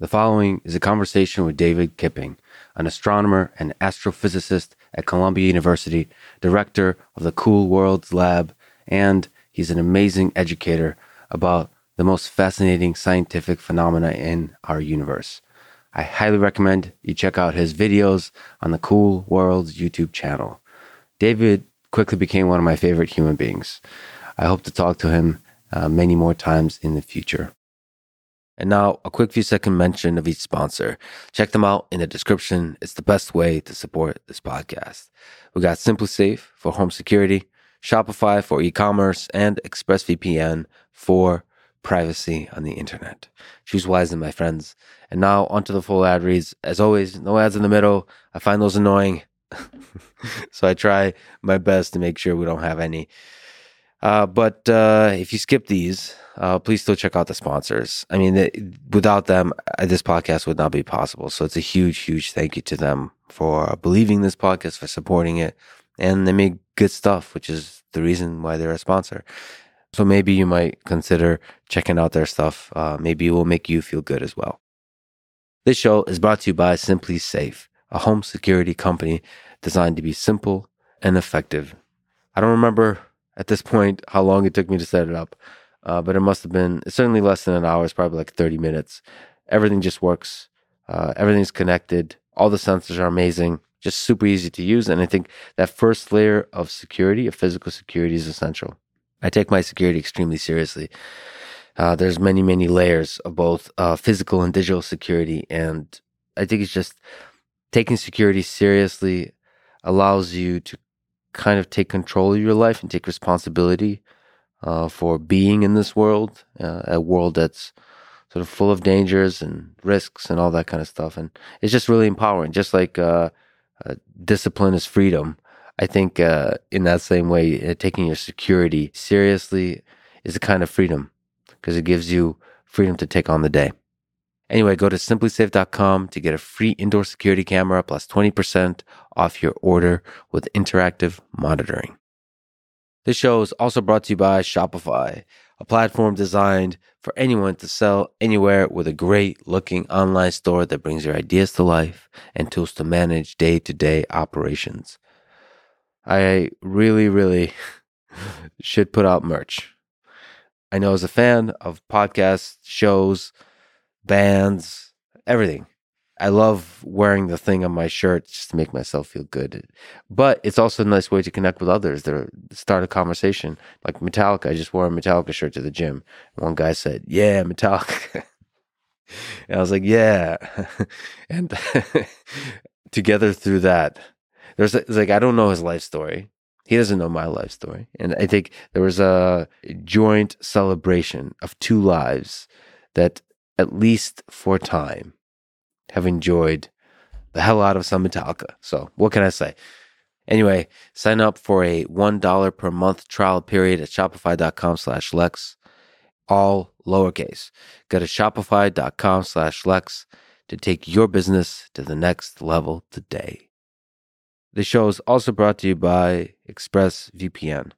The following is a conversation with David Kipping, an astronomer and astrophysicist at Columbia University, director of the Cool Worlds Lab, and he's an amazing educator about the most fascinating scientific phenomena in our universe. I highly recommend you check out his videos on the Cool Worlds YouTube channel. David quickly became one of my favorite human beings. I hope to talk to him uh, many more times in the future. And now, a quick few second mention of each sponsor. Check them out in the description. It's the best way to support this podcast. We got SimpliSafe for home security, Shopify for e commerce, and ExpressVPN for privacy on the internet. Choose wisely, my friends. And now, onto the full ad reads. As always, no ads in the middle. I find those annoying. so I try my best to make sure we don't have any. Uh, but uh, if you skip these, uh, please still check out the sponsors. I mean, they, without them, uh, this podcast would not be possible. So it's a huge, huge thank you to them for believing this podcast, for supporting it. And they make good stuff, which is the reason why they're a sponsor. So maybe you might consider checking out their stuff. Uh, maybe it will make you feel good as well. This show is brought to you by SimpliSafe, a home security company designed to be simple and effective. I don't remember at this point how long it took me to set it up uh, but it must have been certainly less than an hour. It's probably like 30 minutes. Everything just works. Uh, everything's connected. All the sensors are amazing. Just super easy to use. And I think that first layer of security, of physical security, is essential. I take my security extremely seriously. Uh, there's many, many layers of both uh, physical and digital security. And I think it's just taking security seriously allows you to kind of take control of your life and take responsibility uh, for being in this world, uh, a world that's sort of full of dangers and risks and all that kind of stuff. And it's just really empowering, just like uh, uh discipline is freedom. I think uh, in that same way, uh, taking your security seriously is a kind of freedom because it gives you freedom to take on the day. Anyway, go to simplisafe.com to get a free indoor security camera plus 20% off your order with interactive monitoring. This show is also brought to you by Shopify, a platform designed for anyone to sell anywhere with a great looking online store that brings your ideas to life and tools to manage day to day operations. I really, really should put out merch. I know as a fan of podcasts, shows, bands, everything, I love wearing the thing on my shirt just to make myself feel good. But it's also a nice way to connect with others, to start a conversation. Like Metallica, I just wore a Metallica shirt to the gym. One guy said, Yeah, Metallica. and I was like, Yeah. and together through that, there's like, I don't know his life story. He doesn't know my life story. And I think there was a joint celebration of two lives that, at least for time, have enjoyed the hell out of some Metallica. So what can I say? Anyway, sign up for a $1 per month trial period at shopify.com slash Lex, all lowercase. Go to shopify.com slash Lex to take your business to the next level today. The show is also brought to you by ExpressVPN,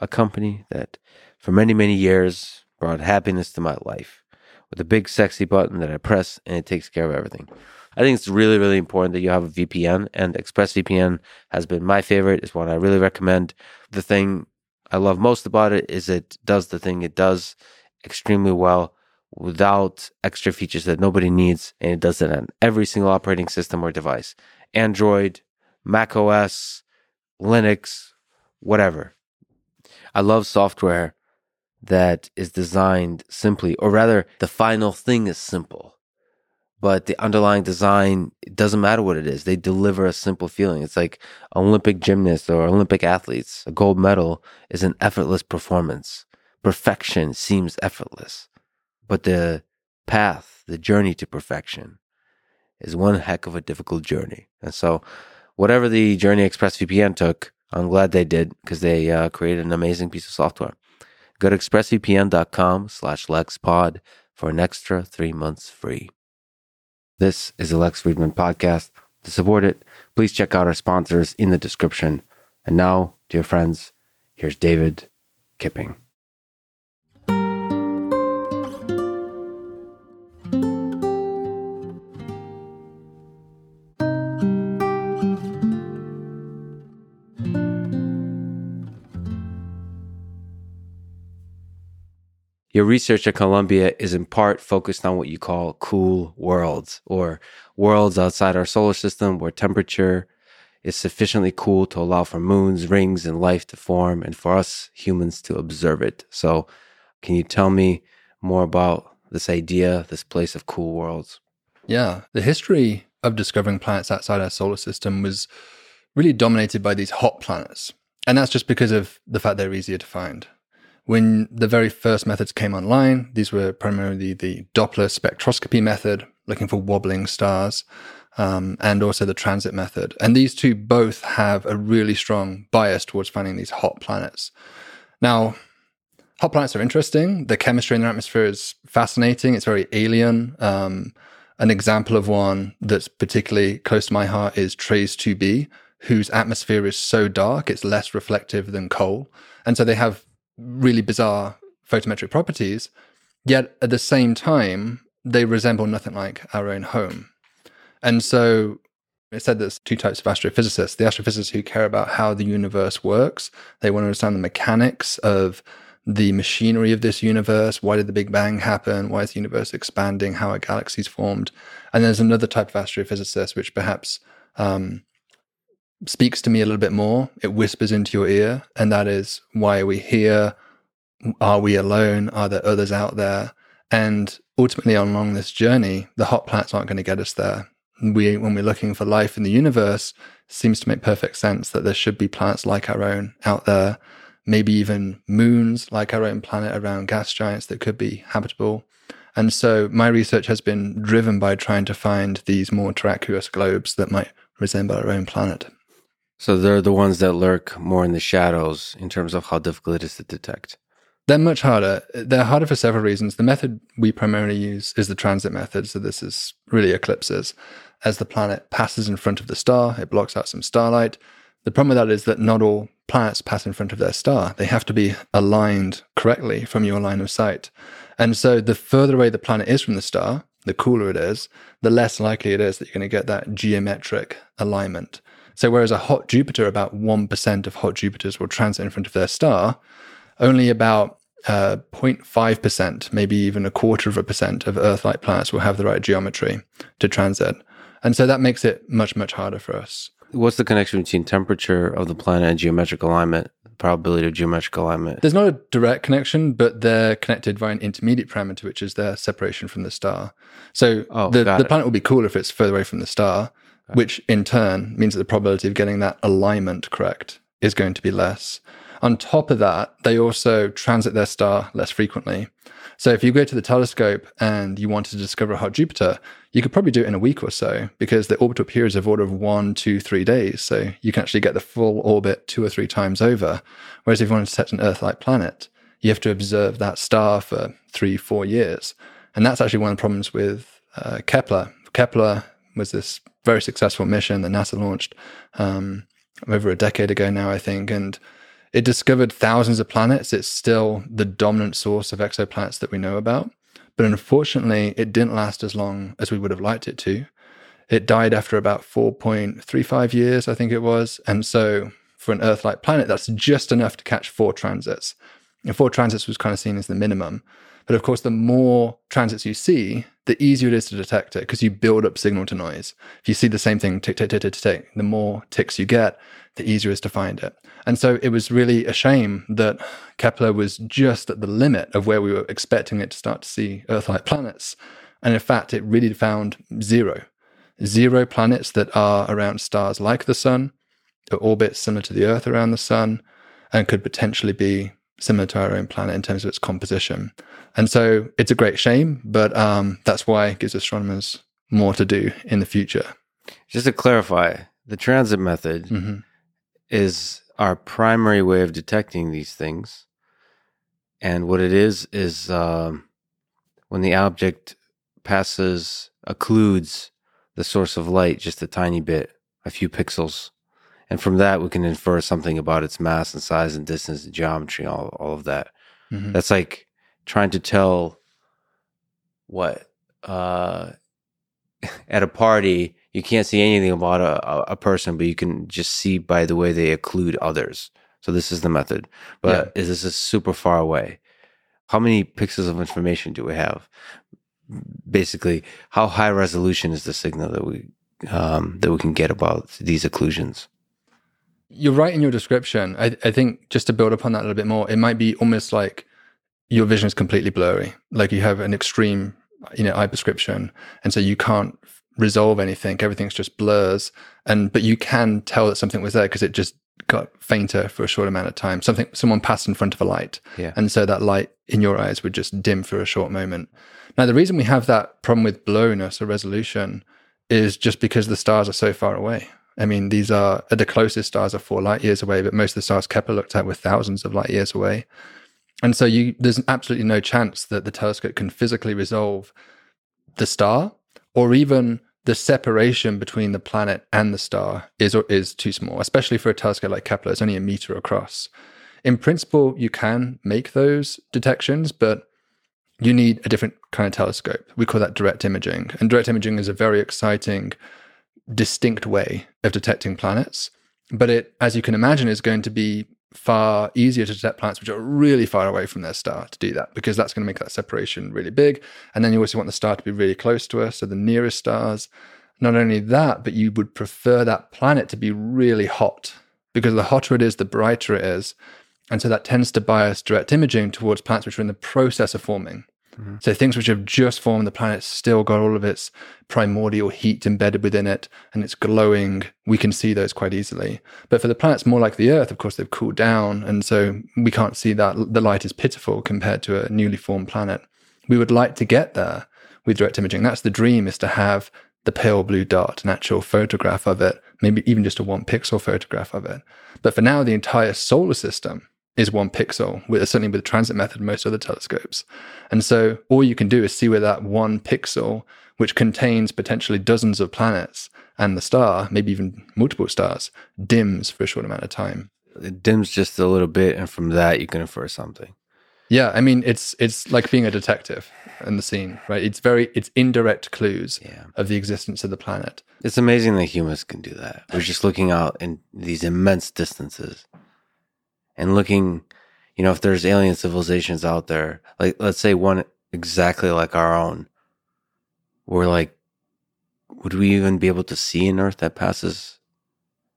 a company that for many, many years brought happiness to my life with a big sexy button that I press and it takes care of everything. I think it's really, really important that you have a VPN and ExpressVPN has been my favorite. It's one I really recommend. The thing I love most about it is it does the thing it does extremely well without extra features that nobody needs. And it does it on every single operating system or device Android, Mac OS, Linux, whatever. I love software that is designed simply, or rather, the final thing is simple. But the underlying design, it doesn't matter what it is. They deliver a simple feeling. It's like Olympic gymnasts or Olympic athletes. A gold medal is an effortless performance. Perfection seems effortless. But the path, the journey to perfection, is one heck of a difficult journey. And so, whatever the journey ExpressVPN took, I'm glad they did because they uh, created an amazing piece of software. Go to expressvpn.com slash lexpod for an extra three months free. This is the Lex Fridman podcast. To support it, please check out our sponsors in the description. And now, dear friends, here's David Kipping. Your research at Columbia is in part focused on what you call cool worlds, or worlds outside our solar system where temperature is sufficiently cool to allow for moons, rings, and life to form, and for us humans to observe it. So, can you tell me more about this idea, this place of cool worlds? Yeah, the history of discovering planets outside our solar system was really dominated by these hot planets. And that's just because of the fact they're easier to find. When the very first methods came online, these were primarily the Doppler spectroscopy method, looking for wobbling stars, um, and also the transit method. And these two both have a really strong bias towards finding these hot planets. Now, hot planets are interesting. The chemistry in their atmosphere is fascinating. It's very alien. Um, an example of one that's particularly close to my heart is TrES-2b, whose atmosphere is so dark it's less reflective than coal. And so they have really bizarre photometric properties, yet at the same time, they resemble nothing like our own home. And so it said there's two types of astrophysicists the astrophysicists who care about how the universe works, they want to understand the mechanics of the machinery of this universe. Why did the Big Bang happen? Why is the universe expanding? How are galaxies formed? And there's another type of astrophysicist which perhaps um, speaks to me a little bit more. It whispers into your ear, and that is why are we here? Are we alone? Are there others out there? And ultimately, along this journey, the hot planets aren't going to get us there. We, when we're looking for life in the universe, seems to make perfect sense that there should be planets like our own out there maybe even moons like our own planet around gas giants that could be habitable. And so my research has been driven by trying to find these more terraqueous globes that might resemble our own planet. So they're the ones that lurk more in the shadows in terms of how difficult it is to detect. They're much harder. They're harder for several reasons. The method we primarily use is the transit method. So this is really eclipses. As the planet passes in front of the star, it blocks out some starlight. The problem with that is that not all planets pass in front of their star. They have to be aligned correctly from your line of sight. And so the further away the planet is from the star, the cooler it is, the less likely it is that you're going to get that geometric alignment. So whereas a hot Jupiter, about 1% of hot Jupiters will transit in front of their star, only about uh, 0.5%, maybe even a quarter of a percent of Earth like planets will have the right geometry to transit. And so that makes it much, much harder for us. What's the connection between temperature of the planet and geometric alignment? Probability of geometric alignment. There's not a direct connection, but they're connected by an intermediate parameter, which is their separation from the star. So oh, the, the planet will be cooler if it's further away from the star, which in turn means that the probability of getting that alignment correct is going to be less. On top of that, they also transit their star less frequently. So if you go to the telescope and you wanted to discover a hot Jupiter, you could probably do it in a week or so because the orbital periods of order of one, two, three days. So you can actually get the full orbit two or three times over. Whereas if you want to set an Earth-like planet, you have to observe that star for three, four years. And that's actually one of the problems with uh, Kepler. Kepler was this very successful mission that NASA launched um, over a decade ago now, I think. And it discovered thousands of planets. It's still the dominant source of exoplanets that we know about. But unfortunately, it didn't last as long as we would have liked it to. It died after about 4.35 years, I think it was. And so for an Earth like planet, that's just enough to catch four transits. And four transits was kind of seen as the minimum. But of course, the more transits you see, the easier it is to detect it because you build up signal to noise. If you see the same thing tick, tick, tick, tick, tick, the more ticks you get, the easier it is to find it. And so it was really a shame that Kepler was just at the limit of where we were expecting it to start to see Earth like planets. And in fact, it really found zero. Zero planets that are around stars like the Sun, that orbit similar to the Earth around the Sun, and could potentially be similar to our own planet in terms of its composition. And so it's a great shame, but um, that's why it gives astronomers more to do in the future. Just to clarify, the transit method mm-hmm. is our primary way of detecting these things. And what it is, is um, when the object passes, occludes the source of light just a tiny bit, a few pixels and from that we can infer something about its mass and size and distance and geometry all, all of that mm-hmm. that's like trying to tell what uh at a party you can't see anything about a, a person but you can just see by the way they occlude others so this is the method but yeah. is this is super far away how many pixels of information do we have? Basically, how high resolution is the signal that we um, that we can get about these occlusions? You're right in your description. I, I think just to build upon that a little bit more, it might be almost like your vision is completely blurry. Like you have an extreme, you know, eye prescription, and so you can't resolve anything. Everything's just blurs, and but you can tell that something was there because it just got fainter for a short amount of time. Something, someone passed in front of a light, yeah. and so that light in your eyes would just dim for a short moment. Now, the reason we have that problem with blurriness or resolution is just because the stars are so far away. I mean, these are uh, the closest stars are four light years away, but most of the stars Kepler looked at were thousands of light years away. And so you, there's absolutely no chance that the telescope can physically resolve the star or even the separation between the planet and the star is is too small, especially for a telescope like Kepler. It's only a meter across. In principle, you can make those detections, but you need a different kind of telescope. We call that direct imaging. And direct imaging is a very exciting, distinct way of detecting planets. But it, as you can imagine, is going to be far easier to detect planets which are really far away from their star to do that because that's going to make that separation really big. And then you also want the star to be really close to us, so the nearest stars. Not only that, but you would prefer that planet to be really hot because the hotter it is, the brighter it is. And so that tends to bias direct imaging towards planets which are in the process of forming. Mm-hmm. So things which have just formed, the planet's still got all of its primordial heat embedded within it and it's glowing. We can see those quite easily. But for the planets more like the Earth, of course, they've cooled down. And so we can't see that. The light is pitiful compared to a newly formed planet. We would like to get there with direct imaging. That's the dream is to have the pale blue dot, an actual photograph of it, maybe even just a one pixel photograph of it. But for now, the entire solar system is one pixel, with, certainly with the transit method, most other telescopes. And so all you can do is see where that one pixel, which contains potentially dozens of planets and the star, maybe even multiple stars, dims for a short amount of time. It dims just a little bit, and from that you can infer something. Yeah, I mean it's it's like being a detective in the scene, right? It's very it's indirect clues yeah. of the existence of the planet. It's amazing that humans can do that. We're just looking out in these immense distances and looking, you know, if there's alien civilizations out there, like let's say one exactly like our own, we're like, would we even be able to see an Earth that passes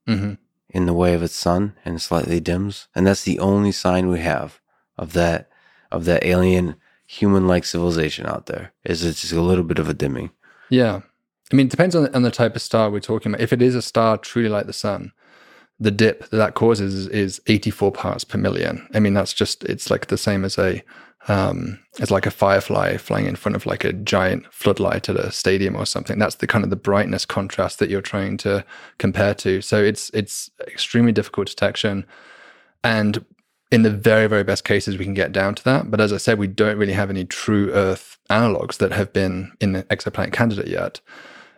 mm-hmm. in the way of its sun and slightly dims? And that's the only sign we have of that of that alien human-like civilization out there. Is it's just a little bit of a dimming? Yeah, I mean, it depends on the, on the type of star we're talking about. If it is a star truly like the sun, the dip that that causes is 84 parts per million. I mean, that's just, it's like the same as a, um, it's like a firefly flying in front of like a giant floodlight at a stadium or something. That's the kind of the brightness contrast that you're trying to compare to. So it's, it's extremely difficult detection. And in the very, very best cases, we can get down to that. But as I said, we don't really have any true Earth analogs that have been in the exoplanet candidate yet.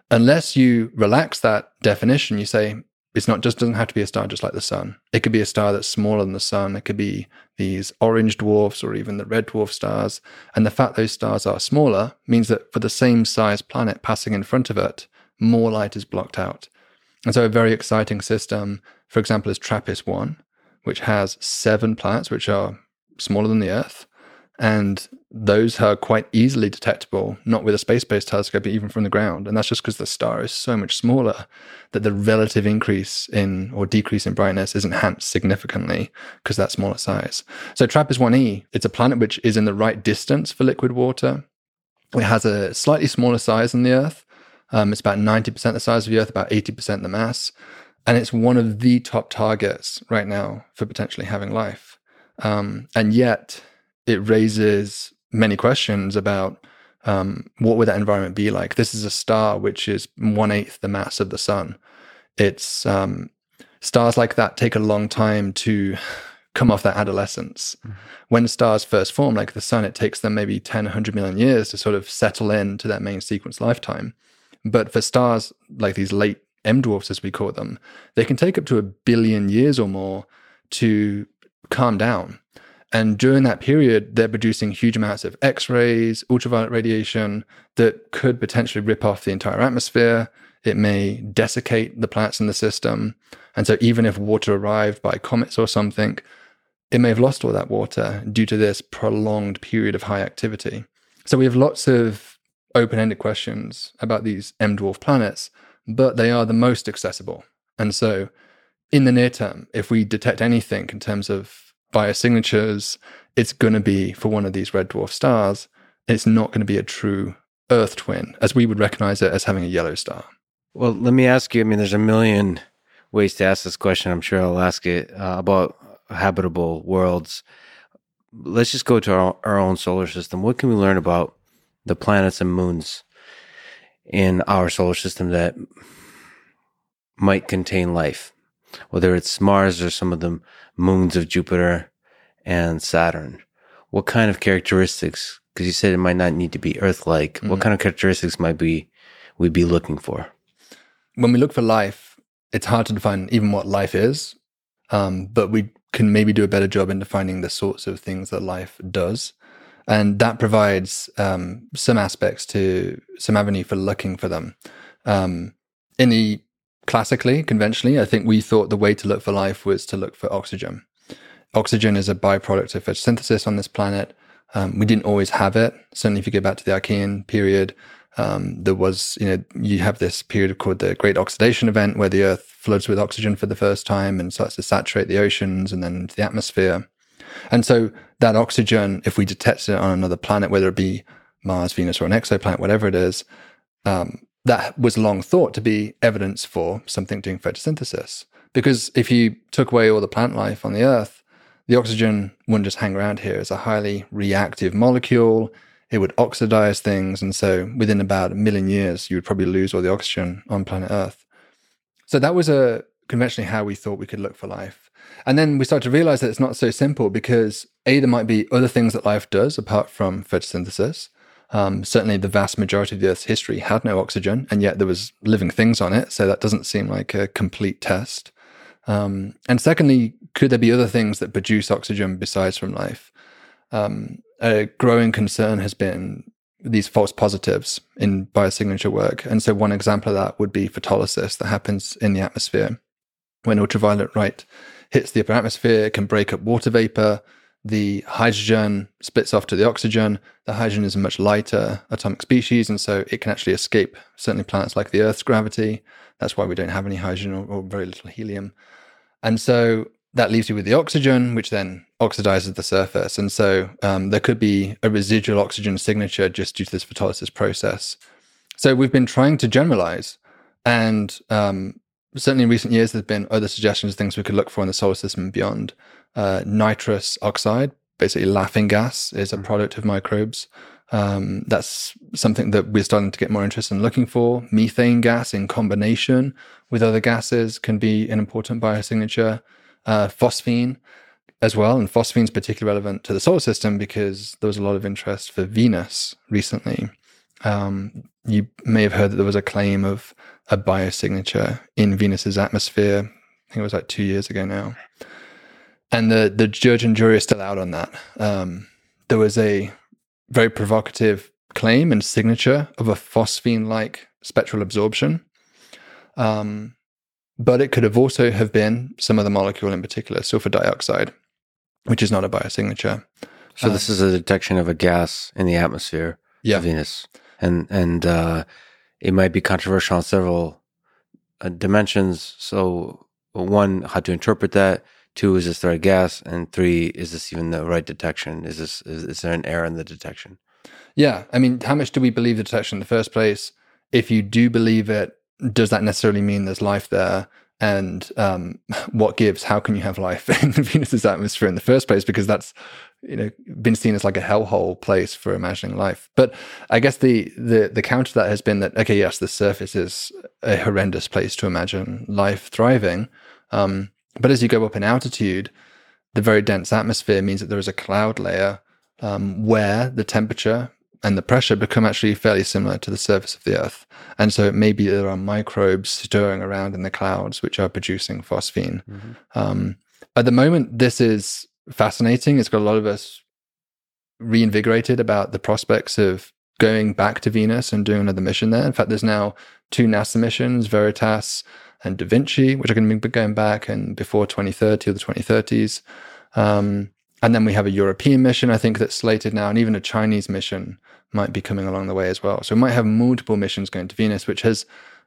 Unless you relax that definition, you say, it's not just doesn't have to be a star just like the sun. It could be a star that's smaller than the sun. It could be these orange dwarfs or even the red dwarf stars. And the fact those stars are smaller means that for the same size planet passing in front of it, more light is blocked out. And so a very exciting system, for example, is TRAPPIST 1, which has seven planets which are smaller than the Earth and those are quite easily detectable, not with a space based telescope, but even from the ground. And that's just because the star is so much smaller that the relative increase in or decrease in brightness is enhanced significantly because that smaller size. So TRAPPIST 1e, it's a planet which is in the right distance for liquid water. It has a slightly smaller size than the Earth. Um, it's about 90% the size of the Earth, about 80% the mass. And it's one of the top targets right now for potentially having life. Um, and yet, it raises many questions about um, what would that environment be like. This is a star which is one eighth the mass of the sun. It's um, stars like that take a long time to come off their adolescence. Mm-hmm. When stars first form, like the sun, it takes them maybe 10, 100 million years to sort of settle into their main sequence lifetime. But for stars like these late M dwarfs, as we call them, they can take up to a billion years or more to calm down. And during that period, they're producing huge amounts of X rays, ultraviolet radiation that could potentially rip off the entire atmosphere. It may desiccate the planets in the system. And so, even if water arrived by comets or something, it may have lost all that water due to this prolonged period of high activity. So we have lots of open ended questions about these M dwarf planets, but they are the most accessible. And so, in the near term, if we detect anything in terms of biosignatures, it's going to be for one of these red dwarf stars. It's not going to be a true Earth twin, as we would recognize it as having a yellow star. Well, let me ask you. I mean, there's a million ways to ask this question. I'm sure I'll ask it uh, about habitable worlds. Let's just go to our, our own solar system. What can we learn about the planets and moons in our solar system that might contain life? Whether it's Mars or some of the moons of Jupiter and Saturn. What kind of characteristics? Because you said it might not need to be Earth-like. Mm-hmm. What kind of characteristics might be we be looking for? When we look for life, it's hard to define even what life is, um, but we can maybe do a better job in defining the sorts of things that life does. And that provides um, some aspects to some avenue for looking for them. Um, in the classically, conventionally, I think we thought the way to look for life was to look for oxygen. Oxygen is a byproduct of photosynthesis on this planet. Um, we didn't always have it. Certainly, if you go back to the Archean period, um, there was, you know, you have this period called the Great Oxidation Event where the Earth floods with oxygen for the first time and starts to saturate the oceans and then the atmosphere. And so that oxygen, if we detect it on another planet, whether it be Mars, Venus, or an exoplanet, whatever it is, um, that was long thought to be evidence for something doing photosynthesis. Because if you took away all the plant life on the Earth, the oxygen wouldn't just hang around here as a highly reactive molecule it would oxidize things. And so within about a million years, you would probably lose all the oxygen on planet Earth. So that was a conventionally how we thought we could look for life. And then we started to realize that it's not so simple because A, there might be other things that life does apart from photosynthesis. Um, certainly, the vast majority of the Earth's history had no oxygen, and yet there was living things on it. So that doesn't seem like a complete test. Um, and secondly, could there be other things that produce oxygen besides from life? Um, a growing concern has been these false positives in biosignature work. And so one example of that would be photolysis that happens in the atmosphere. When ultraviolet light hits the upper atmosphere, it can break up water vapor. The hydrogen splits off to the oxygen. The hydrogen is a much lighter atomic species, and so it can actually escape certainly planets like the Earth's gravity. That's why we don't have any hydrogen or, or very little helium. And so that leaves you with the oxygen, which then oxidizes the surface. And so um, there could be a residual oxygen signature just due to this photolysis process. So we've been trying to generalize. And um, certainly in recent years, there's been other suggestions, things we could look for in the solar system and beyond. Uh, nitrous oxide, basically laughing gas, is a mm. product of microbes. Um, that's something that we're starting to get more interested in looking for. Methane gas in combination with other gases can be an important biosignature uh, phosphine as well. And phosphine is particularly relevant to the solar system because there was a lot of interest for Venus recently. Um, you may have heard that there was a claim of a biosignature in Venus's atmosphere. I think it was like two years ago now. And the, the judge and jury are still out on that. Um, there was a very provocative claim and signature of a phosphine like spectral absorption. Um, but it could have also have been some other molecule in particular, sulfur dioxide, which is not a biosignature. So this is a detection of a gas in the atmosphere yeah. of Venus, and and uh, it might be controversial on several uh, dimensions. So one, how to interpret that. Two, is this the right gas? And three, is this even the right detection? Is this is, is there an error in the detection? Yeah, I mean, how much do we believe the detection in the first place? If you do believe it, does that necessarily mean there's life there? And um, what gives? How can you have life in Venus's atmosphere in the first place? Because that's you know been seen as like a hellhole place for imagining life. But I guess the the the counter to that has been that okay, yes, the surface is a horrendous place to imagine life thriving. Um, but as you go up in altitude, the very dense atmosphere means that there is a cloud layer um, where the temperature and the pressure become actually fairly similar to the surface of the Earth. And so it may maybe there are microbes stirring around in the clouds which are producing phosphine. Mm-hmm. Um, at the moment, this is fascinating. It's got a lot of us reinvigorated about the prospects of going back to Venus and doing another mission there. In fact, there's now two NASA missions, Veritas and Da Vinci, which are going to be going back and before 2030 or the 2030s. Um, and then we have a European mission, I think, that's slated now, and even a Chinese mission might be coming along the way as well. So we might have multiple missions going to Venus, which has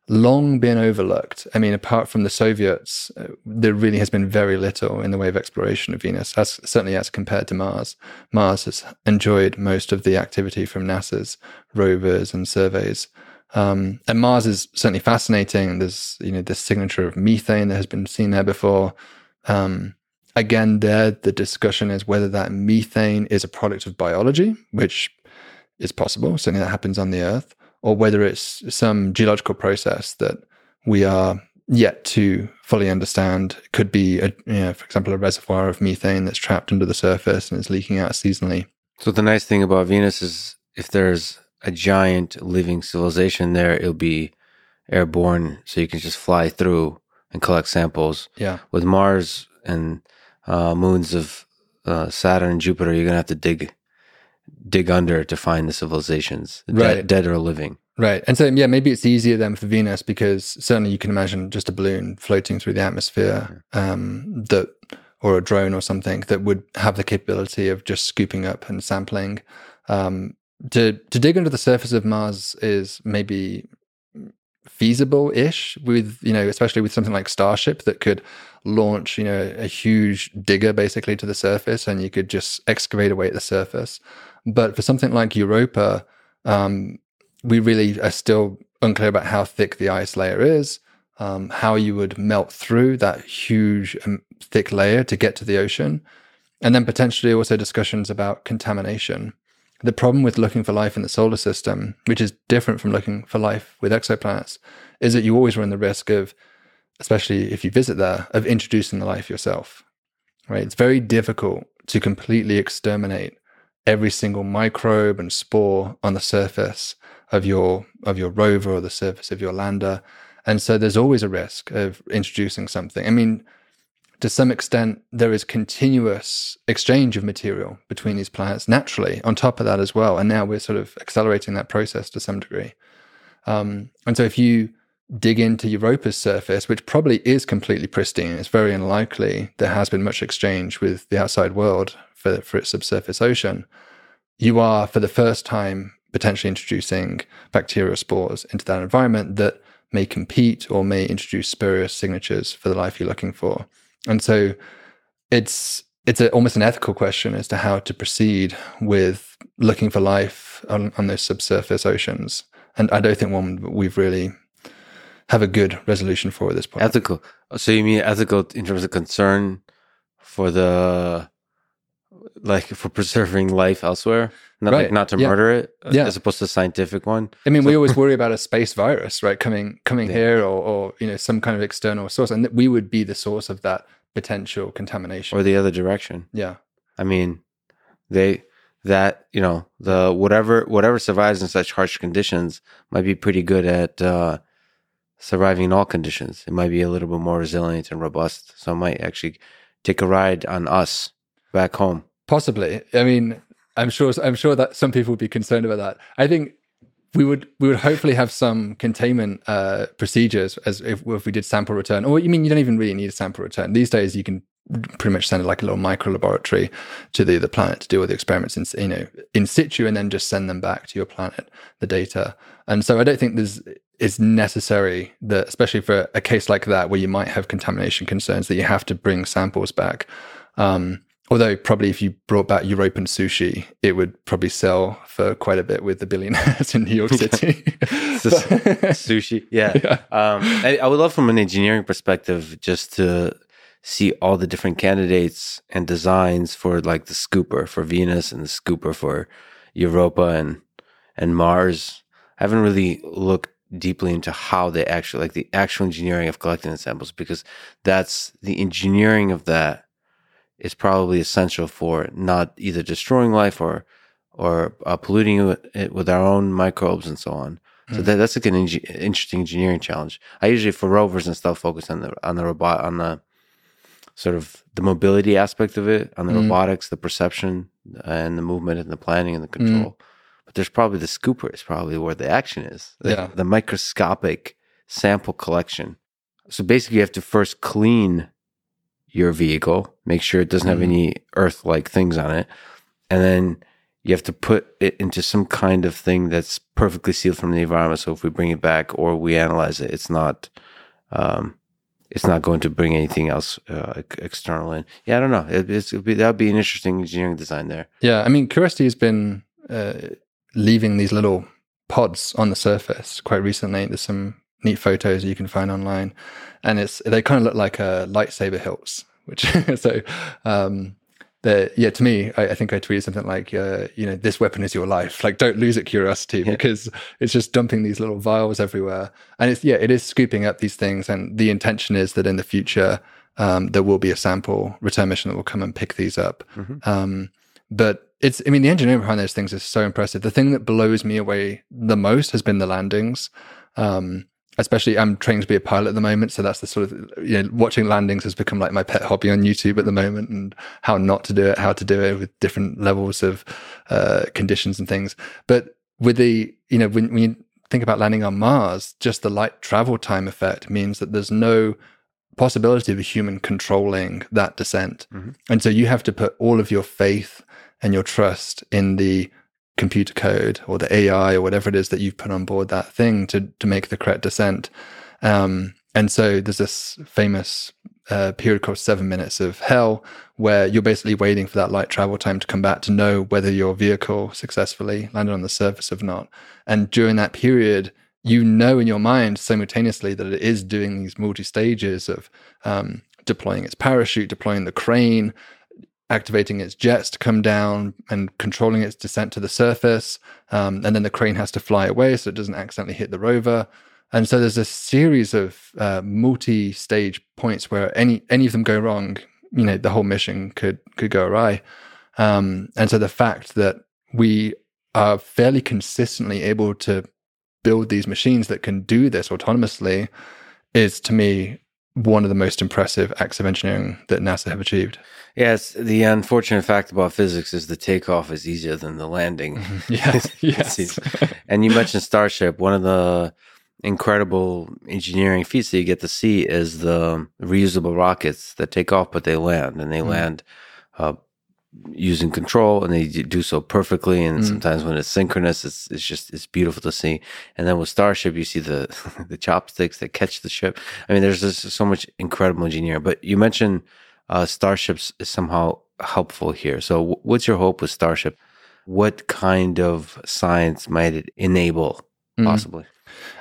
long been overlooked. I mean, apart from the Soviets, uh, there really has been very little in the way of exploration of Venus, as, certainly as compared to Mars. Mars has enjoyed most of the activity from NASA's rovers and surveys. Um, and Mars is certainly fascinating. There's, you know, this signature of methane that has been seen there before. Um, again, there, the discussion is whether that methane is a product of biology, which is possible. Certainly that happens on the Earth or whether it's some geological process that we are yet to fully understand. It could be, a, you know, for example, a reservoir of methane that's trapped under the surface and is leaking out seasonally. So the nice thing about Venus is if there's a giant living civilization there, it'll be airborne, so you can just fly through and collect samples. Yeah. With Mars and uh, moons of uh, Saturn and Jupiter, you're gonna have to dig dig under to find the civilizations, right. dead, dead or living. Right. And so, yeah, maybe it's easier then for Venus because certainly you can imagine just a balloon floating through the atmosphere um, that, or a drone or something that would have the capability of just scooping up and sampling. Um, to, to dig under the surface of Mars is maybe feasible ish with, you know, especially with something like Starship that could launch, you know, a huge digger basically to the surface and you could just excavate away at the surface. But for something like Europa, um, we really are still unclear about how thick the ice layer is, um, how you would melt through that huge, um, thick layer to get to the ocean, and then potentially also discussions about contamination. The problem with looking for life in the solar system, which is different from looking for life with exoplanets, is that you always run the risk of, especially if you visit there, of introducing the life yourself. Right? It's very difficult to completely exterminate every single microbe and spore on the surface of your of your rover or the surface of your lander. And so there's always a risk of introducing something. I mean, to some extent, there is continuous exchange of material between these planets naturally on top of that as well. And now we're sort of accelerating that process to some degree. Um, and so if you dig into Europa's surface, which probably is completely pristine, it's very unlikely there has been much exchange with the outside world for, for its subsurface ocean, you are for the first time potentially introducing bacterial spores into that environment that may compete or may introduce spurious signatures for the life you're looking for. And so it's it's a, almost an ethical question as to how to proceed with looking for life on, on those subsurface oceans. And I don't think one we've really have a good resolution for at this point. Ethical. So you mean ethical in terms of concern for the like for preserving life elsewhere, not right. like not to yeah. murder it, uh, yeah. as opposed to a scientific one. I mean, so. we always worry about a space virus, right, coming coming yeah. here, or, or you know some kind of external source, and we would be the source of that potential contamination, or the other direction. Yeah, I mean, they that you know the whatever whatever survives in such harsh conditions might be pretty good at uh, surviving in all conditions. It might be a little bit more resilient and robust, so it might actually take a ride on us back home. Possibly. I mean, I'm sure. I'm sure that some people would be concerned about that. I think we would we would hopefully have some containment uh, procedures as if, if we did sample return. Or you mean you don't even really need a sample return these days? You can pretty much send it like a little micro laboratory to the, the planet to do all the experiments in you know in situ and then just send them back to your planet the data and so i don't think there's is necessary that especially for a case like that where you might have contamination concerns that you have to bring samples back um, Although probably if you brought back European sushi, it would probably sell for quite a bit with the billionaires in New York City. sushi, yeah. yeah. Um, I, I, would love from an engineering perspective just to see all the different candidates and designs for like the scooper for Venus and the scooper for Europa and and Mars. I haven't really looked deeply into how they actually like the actual engineering of collecting the samples because that's the engineering of that is probably essential for not either destroying life or or uh, polluting it with our own microbes and so on. So mm. that, that's like an in- interesting engineering challenge. I usually for rovers and stuff focus on the on the robot on the sort of the mobility aspect of it, on the mm. robotics, the perception, and the movement and the planning and the mm. control. Mm. But there's probably the scooper is probably where the action is. The, yeah. the microscopic sample collection. So basically, you have to first clean your vehicle, make sure it doesn't have mm-hmm. any earth like things on it. And then you have to put it into some kind of thing that's perfectly sealed from the environment. So if we bring it back or we analyze it, it's not, um, it's not going to bring anything else uh, external in. Yeah, I don't know. It, it's, be, that would be an interesting engineering design there. Yeah, I mean, Curiosity has been uh, leaving these little pods on the surface quite recently. There's some neat photos you can find online, and it's they kind of look like a lightsaber hilts. Which so um, the, yeah, to me, I, I, think I tweeted something like, uh, you know, this weapon is your life. Like, don't lose it, curiosity, yeah. because it's just dumping these little vials everywhere. And it's, yeah, it is scooping up these things. And the intention is that in the future, um, there will be a sample return mission that will come and pick these up. Mm-hmm. Um, but it's, I mean, the engineering behind those things is so impressive. The thing that blows me away the most has been the landings. Um, especially I'm training to be a pilot at the moment. So that's the sort of, you know, watching landings has become like my pet hobby on YouTube at the moment and how not to do it, how to do it with different levels of uh, conditions and things. But with the, you know, when, when you think about landing on Mars, just the light travel time effect means that there's no possibility of a human controlling that descent. Mm-hmm. And so you have to put all of your faith and your trust in the computer code or the AI or whatever it is that you've put on board that thing to to make the correct descent. Um, and so there's this famous uh, period called seven minutes of hell, where you're basically waiting for that light travel time to come back to know whether your vehicle successfully landed on the surface or not. And during that period, you know in your mind simultaneously that it is doing these multi stages of um, deploying its parachute, deploying the crane, activating its jets to come down and controlling its descent to the surface. Um, and then the crane has to fly away so it doesn't accidentally hit the rover. And so there's a series of uh, multi-stage points where any any of them go wrong, you know, the whole mission could could go awry. Um, and so the fact that we are fairly consistently able to build these machines that can do this autonomously is to me one of the most impressive acts of engineering that NASA have achieved. Yes, the unfortunate fact about physics is the takeoff is easier than the landing. yes, yes. and you mentioned Starship. One of the incredible engineering feats that you get to see is the reusable rockets that take off, but they land, and they mm. land uh, using control and they do so perfectly and mm. sometimes when it's synchronous it's it's just it's beautiful to see. And then with starship you see the the chopsticks that catch the ship. I mean there's just so much incredible engineering but you mentioned uh, starships is somehow helpful here. So what's your hope with starship? What kind of science might it enable mm.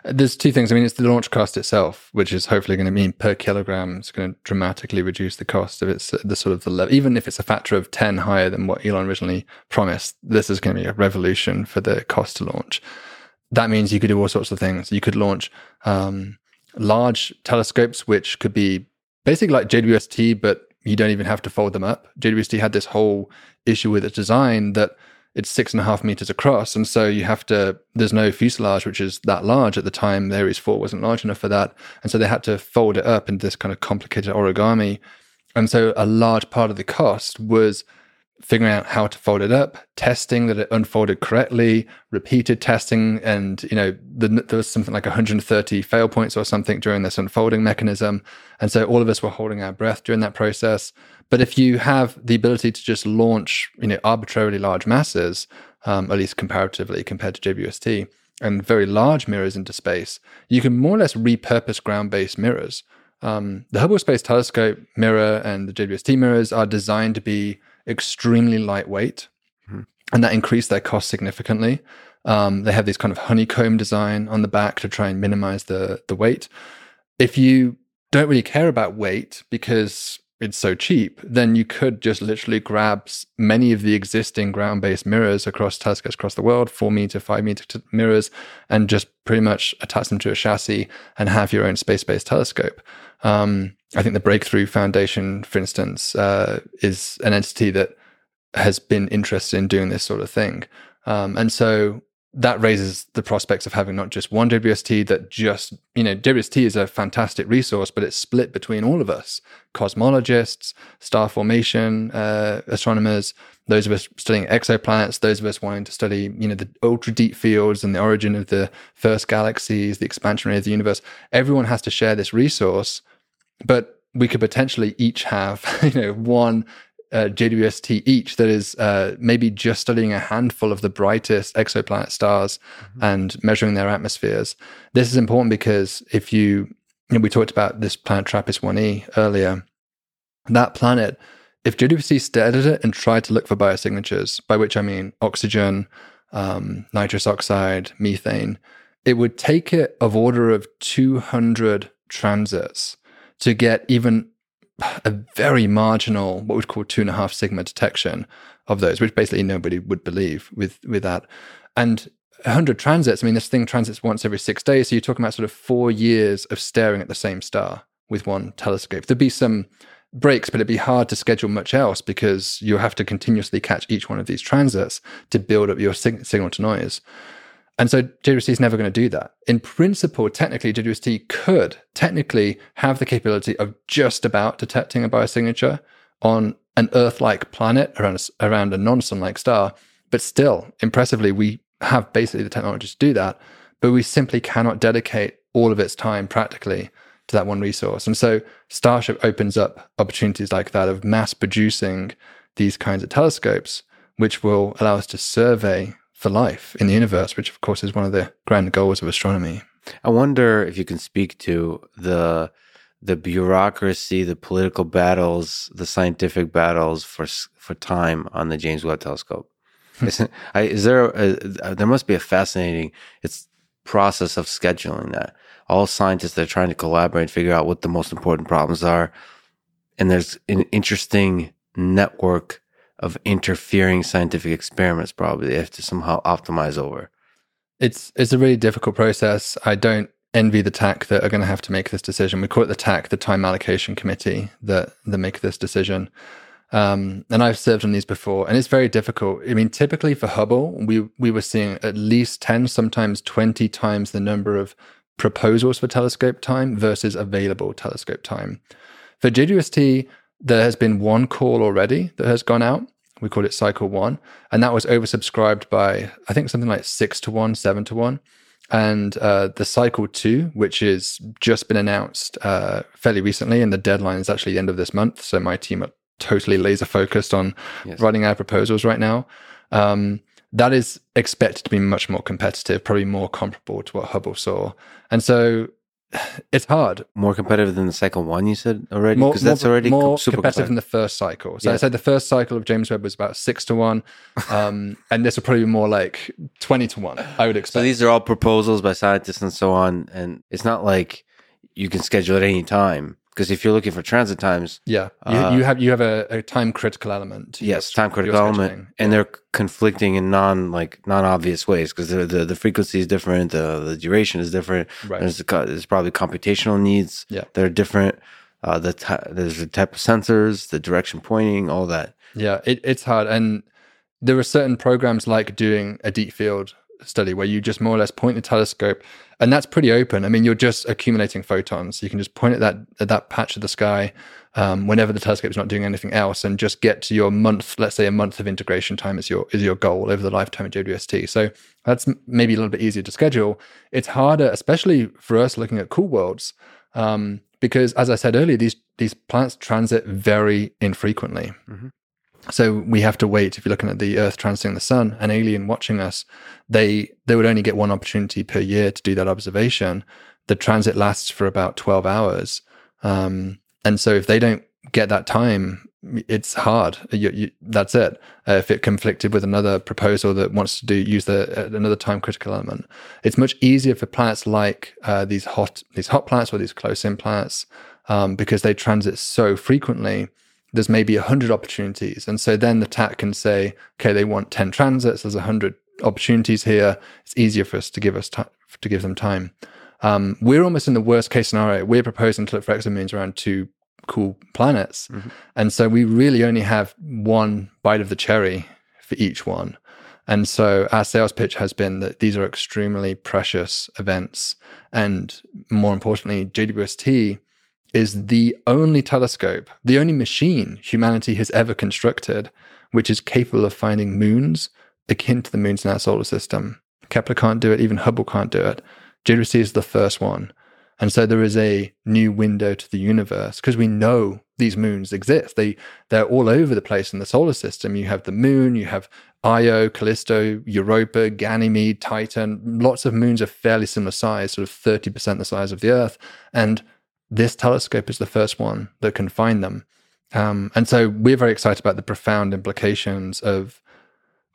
There's two things. I mean, it's the launch cost itself, which is hopefully going to mean per kilogram it's going to dramatically reduce the cost of its the sort of the level. Even if it's a factor of ten higher than what Elon originally promised, this is going to be a revolution for the cost to launch. That means you could do all sorts of things. You could launch um, large telescopes, which could be basically like JWST, but you don't even have to fold them up. JWST had this whole issue with its design that it's six and a half meters across. And so you have to, there's no fuselage, which is that large at the time. The Ares 4 wasn't large enough for that. And so they had to fold it up into this kind of complicated origami. And so a large part of the cost was figuring out how to fold it up, testing that it unfolded correctly, repeated testing, and you know the, there was something like 130 fail points or something during this unfolding mechanism, and so all of us were holding our breath during that process. But if you have the ability to just launch, you know, arbitrarily large masses, um, at least comparatively compared to JWST, and very large mirrors into space, you can more or less repurpose ground-based mirrors. Um, the Hubble Space Telescope mirror and the JWST mirrors are designed to be extremely lightweight, mm-hmm. and that increased their cost significantly. Um, they have this kind of honeycomb design on the back to try and minimize the the weight. If you don't really care about weight because it's so cheap, then you could just literally grab many of the existing ground based mirrors across telescopes across the world, four meter, five meter mirrors, and just pretty much attach them to a chassis and have your own space based telescope. Um, I think the Breakthrough Foundation, for instance, uh, is an entity that has been interested in doing this sort of thing. Um, and so that raises the prospects of having not just one JWST that just, you know, JWST is a fantastic resource, but it's split between all of us cosmologists, star formation uh, astronomers, those of us studying exoplanets, those of us wanting to study, you know, the ultra deep fields and the origin of the first galaxies, the expansion of the universe. Everyone has to share this resource, but we could potentially each have, you know, one uh, JWST each that is uh, maybe just studying a handful of the brightest exoplanet stars mm-hmm. and measuring their atmospheres. This is important because if you, you know, we talked about this planet TRAPPIST 1e earlier, that planet, if JWST stared at it and tried to look for biosignatures, by which I mean oxygen, um, nitrous oxide, methane, it would take it of order of 200 transits to get even a very marginal, what we'd call two and a half sigma detection of those, which basically nobody would believe with with that. And 100 transits, I mean, this thing transits once every six days. So you're talking about sort of four years of staring at the same star with one telescope. There'd be some breaks, but it'd be hard to schedule much else because you have to continuously catch each one of these transits to build up your sig- signal to noise. And so JWST is never going to do that. In principle, technically, JWST could technically have the capability of just about detecting a biosignature on an Earth-like planet around a, around a non-sun-like star. But still, impressively, we have basically the technology to do that. But we simply cannot dedicate all of its time practically to that one resource. And so Starship opens up opportunities like that of mass producing these kinds of telescopes, which will allow us to survey for life in the universe, which of course is one of the grand goals of astronomy. I wonder if you can speak to the the bureaucracy, the political battles, the scientific battles for for time on the James Webb Telescope. Hmm. is, is there a, there must be a fascinating it's process of scheduling that all scientists are trying to collaborate and figure out what the most important problems are, and there's an interesting network of interfering scientific experiments probably they have to somehow optimize over it's it's a really difficult process i don't envy the tac that are going to have to make this decision we call it the tac the time allocation committee that that make this decision um, and I've served on these before, and it's very difficult. I mean, typically for Hubble, we we were seeing at least ten, sometimes twenty times the number of proposals for telescope time versus available telescope time. For JWST, there has been one call already that has gone out. We call it cycle one. And that was oversubscribed by, I think, something like six to one, seven to one. And uh, the cycle two, which has just been announced uh, fairly recently, and the deadline is actually the end of this month. So my team are totally laser focused on yes. writing our proposals right now. Um, that is expected to be much more competitive, probably more comparable to what Hubble saw. And so it's hard. More competitive than the second one, you said already? Because that's more, already more super competitive than the first cycle. So yeah. I said the first cycle of James Webb was about six to one. Um, and this will probably be more like 20 to one, I would expect. So these are all proposals by scientists and so on. And it's not like you can schedule at any time. Because if you're looking for transit times, yeah, you, uh, you have you have a, a time critical element. Yes, time critical element, and they're conflicting in non like non obvious ways because the, the, the frequency is different, the the duration is different. Right. There's, there's probably computational needs yeah. that are different. Uh, the t- there's the type of sensors, the direction pointing, all that. Yeah, it, it's hard, and there are certain programs like doing a deep field study where you just more or less point the telescope and that's pretty open. I mean, you're just accumulating photons. You can just point at that at that patch of the sky um, whenever the telescope is not doing anything else, and just get to your month. Let's say a month of integration time is your is your goal over the lifetime of JWST. So that's maybe a little bit easier to schedule. It's harder, especially for us looking at cool worlds, um, because as I said earlier, these these planets transit very infrequently. Mm-hmm. So we have to wait. If you're looking at the Earth transiting the Sun, an alien watching us, they they would only get one opportunity per year to do that observation. The transit lasts for about twelve hours, um, and so if they don't get that time, it's hard. You, you, that's it. Uh, if it conflicted with another proposal that wants to do use the uh, another time critical element, it's much easier for planets like uh, these hot these hot planets or these close in planets um, because they transit so frequently there's maybe 100 opportunities. And so then the TAC can say, okay, they want 10 transits, there's 100 opportunities here. It's easier for us to give us time, to give them time. Um, we're almost in the worst case scenario. We're proposing to look for exomoons around two cool planets. Mm-hmm. And so we really only have one bite of the cherry for each one. And so our sales pitch has been that these are extremely precious events. And more importantly, JWST is the only telescope, the only machine humanity has ever constructed, which is capable of finding moons akin to the moons in our solar system. Kepler can't do it, even Hubble can't do it. JWST is the first one. And so there is a new window to the universe because we know these moons exist. They they're all over the place in the solar system. You have the moon, you have Io, Callisto, Europa, Ganymede, Titan. Lots of moons are fairly similar size, sort of 30% the size of the Earth. And this telescope is the first one that can find them. Um, and so we're very excited about the profound implications of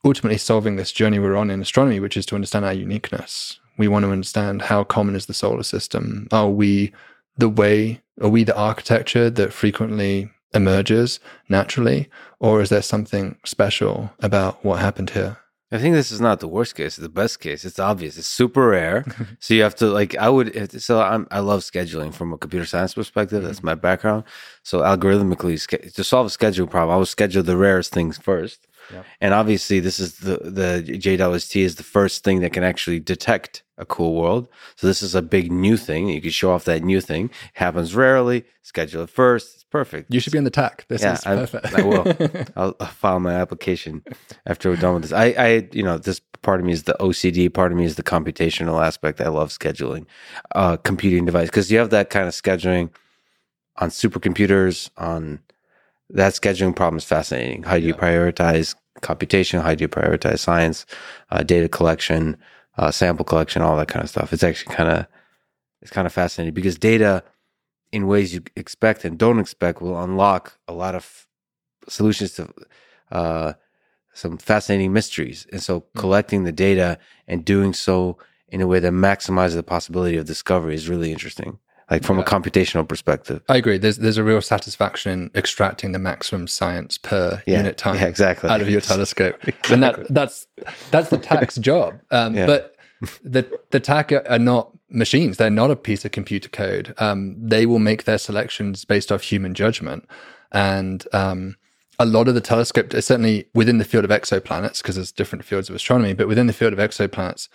ultimately solving this journey we're on in astronomy, which is to understand our uniqueness. We want to understand how common is the solar system. Are we the way, are we the architecture that frequently emerges naturally? Or is there something special about what happened here? I think this is not the worst case. It's the best case. It's obvious. It's super rare. so you have to like. I would. So I'm, I love scheduling from a computer science perspective. That's mm-hmm. my background. So algorithmically, to solve a schedule problem, I would schedule the rarest things first. Yep. And obviously, this is the the JWST is the first thing that can actually detect a cool world. So this is a big new thing. You can show off that new thing. It happens rarely. Schedule it first. It's perfect. You should be on the TAC. This yeah, is perfect. I, I will. I'll, I'll, file my application after we're done with this. I, I, you know, this part of me is the OCD. Part of me is the computational aspect. I love scheduling, uh, computing device because you have that kind of scheduling on supercomputers. On that scheduling problem is fascinating. How do you yeah. prioritize computation? How do you prioritize science, uh, data collection? uh, sample collection, all that kind of stuff. It's actually kind of it's kind of fascinating because data, in ways you expect and don't expect, will unlock a lot of solutions to uh, some fascinating mysteries. And so, mm-hmm. collecting the data and doing so in a way that maximizes the possibility of discovery is really interesting like from yeah. a computational perspective. I agree. There's there's a real satisfaction in extracting the maximum science per yeah. unit time yeah, exactly. out of your telescope, exactly. and that that's that's the TAC's job. Um, but the the TAC are not machines; they're not a piece of computer code. Um, they will make their selections based off human judgment, and um, a lot of the telescope, is certainly within the field of exoplanets, because there's different fields of astronomy, but within the field of exoplanets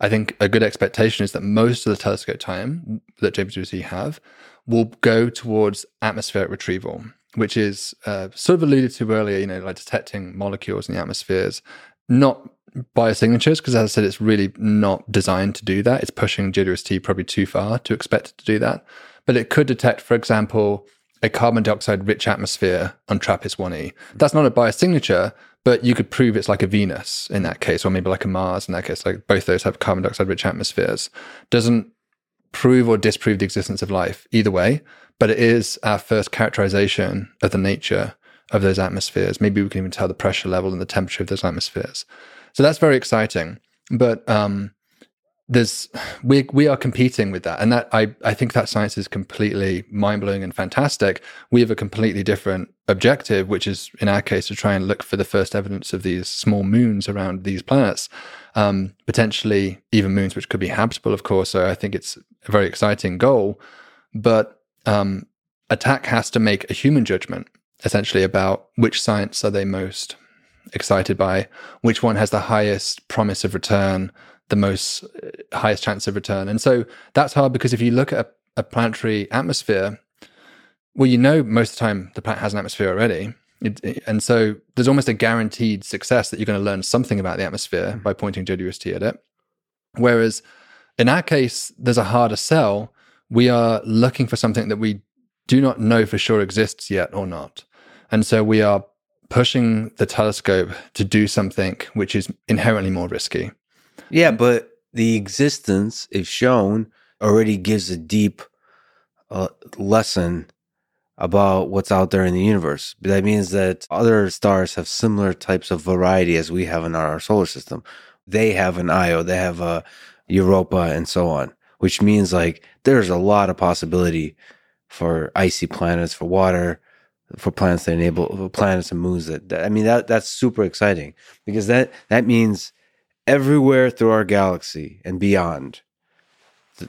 I think a good expectation is that most of the telescope time that JWST have will go towards atmospheric retrieval, which is uh, sort of alluded to earlier, you know, like detecting molecules in the atmospheres, not biosignatures, because as I said, it's really not designed to do that. It's pushing JWST probably too far to expect it to do that. But it could detect, for example, a carbon dioxide rich atmosphere on TRAPPIST 1e. That's not a biosignature, but you could prove it's like a Venus in that case, or maybe like a Mars in that case. Like both those have carbon dioxide rich atmospheres. Doesn't prove or disprove the existence of life either way, but it is our first characterization of the nature of those atmospheres. Maybe we can even tell the pressure level and the temperature of those atmospheres. So that's very exciting. But um, there's we we are competing with that. And that i i think that science is completely mind-blowing and fantastic. We have a completely different objective which is in our case to try and look for the first evidence of these small moons around these planets. Um, potentially even moons which could be habitable of course. So i think it's a very exciting goal. But um, a TAC has to make a human judgment essentially about which science are they most excited by which one has the highest promise of return the most uh, highest chance of return. And so that's hard because if you look at a, a planetary atmosphere, well, you know, most of the time the planet has an atmosphere already. It, and so there's almost a guaranteed success that you're going to learn something about the atmosphere mm-hmm. by pointing JWST at it. Whereas in our case, there's a harder sell. We are looking for something that we do not know for sure exists yet or not. And so we are pushing the telescope to do something which is inherently more risky. Yeah, but the existence, if shown, already gives a deep uh, lesson about what's out there in the universe. That means that other stars have similar types of variety as we have in our solar system. They have an Io, they have a Europa, and so on, which means like there's a lot of possibility for icy planets, for water, for planets that enable for planets and moons. That, that I mean, that that's super exciting because that that means everywhere through our galaxy and beyond,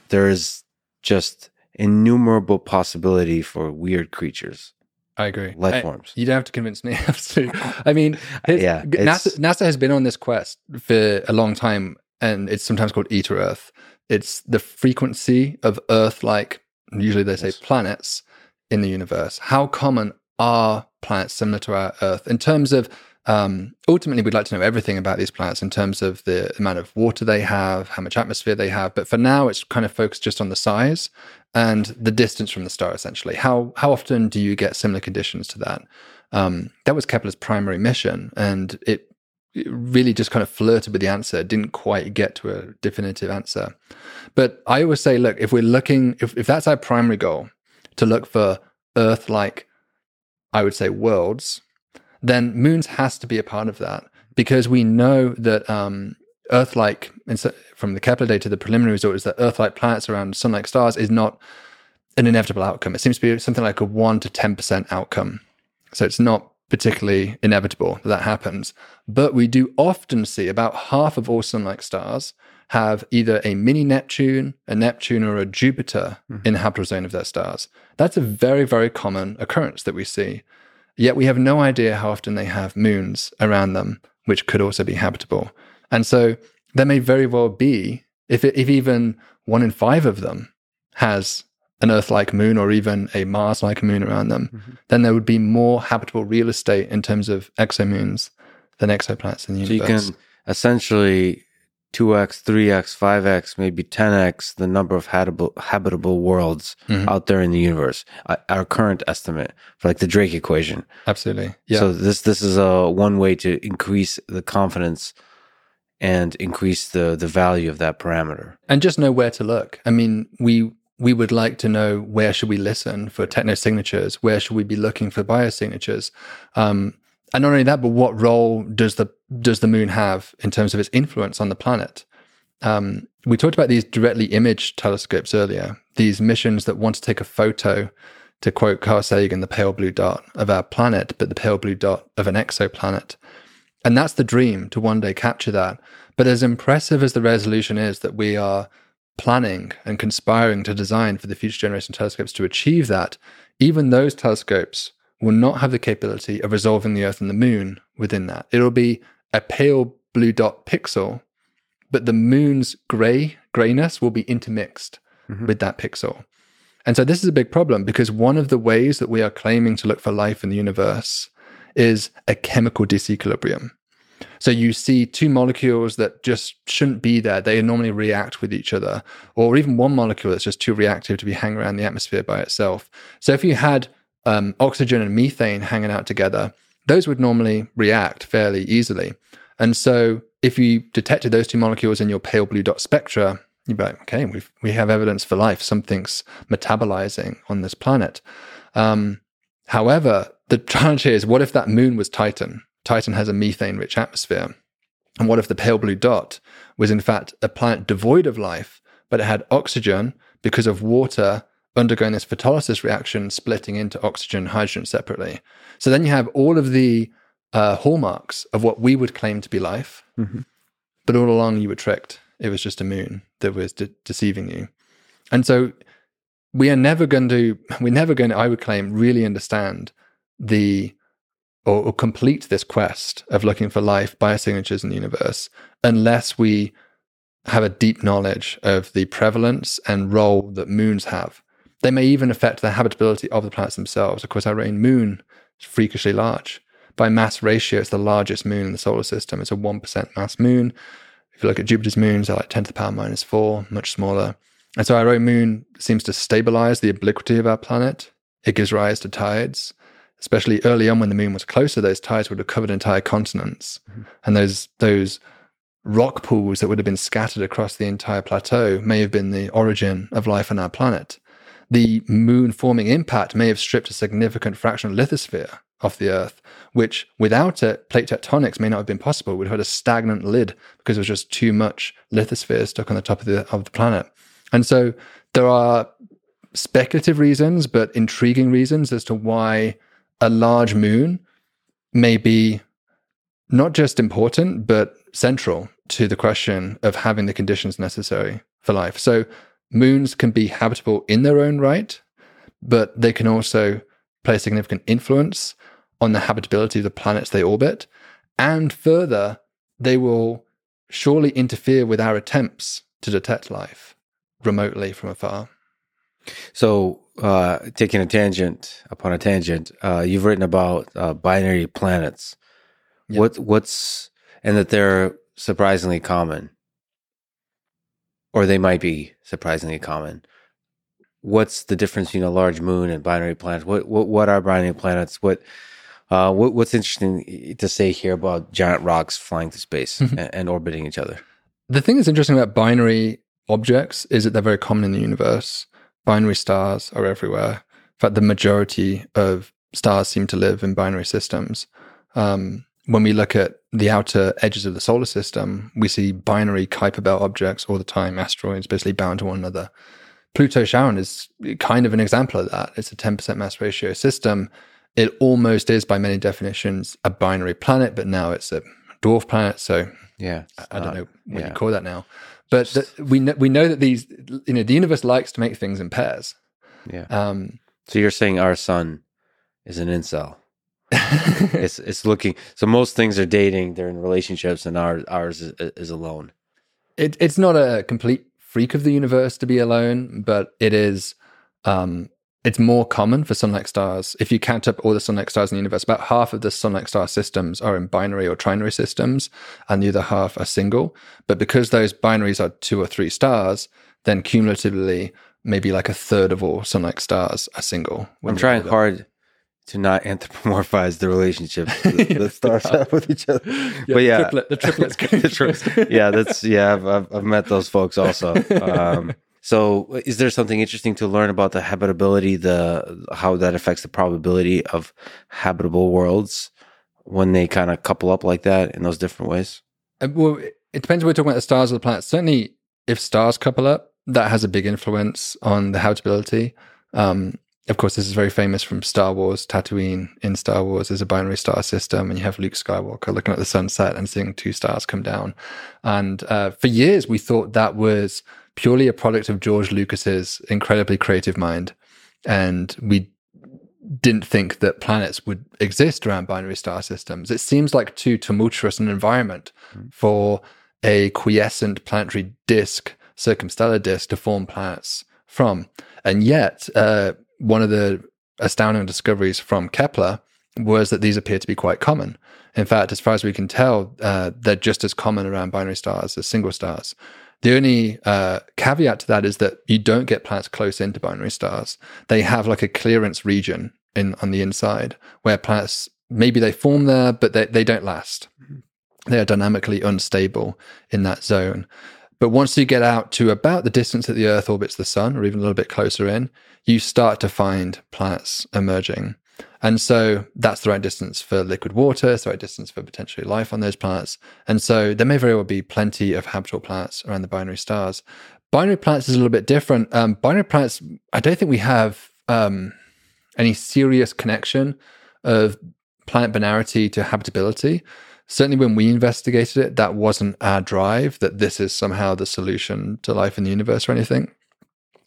there is just innumerable possibility for weird creatures. I agree. Life I, forms. You don't have to convince me. I mean, yeah, NASA, NASA has been on this quest for a long time, and it's sometimes called E to Earth. It's the frequency of Earth-like, usually they say yes. planets in the universe. How common are planets similar to our Earth in terms of Um, ultimately, we'd like to know everything about these planets in terms of the amount of water they have, how much atmosphere they have. But for now, it's kind of focused just on the size and the distance from the star, essentially. How how often do you get similar conditions to that? Um, that was Kepler's primary mission, and it, it really just kind of flirted with the answer. Didn't quite get to a definitive answer. But I always say, look, if we're looking, if, if that's our primary goal, to look for Earth-like, I would say, worlds then moons has to be a part of that because we know that um, Earth-like, from the Kepler data, the preliminary result is that Earth-like planets around sun-like stars is not an inevitable outcome. It seems to be something like a one to ten percent outcome. So it's not particularly inevitable that that happens. But we do often see about half of all sun-like stars have either a mini Neptune, a Neptune, or a Jupiter mm-hmm. in the habitable zone of their stars. That's a very, very common occurrence that we see. Yet we have no idea how often they have moons around them, which could also be habitable. And so there may very well be, if, it, if even one in five of them has an Earth like moon or even a Mars like moon around them, mm-hmm. then there would be more habitable real estate in terms of exomoons than exoplanets in the universe. So you can essentially 2x, 3x, 5x, maybe 10x the number of habitable, habitable worlds mm-hmm. out there in the universe. Uh, our current estimate for like the Drake equation. Absolutely. Yeah. So this this is a one way to increase the confidence and increase the the value of that parameter. And just know where to look. I mean, we we would like to know where should we listen for techno signatures? where should we be looking for biosignatures. Um, and not only that, but what role does the does the moon have in terms of its influence on the planet? Um, we talked about these directly imaged telescopes earlier. These missions that want to take a photo, to quote Carl Sagan, the pale blue dot of our planet, but the pale blue dot of an exoplanet. And that's the dream to one day capture that. But as impressive as the resolution is that we are planning and conspiring to design for the future generation telescopes to achieve that, even those telescopes will not have the capability of resolving the Earth and the Moon within that. It'll be a pale blue dot pixel, but the moon's gray grayness will be intermixed mm-hmm. with that pixel. And so this is a big problem because one of the ways that we are claiming to look for life in the universe is a chemical disequilibrium. So you see two molecules that just shouldn't be there. They normally react with each other, or even one molecule that's just too reactive to be hanging around the atmosphere by itself. So if you had um, oxygen and methane hanging out together, those would normally react fairly easily. And so if you detected those two molecules in your pale blue dot spectra, you'd be like, okay, we we have evidence for life. Something's metabolizing on this planet. Um, however, the challenge here is what if that moon was Titan? Titan has a methane rich atmosphere. And what if the pale blue dot was in fact a planet devoid of life, but it had oxygen because of water undergoing this photolysis reaction, splitting into oxygen and hydrogen separately. So then you have all of the uh, hallmarks of what we would claim to be life, mm-hmm. but all along you were tricked. It was just a moon that was de- deceiving you. And so we are never going to, we're never going to, I would claim, really understand the or, or complete this quest of looking for life biosignatures in the universe unless we have a deep knowledge of the prevalence and role that moons have they may even affect the habitability of the planets themselves. Of course, our own moon is freakishly large. By mass ratio, it's the largest moon in the solar system. It's a 1% mass moon. If you look at Jupiter's moons, they're like 10 to the power minus 4, much smaller. And so our own moon seems to stabilize the obliquity of our planet. It gives rise to tides, especially early on when the moon was closer, those tides would have covered entire continents. Mm-hmm. And those, those rock pools that would have been scattered across the entire plateau may have been the origin of life on our planet the moon forming impact may have stripped a significant fraction of lithosphere off the Earth, which without it, plate tectonics may not have been possible. We'd have had a stagnant lid because there was just too much lithosphere stuck on the top of the of the planet. And so there are speculative reasons, but intriguing reasons as to why a large moon may be not just important, but central to the question of having the conditions necessary for life. So moons can be habitable in their own right, but they can also play a significant influence on the habitability of the planets they orbit. And further, they will surely interfere with our attempts to detect life remotely from afar. So, uh, taking a tangent upon a tangent, uh, you've written about uh, binary planets. Yeah. What what's and that they're surprisingly common, or they might be surprisingly common. What's the difference between a large moon and binary planets? What what what are binary planets? What uh, what, what's interesting to say here about giant rocks flying through space and, and, orbiting each other? The thing that's interesting about binary objects is that they're very common in the universe. Binary stars are everywhere. In fact, the majority of stars seem to live in binary systems. Um, when we look at the outer edges of the solar system, we see binary Kuiper belt objects all the time, asteroids basically bound to one another. Pluto Charon is kind of an example of that. It's a 10% mass ratio system. It almost is, by many definitions, a binary planet, but now it's a dwarf planet. So, yeah, I, I don't know what yeah. you call that now. But the, we know, we know that these, you know, the universe likes to make things in pairs. Yeah. Um, so you're saying our sun is an incel? it's it's looking so most things are dating they're in relationships and ours ours is, is alone. It, it's not a complete freak of the universe to be alone but it is um it's more common for sun-like stars. If you count up all the sun-like stars in the universe about half of the sun-like star systems are in binary or trinary systems and the other half are single. But because those binaries are two or three stars then cumulatively maybe like a third of all sun-like stars are single i'm trying hard to not anthropomorphize the relationship that the stars have with each other. Yeah, but yeah, triplet, the triplets. the tri- yeah, that's yeah. I've, I've, I've met those folks also. Um, so, is there something interesting to learn about the habitability, the how that affects the probability of habitable worlds when they kind of couple up like that in those different ways? Uh, well, it depends. We're talking about the stars or the planets. Certainly, if stars couple up, that has a big influence on the habitability. Um, of course, this is very famous from Star Wars. Tatooine in Star Wars is a binary star system, and you have Luke Skywalker looking at the sunset and seeing two stars come down. And uh, for years, we thought that was purely a product of George Lucas's incredibly creative mind, and we didn't think that planets would exist around binary star systems. It seems like too tumultuous an environment mm. for a quiescent planetary disk, circumstellar disk, to form planets from. And yet, uh, one of the astounding discoveries from Kepler was that these appear to be quite common. In fact, as far as we can tell, uh, they're just as common around binary stars as single stars. The only uh, caveat to that is that you don't get planets close into binary stars. They have like a clearance region in on the inside where planets maybe they form there, but they, they don't last. They are dynamically unstable in that zone. But once you get out to about the distance that the Earth orbits the Sun, or even a little bit closer in, you start to find planets emerging. And so that's the right distance for liquid water, it's the right distance for potentially life on those planets. And so there may very well be plenty of habitable planets around the binary stars. Binary planets is a little bit different. Um, binary planets, I don't think we have um, any serious connection of planet binarity to habitability certainly when we investigated it, that wasn't our drive that this is somehow the solution to life in the universe or anything.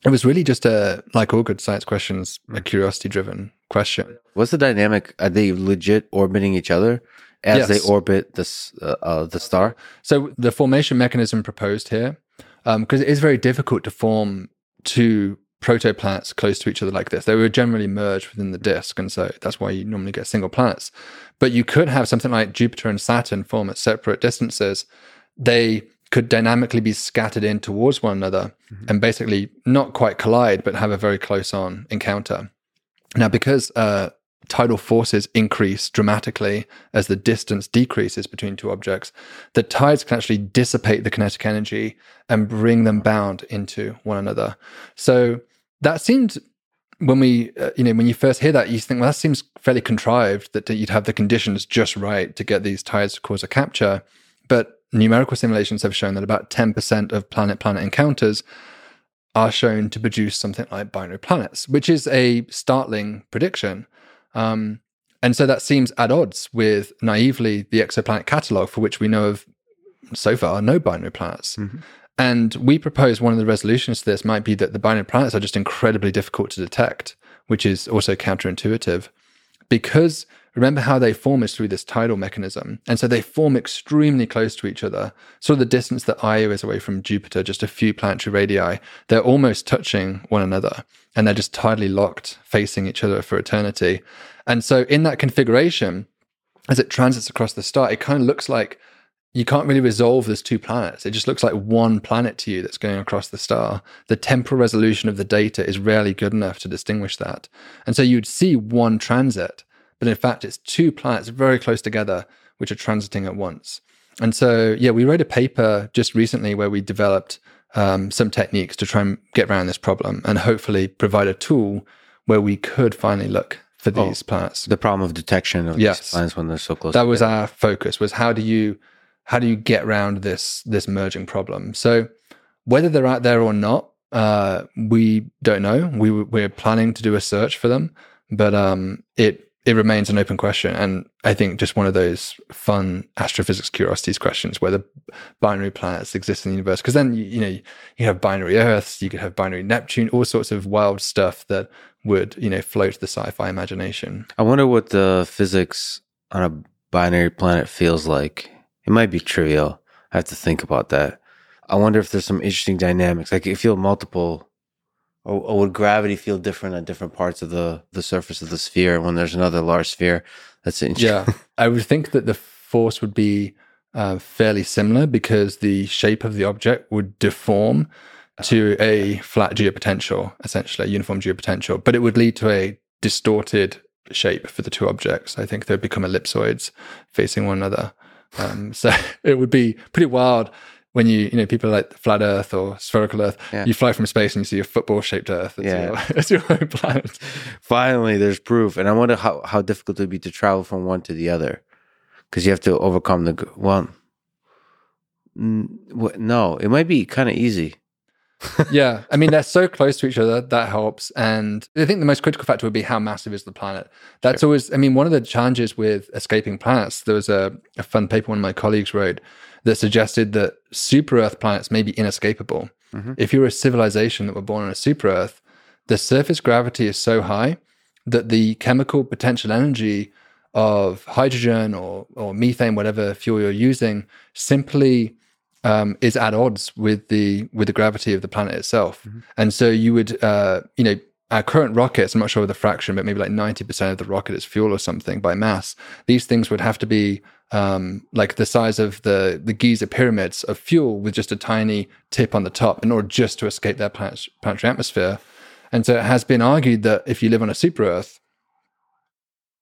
It was really just a, like all good science questions, a curiosity driven question. What's the dynamic? Are they legit orbiting each other as yes. they orbit this uh, uh, the star? So the formation mechanism proposed here, because um, it is very difficult to form two protoplanets close to each other like this. They were generally merged within the disk, and so that's why you normally get single planets. But you could have something like Jupiter and Saturn form at separate distances. They could dynamically be scattered in towards one another mm-hmm. and basically not quite collide, but have a very close on encounter. Now, because uh, tidal forces increase dramatically as the distance decreases between two objects, the tides can actually dissipate the kinetic energy and bring them bound into one another. So that seemed when we, uh, you know, when you first hear that, you think, well, that seems fairly contrived that you'd have the conditions just right to get these tides to cause a capture. But numerical simulations have shown that about 10% of planet planet encounters are shown to produce something like binary planets, which is a startling prediction. Um, and so that seems at odds with naively the exoplanet catalog, for which we know of so far no binary planets. Mm-hmm. And we propose one of the resolutions to this might be that the binary planets are just incredibly difficult to detect, which is also counterintuitive. Because remember how they form is through this tidal mechanism. And so they form extremely close to each other. Sort of the distance that Io is away from Jupiter, just a few planetary radii, they're almost touching one another. And they're just tidally locked, facing each other for eternity. And so in that configuration, as it transits across the star, it kind of looks like you can't really resolve those two planets. It just looks like one planet to you that's going across the star. The temporal resolution of the data is rarely good enough to distinguish that. And so you'd see one transit, but in fact, it's two planets very close together which are transiting at once. And so, yeah, we wrote a paper just recently where we developed um, some techniques to try and get around this problem and hopefully provide a tool where we could finally look for oh, these oh, planets. The problem of detection of yes. these planets when they're so close. That together. was our focus was how do you how do you get around this this merging problem? So whether they're out there or not, uh, we don't know. We we're planning to do a search for them, but um, it it remains an open question, and I think just one of those fun astrophysics curiosities questions whether binary planets exist in the universe. Because then you, you know you have binary Earths, you could have binary Neptune, all sorts of wild stuff that would you know float the sci-fi imagination. I wonder what the physics on a binary planet feels like it might be trivial. I have to think about that. I wonder if there's some interesting dynamics. Like, you feel multiple, or, or, would gravity feel different at different parts of the the surface of the sphere when there's another large sphere? That's interesting. Yeah, I would think that the force would be uh, fairly similar because the shape of the object would deform to a flat geopotential, essentially a uniform geopotential, but it would lead to a distorted shape for the two objects. I think they'd become ellipsoids facing one another. Um, so it would be pretty wild when you, you know, people like flat Earth or spherical Earth, yeah. you fly from space and you see a football shaped Earth. It's yeah. Your, it's your own planet. Finally, there's proof. And I wonder how, how difficult it would be to travel from one to the other because you have to overcome the, well, no, it might be kind of easy yeah, I mean they're so close to each other that helps, and I think the most critical factor would be how massive is the planet. That's sure. always, I mean, one of the challenges with escaping planets. There was a, a fun paper one of my colleagues wrote that suggested that super Earth planets may be inescapable. Mm-hmm. If you're a civilization that were born on a super Earth, the surface gravity is so high that the chemical potential energy of hydrogen or or methane, whatever fuel you're using, simply um, is at odds with the with the gravity of the planet itself. Mm-hmm. And so you would, uh, you know, our current rockets, I'm not sure of the fraction, but maybe like 90% of the rocket is fuel or something by mass. These things would have to be um, like the size of the, the Giza pyramids of fuel with just a tiny tip on the top in order just to escape their planetary atmosphere. And so it has been argued that if you live on a super Earth,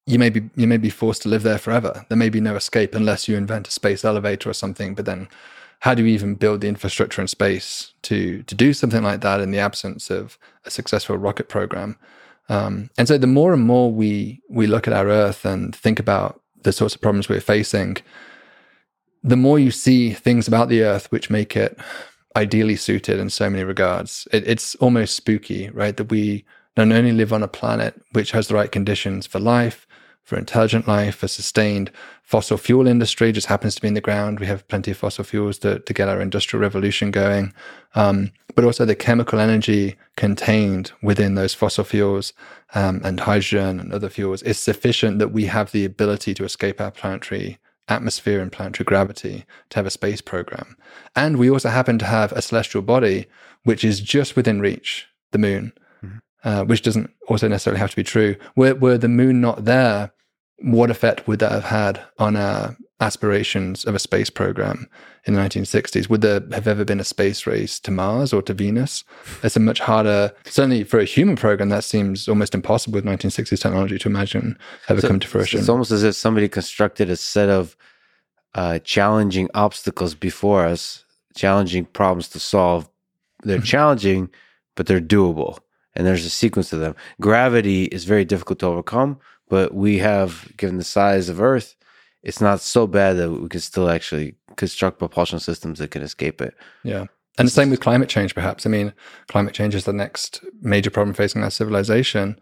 you may be you may be forced to live there forever. There may be no escape unless you invent a space elevator or something. But then how do you even build the infrastructure and space to to do something like that in the absence of a successful rocket program? Um, and so the more and more we we look at our Earth and think about the sorts of problems we're facing, the more you see things about the Earth which make it ideally suited in so many regards. It, it's almost spooky, right? That we not only live on a planet which has the right conditions for life, for intelligent life, for sustained fossil fuel industry just happens to be in the ground. We have plenty of fossil fuels to, to get our industrial revolution going. Um, but also the chemical energy contained within those fossil fuels um, and hydrogen and other fuels is sufficient that we have the ability to escape our planetary atmosphere and planetary gravity to have a space program. And we also happen to have a celestial body which is just within reach, the moon. Uh, which doesn't also necessarily have to be true. Were, were the moon not there, what effect would that have had on our aspirations of a space program in the 1960s? Would there have ever been a space race to Mars or to Venus? It's a much harder, certainly for a human program, that seems almost impossible with 1960s technology to imagine ever so, come to fruition. It's almost as if somebody constructed a set of uh, challenging obstacles before us, challenging problems to solve. They're mm-hmm. challenging, but they're doable. And there's a sequence to them. Gravity is very difficult to overcome but we have, given the size of Earth, it's not so bad that we can still actually construct propulsion systems that can escape it. Yeah. And the same with climate change, perhaps. I mean, climate change is the next major problem facing our civilization,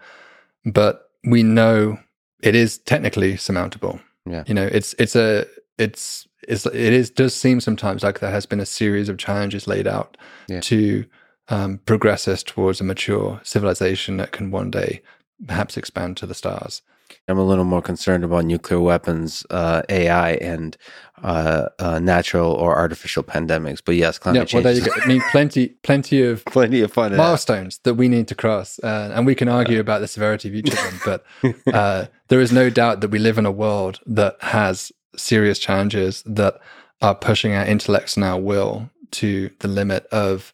but we know it is technically surmountable. Yeah. You know, it's it's a it's it's it is does seem sometimes like there has been a series of challenges laid out yeah. to um, progress us towards a mature civilization that can one day perhaps expand to the stars. I'm a little more concerned about nuclear weapons, uh, AI, and uh, uh, natural or artificial pandemics. But yes, climate yeah, change. Well, there you go. I mean, plenty, plenty of plenty of fun milestones that we need to cross, uh, and we can argue about the severity of each of them. But uh, there is no doubt that we live in a world that has serious challenges that are pushing our intellects and our will to the limit of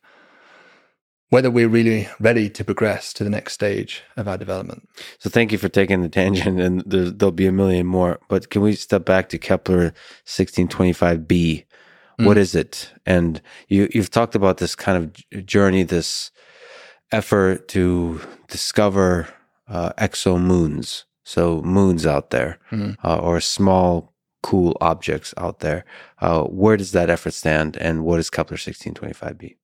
whether we're really ready to progress to the next stage of our development. So thank you for taking the tangent, and there'll be a million more. But can we step back to Kepler 1625b? Mm. What is it? And you you've talked about this kind of journey, this effort to discover uh, exomoons, so moons out there, mm. uh, or small cool objects out there. Uh, where does that effort stand, and what is Kepler 1625b?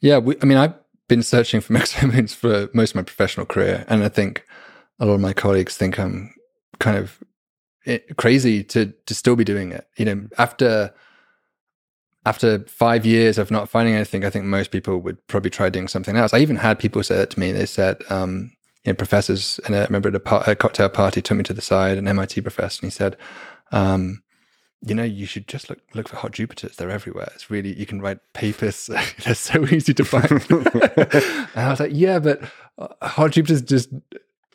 Yeah, we, I mean, I've been searching for exomoons for most of my professional career, and I think a lot of my colleagues think I'm kind of eh, crazy to to still be doing it. You know, after after five years of not finding anything, I think most people would probably try doing something else. I even had people say that to me. They said, um, you know, professors, and I remember at a, par- a, cocktail party took me to the side, an MIT professor, and he said, um, you know, you should just look look for hot Jupiters. They're everywhere. It's really you can write papers. They're so easy to find. and I was like, yeah, but uh, hot Jupiters just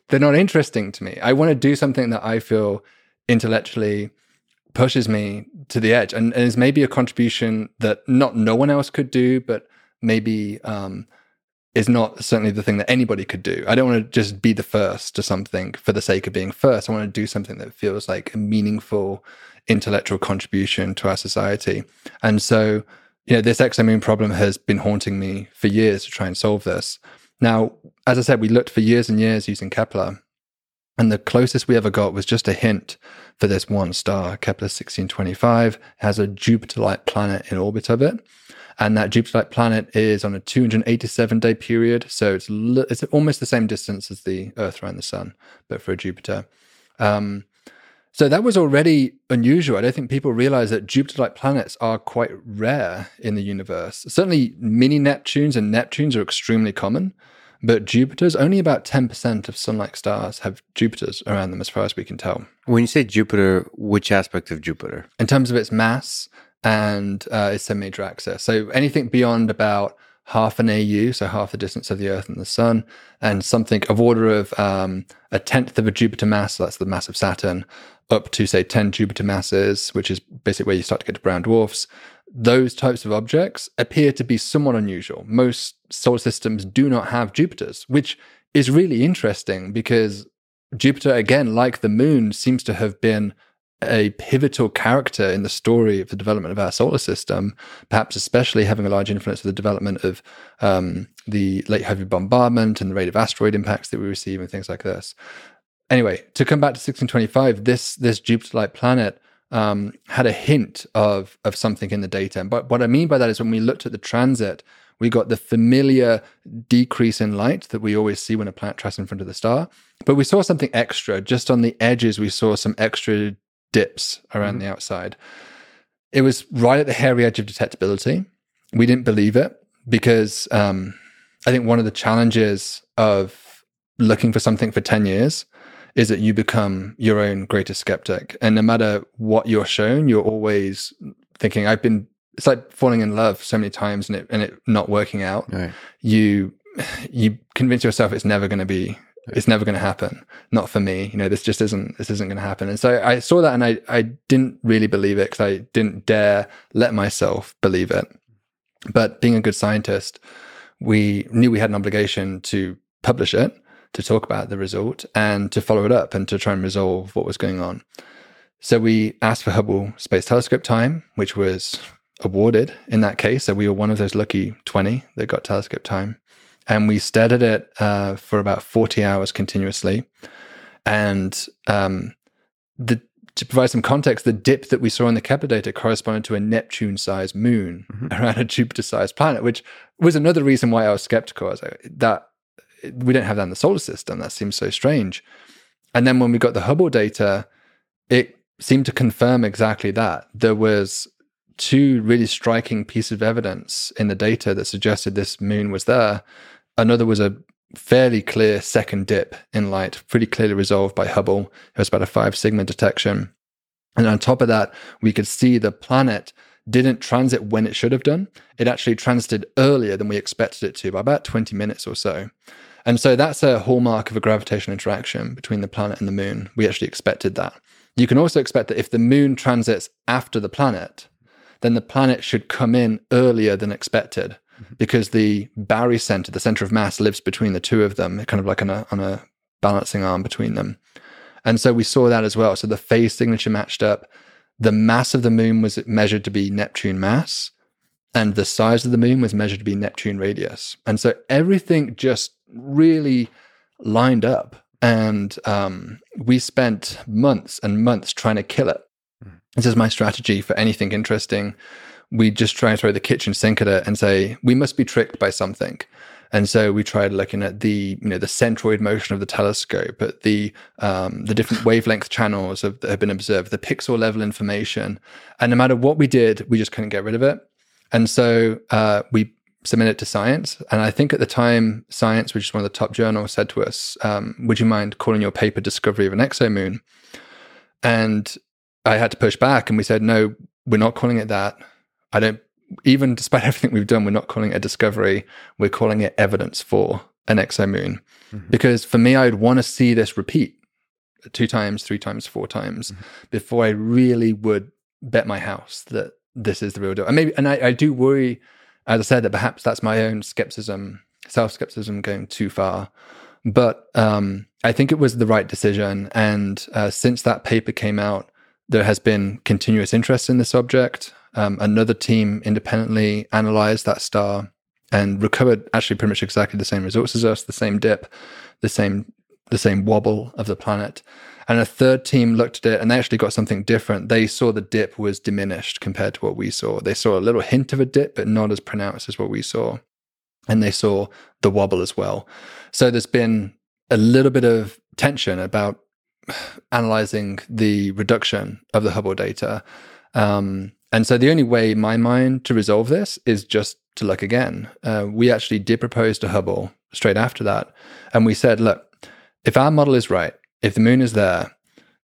they're not interesting to me. I want to do something that I feel intellectually pushes me to the edge, and, and is maybe a contribution that not no one else could do, but maybe um, is not certainly the thing that anybody could do. I don't want to just be the first to something for the sake of being first. I want to do something that feels like a meaningful intellectual contribution to our society. And so, you know, this exomoon problem has been haunting me for years to try and solve this. Now, as I said, we looked for years and years using Kepler, and the closest we ever got was just a hint for this one star. Kepler 1625 has a Jupiter like planet in orbit of it. And that Jupiter like planet is on a 287 day period. So it's, it's almost the same distance as the Earth around the Sun, but for a Jupiter. Um, so that was already unusual. I don't think people realize that Jupiter like planets are quite rare in the universe. Certainly, mini Neptunes and Neptunes are extremely common, but Jupiter's only about 10% of sun like stars have Jupiters around them, as far as we can tell. When you say Jupiter, which aspect of Jupiter? In terms of its mass and uh, its semi major axis. So anything beyond about half an AU, so half the distance of the Earth and the Sun, and something of order of um, a tenth of a Jupiter mass, so that's the mass of Saturn, up to say 10 Jupiter masses, which is basically where you start to get to brown dwarfs. Those types of objects appear to be somewhat unusual. Most solar systems do not have Jupiters, which is really interesting because Jupiter, again, like the moon, seems to have been a pivotal character in the story of the development of our solar system, perhaps especially having a large influence of the development of um, the late heavy bombardment and the rate of asteroid impacts that we receive and things like this. Anyway, to come back to 1625, this this Jupiter-like planet um, had a hint of of something in the data. But what I mean by that is when we looked at the transit, we got the familiar decrease in light that we always see when a planet travels in front of the star. But we saw something extra. Just on the edges, we saw some extra dips around mm-hmm. the outside. It was right at the hairy edge of detectability. We didn't believe it because um, I think one of the challenges of looking for something for 10 years is that you become your own greatest skeptic. And no matter what you're shown, you're always thinking, I've been, it's like falling in love so many times and it, and it not working out. Right. You, you convince yourself it's never going to be it's never going to happen. Not for me you know this just isn't this isn't going to happen. And so i saw that and i i didn't really believe it because i didn't dare let myself believe it. But being a good scientist we knew we had an obligation to publish it to talk about the result and to follow it up and to try and resolve what was going on. So we asked for hubble space telescope time which was awarded in that case. So we were one of those lucky 20 that got telescope time and we stared at it uh, for about 40 hours continuously. And um, the, to provide some context, the dip that we saw in the Kepler data corresponded to a Neptune sized moon mm-hmm. around a Jupiter sized planet, which was another reason why I was skeptical. I was like, that we don't have that in the solar system. That seems so strange. And then when we got the Hubble data, it seemed to confirm exactly that. There was two really striking pieces of evidence in the data that suggested this moon was there. Another was a fairly clear second dip in light, pretty clearly resolved by Hubble. It was about a five sigma detection. And on top of that, we could see the planet didn't transit when it should have done. It actually transited earlier than we expected it to by about 20 minutes or so. And so that's a hallmark of a gravitational interaction between the planet and the moon. We actually expected that. You can also expect that if the moon transits after the planet, then the planet should come in earlier than expected. Because the barycenter, the center of mass, lives between the two of them, kind of like on a, on a balancing arm between them. And so we saw that as well. So the phase signature matched up. The mass of the moon was measured to be Neptune mass, and the size of the moon was measured to be Neptune radius. And so everything just really lined up. And um, we spent months and months trying to kill it. Mm. This is my strategy for anything interesting. We just try and throw the kitchen sink at it and say, we must be tricked by something. And so we tried looking at the you know the centroid motion of the telescope, at the um, the different wavelength channels of, that have been observed, the pixel level information, and no matter what we did, we just couldn't get rid of it. And so uh, we submitted it to Science, and I think at the time, Science, which is one of the top journals, said to us, um, "Would you mind calling your paper "Discovery of an Exomoon"?" And I had to push back, and we said, "No, we're not calling it that. I don't even despite everything we've done, we're not calling it a discovery. We're calling it evidence for an exomoon. Mm-hmm. Because for me, I'd want to see this repeat two times, three times, four times mm-hmm. before I really would bet my house that this is the real deal. And maybe, and I, I do worry, as I said, that perhaps that's my own skepticism, self skepticism going too far. But um, I think it was the right decision. And uh, since that paper came out, there has been continuous interest in this object. Um, another team independently analyzed that star and recovered actually pretty much exactly the same results as us, the same dip, the same the same wobble of the planet. And a third team looked at it and they actually got something different. They saw the dip was diminished compared to what we saw. They saw a little hint of a dip, but not as pronounced as what we saw. And they saw the wobble as well. So there's been a little bit of tension about analyzing the reduction of the Hubble data. Um, and so the only way in my mind to resolve this is just to look again. Uh, we actually did propose to Hubble straight after that. And we said, look, if our model is right, if the moon is there,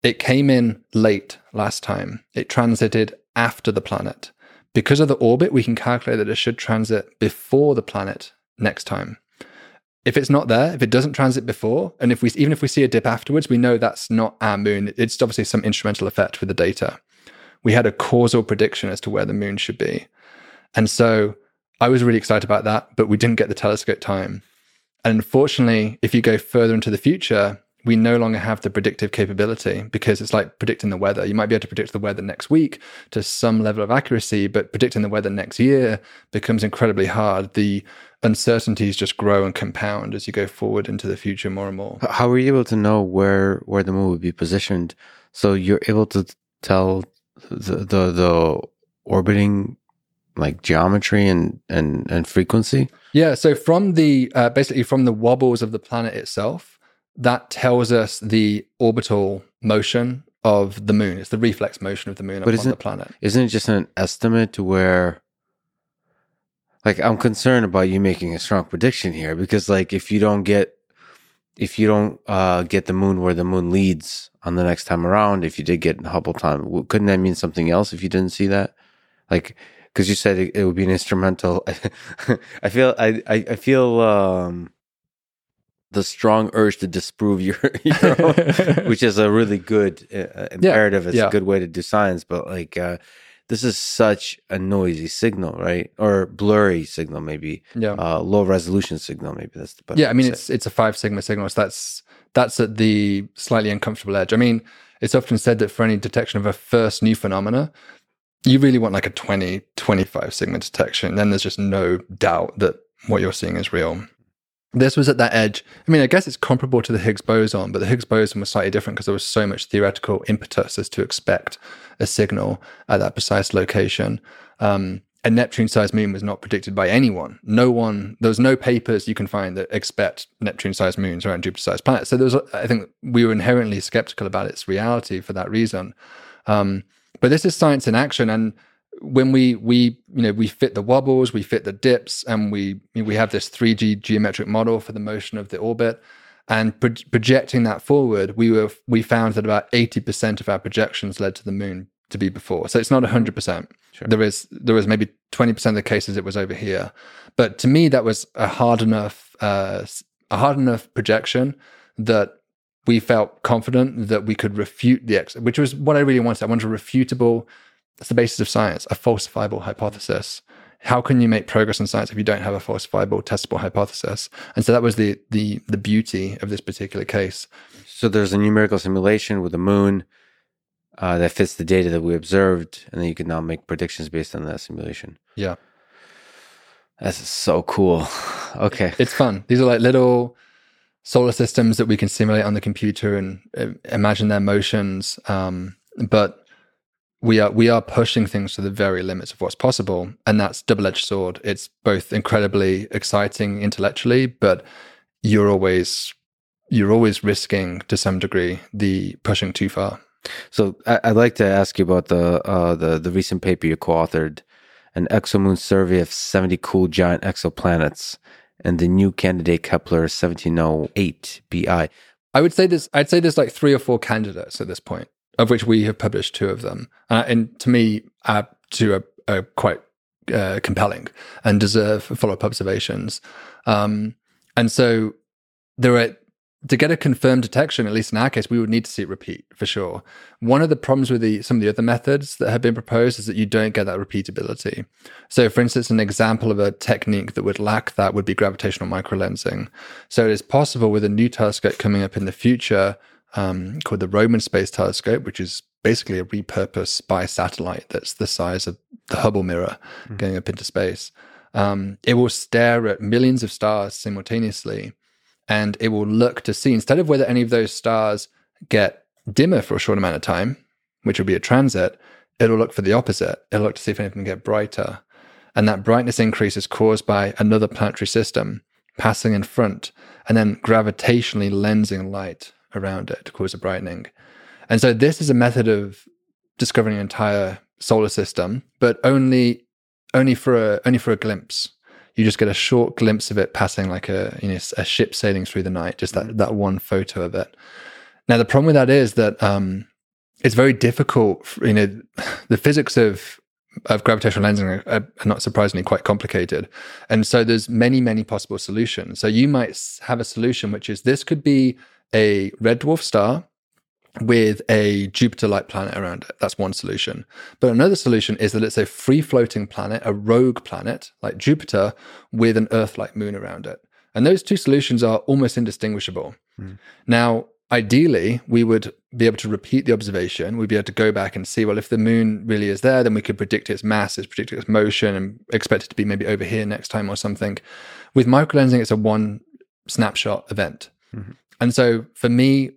it came in late last time, it transited after the planet. Because of the orbit, we can calculate that it should transit before the planet next time. If it's not there, if it doesn't transit before, and if we even if we see a dip afterwards, we know that's not our moon. It's obviously some instrumental effect with the data we had a causal prediction as to where the moon should be. And so I was really excited about that, but we didn't get the telescope time. And unfortunately, if you go further into the future, we no longer have the predictive capability because it's like predicting the weather. You might be able to predict the weather next week to some level of accuracy, but predicting the weather next year becomes incredibly hard. The uncertainties just grow and compound as you go forward into the future more and more. How were you able to know where where the moon would be positioned? So you're able to tell the the, the orbiting like geometry and and and frequency? Yeah so from the uh, basically from the wobbles of the planet itself that tells us the orbital motion of the moon. It's the reflex motion of the moon but upon the planet. isn't it just an estimate to where like i'm concerned about you making a strong prediction here because like if you don't get if you don't uh, get the moon where the moon leads on the next time around, if you did get Hubble time, couldn't that mean something else if you didn't see that? Like, because you said it, it, would be an instrumental. I feel I I, I feel um, the strong urge to disprove your, your own, which is a really good uh, imperative. Yeah, it's yeah. a good way to do science, but like. Uh, this is such a noisy signal, right? Or blurry signal, maybe. Yeah. Uh, low resolution signal, maybe that's the. Yeah, I mean, it's it's a five sigma signal, so that's that's at the slightly uncomfortable edge. I mean, it's often said that for any detection of a first new phenomena, you really want like a 20, 25 sigma detection. Then there's just no doubt that what you're seeing is real. This was at that edge. I mean, I guess it's comparable to the Higgs boson, but the Higgs boson was slightly different because there was so much theoretical impetus as to expect a signal at that precise location. Um, a Neptune sized moon was not predicted by anyone. No one, there was no papers you can find that expect Neptune sized moons around Jupiter sized planets. So there was, I think we were inherently skeptical about its reality for that reason. Um, but this is science in action. And when we we you know we fit the wobbles, we fit the dips, and we we have this 3D geometric model for the motion of the orbit. And pro- projecting that forward, we were we found that about 80% of our projections led to the moon to be before. So it's not 100%. Sure. There is there was maybe 20% of the cases it was over here. But to me that was a hard enough uh, a hard enough projection that we felt confident that we could refute the X, which was what I really wanted. I wanted a refutable, that's the basis of science, a falsifiable hypothesis. How can you make progress in science if you don't have a falsifiable, testable hypothesis? And so that was the the the beauty of this particular case. So there's a numerical simulation with the moon uh, that fits the data that we observed, and then you can now make predictions based on that simulation. Yeah, that's so cool. Okay, it's fun. These are like little solar systems that we can simulate on the computer and uh, imagine their motions. Um, but we are we are pushing things to the very limits of what's possible, and that's double edged sword. It's both incredibly exciting intellectually, but you're always you're always risking to some degree the pushing too far. So I, would like to ask you about the uh, the the recent paper you co-authored, an exomoon survey of seventy cool giant exoplanets and the new candidate Kepler 1708 bi. I would say this. I'd say there's like three or four candidates at this point, of which we have published two of them, uh, and to me, uh, two are, are quite uh, compelling and deserve follow-up observations. Um, and so there are to get a confirmed detection, at least in our case, we would need to see it repeat for sure. One of the problems with the, some of the other methods that have been proposed is that you don't get that repeatability. So, for instance, an example of a technique that would lack that would be gravitational microlensing. So, it is possible with a new telescope coming up in the future um, called the Roman Space Telescope, which is basically a repurposed spy satellite that's the size of the Hubble mirror mm. going up into space. Um, it will stare at millions of stars simultaneously and it will look to see instead of whether any of those stars get dimmer for a short amount of time, which will be a transit, it'll look for the opposite. It'll look to see if any of them get brighter. And that brightness increase is caused by another planetary system passing in front and then gravitationally lensing light around it to cause a brightening. And so this is a method of discovering an entire solar system, but only only for a only for a glimpse you just get a short glimpse of it passing like a you know a ship sailing through the night just that that one photo of it. Now the problem with that is that um, it's very difficult you know the physics of of gravitational lensing are, are, not surprisingly quite complicated. And so there's many many possible solutions. So you might have a solution which is this could be a red dwarf star with a Jupiter like planet around it. That's one solution. But another solution is that it's a free floating planet, a rogue planet like Jupiter, with an Earth like moon around it. And those two solutions are almost indistinguishable. Mm. Now, ideally, we would be able to repeat the observation. We'd be able to go back and see, well, if the moon really is there, then we could predict its mass, its predict its motion, and expect it to be maybe over here next time or something. With microlensing, it's a one snapshot event. Mm-hmm. And so for me,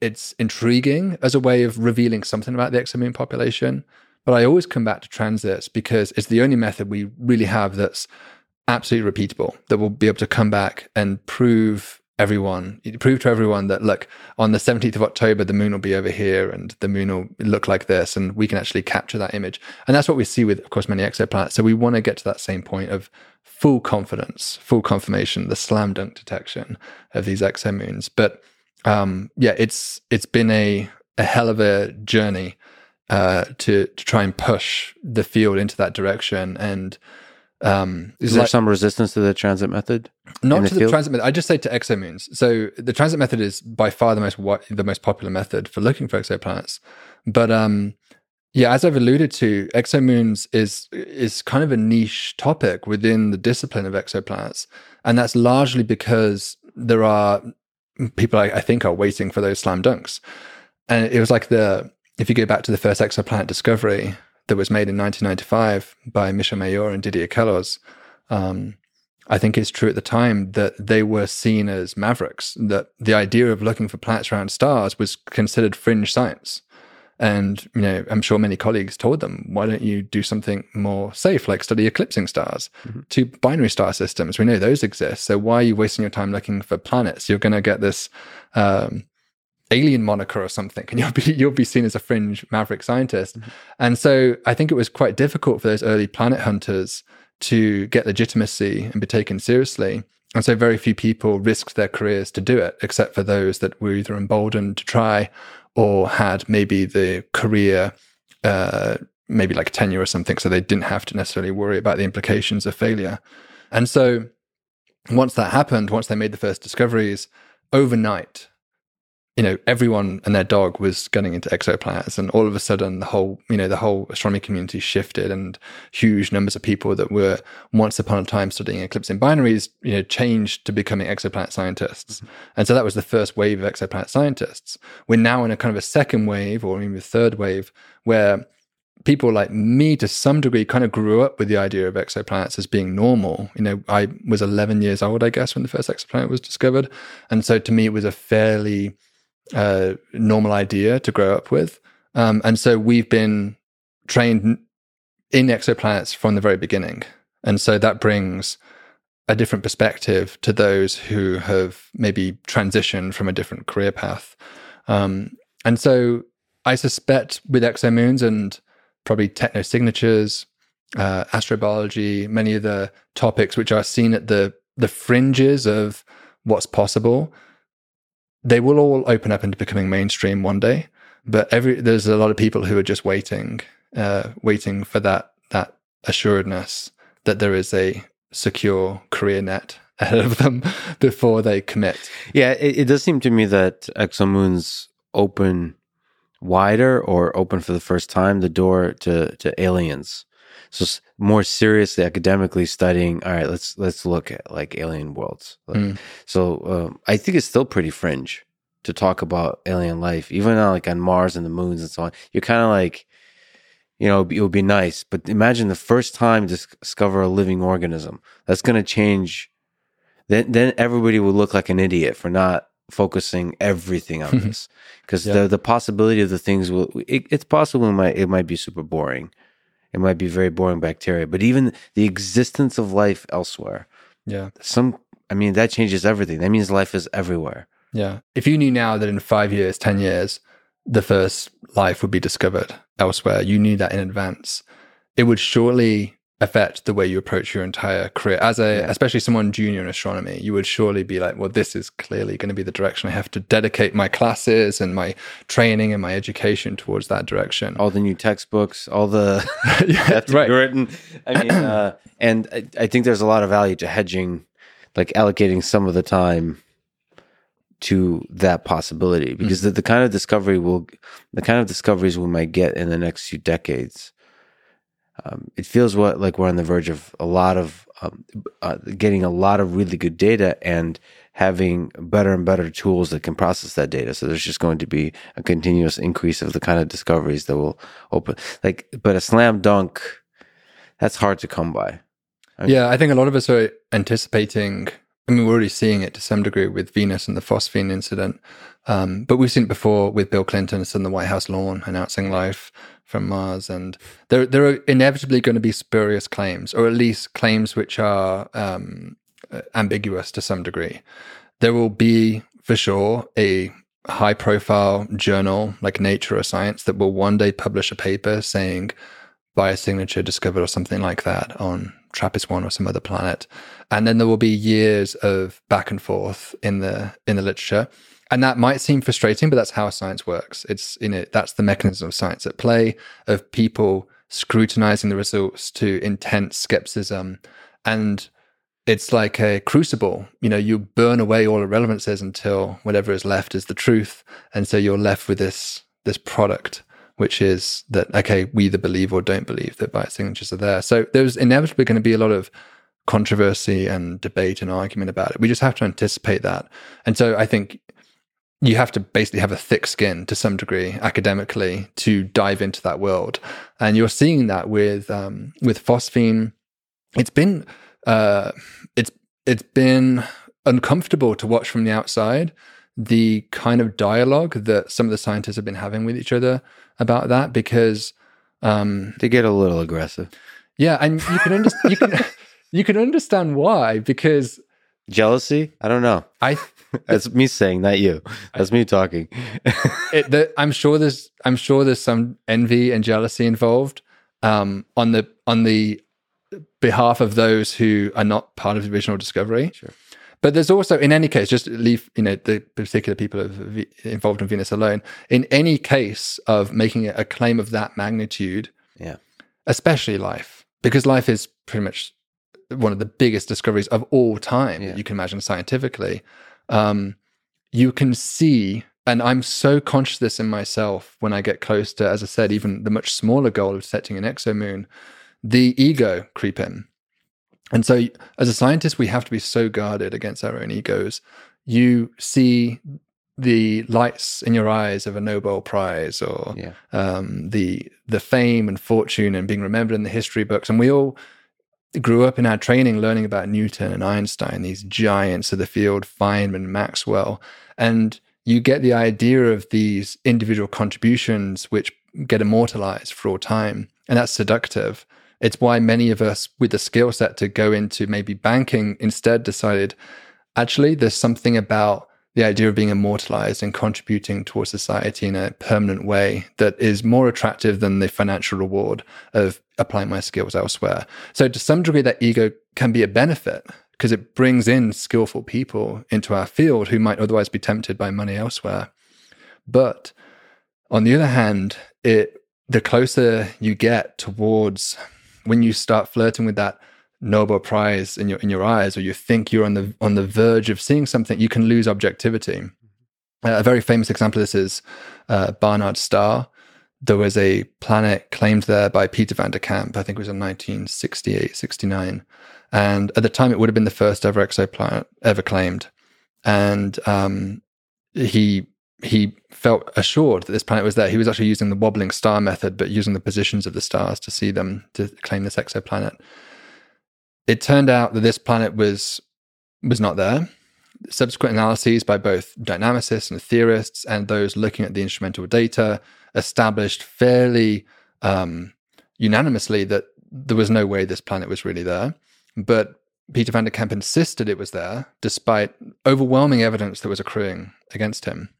it's intriguing as a way of revealing something about the exomoon population. But I always come back to transits because it's the only method we really have that's absolutely repeatable, that will be able to come back and prove everyone, prove to everyone that, look, on the 17th of October, the moon will be over here and the moon will look like this. And we can actually capture that image. And that's what we see with, of course, many exoplanets. So we want to get to that same point of full confidence, full confirmation, the slam dunk detection of these exomoons. But um, yeah, it's it's been a a hell of a journey uh, to to try and push the field into that direction. And um, is there like, some resistance to the transit method? Not the to the transit method. I just say to exomoons. So the transit method is by far the most the most popular method for looking for exoplanets. But um, yeah, as I've alluded to, exomoons is is kind of a niche topic within the discipline of exoplanets, and that's largely because there are people I, I, think are waiting for those slam dunks. And it was like the if you go back to the first exoplanet discovery that was made in 1995 by Michel Mayor and Didier Queloz, um, I think it's true at the time that they were seen as mavericks. That the idea of looking for planets around stars was considered fringe science. And you know, I'm sure many colleagues told them, why don't you do something more safe, like study eclipsing stars? Mm-hmm. Two binary star systems, we know those exist. So why are you wasting your time looking for planets? You're going to get this um, alien moniker or something, and you'll be you'll be seen as a fringe maverick scientist. Mm-hmm. And so I think it was quite difficult for those early planet hunters to get legitimacy and be taken seriously. And so very few people risked their careers to do it, except for those that were either emboldened to try or had maybe the career, uh, maybe like tenure or something, so they didn't have to necessarily worry about the implications of failure. And so once that happened, once they made the first discoveries, overnight, you know, everyone and their dog was getting into exoplanets, and all of a sudden, the whole, you know, the whole astronomy community shifted, and huge numbers of people that were once upon a time studying eclipsing binaries, you know, changed to becoming exoplanet scientists, mm-hmm. and so that was the first wave of exoplanet scientists. We're now in a kind of a second wave, or even a third wave, where people like me to some degree kind of grew up with the idea of exoplanets as being normal. You know, I was 11 years old, I guess, when the first exoplanet was discovered. And so to me, it was a fairly uh, normal idea to grow up with. Um, and so we've been trained in exoplanets from the very beginning. And so that brings a different perspective to those who have maybe transitioned from a different career path. Um, and so I suspect with exomoons and probably technosignatures, uh, astrobiology, many of the topics which are seen at the the fringes of what's possible, they will all open up into becoming mainstream one day. But every there's a lot of people who are just waiting, uh, waiting for that that assuredness that there is a secure career net ahead of them before they commit. Yeah, it, it does seem to me that exomoons open wider or open for the first time the door to to aliens. So more seriously academically studying. All right, let's let's look at like alien worlds. Mm. So um, I think it's still pretty fringe to talk about alien life, even on, like on Mars and the moons and so on. You're kind of like, you know, it would be nice, but imagine the first time to discover a living organism. That's going to change. Then then everybody would look like an idiot for not focusing everything on this because yeah. the the possibility of the things will it, it's possible it might it might be super boring it might be very boring bacteria but even the existence of life elsewhere yeah. some i mean that changes everything. That means life is everywhere. Yeah. If you knew now that in 5 years 10 years the first life would be discovered elsewhere you knew that in advance it would surely affect the way you approach your entire career as a yeah. especially someone junior in astronomy you would surely be like well this is clearly going to be the direction i have to dedicate my classes and my training and my education towards that direction all the new textbooks all the yeah, right. written i mean uh, and I, I think there's a lot of value to hedging like allocating some of the time to that possibility because mm-hmm. the, the kind of discovery will the kind of discoveries we might get in the next few decades um, it feels what like we're on the verge of a lot of um, uh, getting a lot of really good data and having better and better tools that can process that data. So there's just going to be a continuous increase of the kind of discoveries that will open. Like, but a slam dunk, that's hard to come by. Yeah, I think a lot of us are anticipating. I mean, we're already seeing it to some degree with Venus and the phosphine incident, um, but we've seen it before with Bill Clinton on the White House lawn announcing life from Mars, and there there are inevitably going to be spurious claims, or at least claims which are um, ambiguous to some degree. There will be for sure a high profile journal like Nature or Science that will one day publish a paper saying biosignature discovered or something like that on TRAPPIST one or some other planet, and then there will be years of back and forth in the in the literature and that might seem frustrating, but that's how science works. It's you know that's the mechanism of science at play of people scrutinizing the results to intense skepticism, and it's like a crucible. You know, you burn away all irrelevances until whatever is left is the truth, and so you're left with this this product, which is that okay, we either believe or don't believe that biosignatures are there. So there's inevitably going to be a lot of controversy and debate and argument about it. We just have to anticipate that. And so I think you have to basically have a thick skin to some degree academically to dive into that world, and you're seeing that with um, with phosphine. It's been uh, it's it's been uncomfortable to watch from the outside the kind of dialogue that some of the scientists have been having with each other about that because um, they get a little aggressive. Yeah, and you can you can you can understand why because Jealousy? I don't know. I that's me saying, not you. That's me talking. it, the, I'm sure there's I'm sure there's some envy and jealousy involved um, on the on the behalf of those who are not part of the original discovery. Sure. But there's also, in any case, just leave you know the particular people involved in Venus alone. In any case of making a claim of that magnitude, yeah, especially life, because life is pretty much one of the biggest discoveries of all time yeah. you can imagine scientifically. Um, you can see, and I'm so conscious of this in myself when I get close to, as I said, even the much smaller goal of setting an exomoon, the ego creep in. And so, as a scientist, we have to be so guarded against our own egos. You see the lights in your eyes of a Nobel Prize, or yeah. um, the the fame and fortune and being remembered in the history books, and we all grew up in our training learning about Newton and Einstein, these giants of the field, Feynman, Maxwell, and you get the idea of these individual contributions which get immortalized for all time, and that's seductive. It's why many of us with the skill set to go into maybe banking instead decided actually there's something about the idea of being immortalized and contributing towards society in a permanent way that is more attractive than the financial reward of applying my skills elsewhere. So, to some degree, that ego can be a benefit because it brings in skillful people into our field who might otherwise be tempted by money elsewhere. But on the other hand, it the closer you get towards when you start flirting with that Nobel Prize in your in your eyes, or you think you're on the on the verge of seeing something, you can lose objectivity. Uh, a very famous example of this is uh, Barnard Star. There was a planet claimed there by Peter van de Kamp. I think it was in 1968, 69. And at the time, it would have been the first ever exoplanet ever claimed. And um, he he felt assured that this planet was there. He was actually using the wobbling star method, but using the positions of the stars to see them to claim this exoplanet. It turned out that this planet was was not there. Subsequent analyses by both dynamicists and theorists and those looking at the instrumental data established fairly um, unanimously that there was no way this planet was really there. But Peter van de Kamp insisted it was there, despite overwhelming evidence that was accruing against him.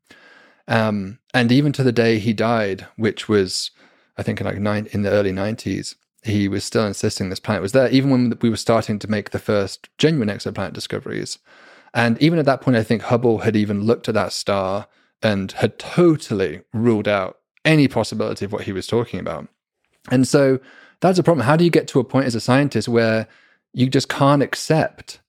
Um, and even to the day he died, which was, I think, in like nine, in the early 90s, he was still insisting this planet was there, even when we were starting to make the first genuine exoplanet discoveries. And even at that point, I think Hubble had even looked at that star and had totally ruled out any possibility of what he was talking about. And so that's a problem. How do you get to a point as a scientist where you just can't accept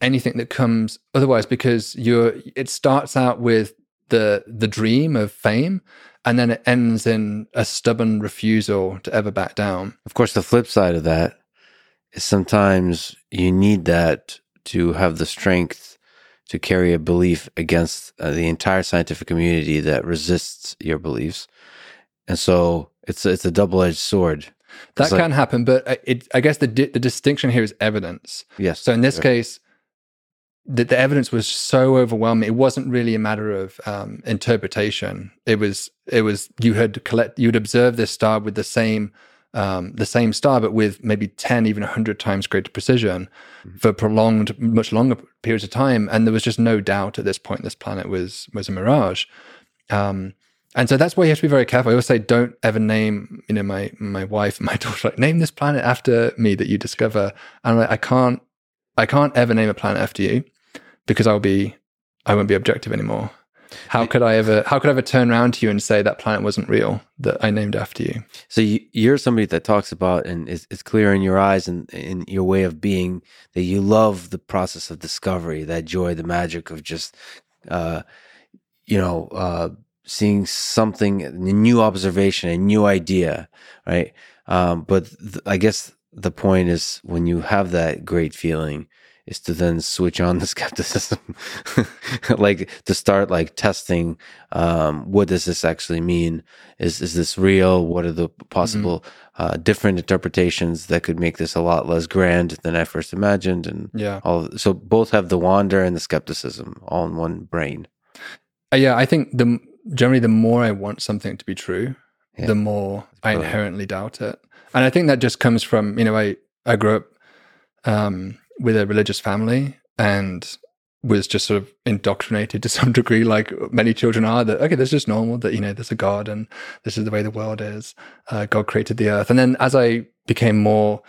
anything that comes otherwise because you're it starts out with the the dream of fame and then it ends in a stubborn refusal to ever back down. Of course, the flip side of that is sometimes you need that to have the strength to carry a belief against uh, the entire scientific community that resists your beliefs. And so it's it's a double edged sword. That can happen, but uh, it, I guess the di- the distinction here is evidence. Yes. So in this case, the, the evidence was so overwhelming. It wasn't really a matter of um, interpretation. It was it was you had collect you'd observe this star with the same um, the same star, but with maybe ten, even hundred times greater precision mm-hmm. for prolonged, much longer periods of time. And there was just no doubt at this point this planet was was a mirage. Um, and so that's why you have to be very careful. I always say, don't ever name, you know, my my wife my daughter like name this planet after me that you discover. And like, I can't, I can't ever name a planet after you because I'll be I won't be objective anymore. How could I ever how could I ever turn around to you and say that planet wasn't real that I named after you? So you, are somebody that talks about and is, is clear in your eyes and in your way of being that you love the process of discovery, that joy, the magic of just uh, you know uh, seeing something, a new observation, a new idea, right? Um, but th- I guess the point is when you have that great feeling is to then switch on the skepticism. Like to start like testing um, what does this actually mean? Is is this real? What are the possible mm-hmm. uh, different interpretations that could make this a lot less grand than i first imagined and yeah. all so both have the wonder and the skepticism all in one brain. Uh, yeah i think the generally the more i want something to be true yeah. the more i inherently doubt it. And i think that just comes from you know i i grew up um, with a religious family. and was just sort of indoctrinated to some degree, like many children are. That okay, this is just normal. That you know, there's a God, and this is the way the world is. Uh, God created the earth, and then as I became more,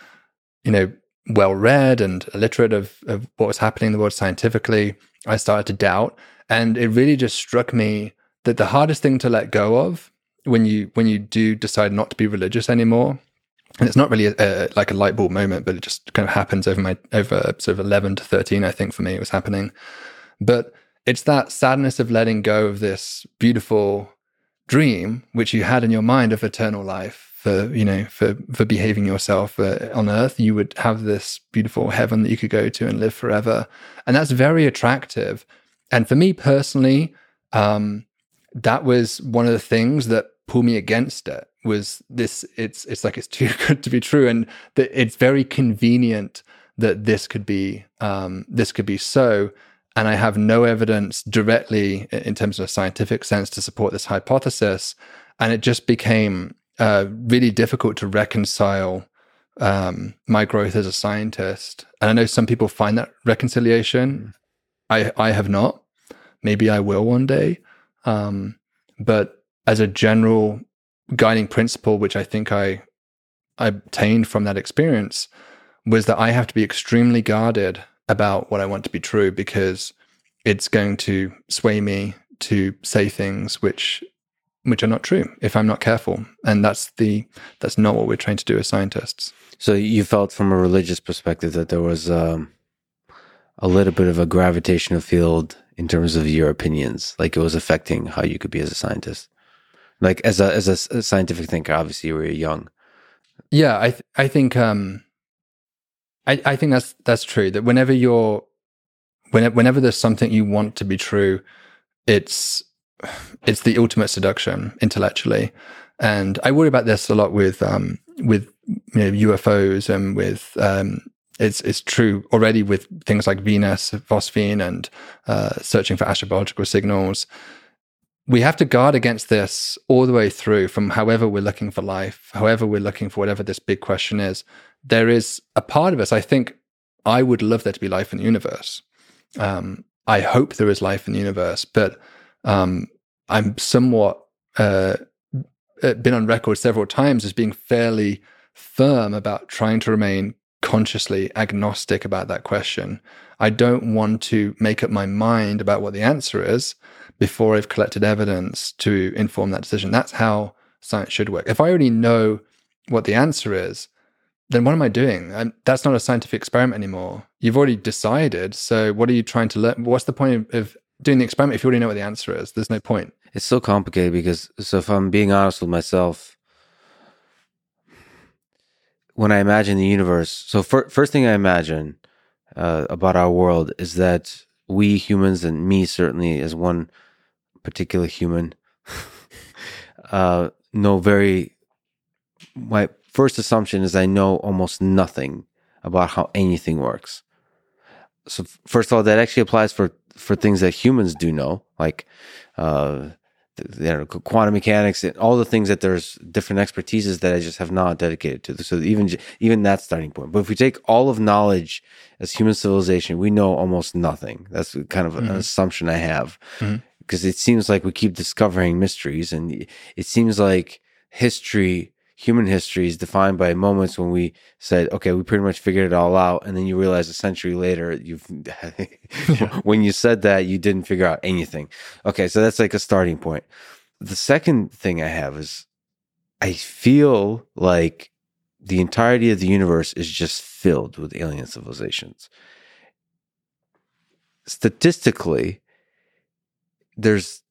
you know, well read and illiterate of, of what was happening in the world scientifically, I started to doubt, and it really just struck me that the hardest thing to let go of when you when you do decide not to be religious anymore and it's not really a, a, like a light bulb moment, but it just kind of happens over my over sort of eleven to thirteen. I think for me it was happening, but it's that sadness of letting go of this beautiful dream which you had in your mind of eternal life for you know for for behaving yourself uh, on earth. You would have this beautiful heaven that you could go to and live forever. And that's very attractive. And for me personally um, that was one of the things that pulled me against it was this it's it's like it's too good to be true. And that it's very convenient that this could be um, this could be so. And i have no evidence directly in terms of a scientific sense to support this hypothesis. And it just became uh, really difficult to reconcile um, my growth as a scientist. And i know some people find that reconciliation. I i have not. Maybe i will one day. Um, but as a general guiding principle, which I think I, I obtained from that experience, was that I have to be extremely guarded about what I want to be true because it's going to sway me to say things which which are not true if I'm not careful. And that's the that's not what we're trained to do as scientists. So you felt from a religious perspective that there was um, a little bit of a gravitational field in terms of your opinions, like it was affecting how you could be as a scientist. Like as a as a, scientific thinker, obviously you were young. Yeah, I th- I think um, I I think that's that's true. That whenever you're whenever whenever there's something you want to be true, it's it's the ultimate seduction intellectually. And I worry about this a lot with um, with you know, UFOs and with um, it's it's true already with things like Venus, phosphine, and uh, searching for astrobiological signals we have to guard against this all the way through from however we're looking for life, however we're looking for whatever this big question is. There is a part of us, I think I would love there to be life in the universe. Um, I hope there is life in the universe, but um, I'm somewhat uh, uh been on record several times as being fairly firm about trying to remain consciously agnostic about that question. I don't want to make up my mind about what the answer is before I've collected evidence to inform that decision. That's how science should work. If I already know what the answer is, then what am I doing? And that's not a scientific experiment anymore. You've already decided. So what are you trying to learn? What's the point of, of doing the experiment if you already know what the answer is? There's no point. It's so complicated because, so if I'm being honest with myself, when I imagine the universe, so for, first thing I imagine uh, about our world is that we humans and me certainly as one particular human uh, know very. My first assumption is I know almost nothing about how anything works. So first of all, that actually applies for for things that humans do know, like uh, you know, quantum mechanics and all the things that there's different expertises that I just have not dedicated to. So even even that starting point. But if we take all of knowledge as human civilization, we know almost nothing. That's kind of mm-hmm. an assumption I have. Mm-hmm because it seems like we keep discovering mysteries and it seems like history human history is defined by moments when we said okay we pretty much figured it all out and then you realize a century later you've when you said that you didn't figure out anything. Okay so that's like a starting point. The second thing i have is i feel like the entirety of the universe is just filled with alien civilizations. Statistically there's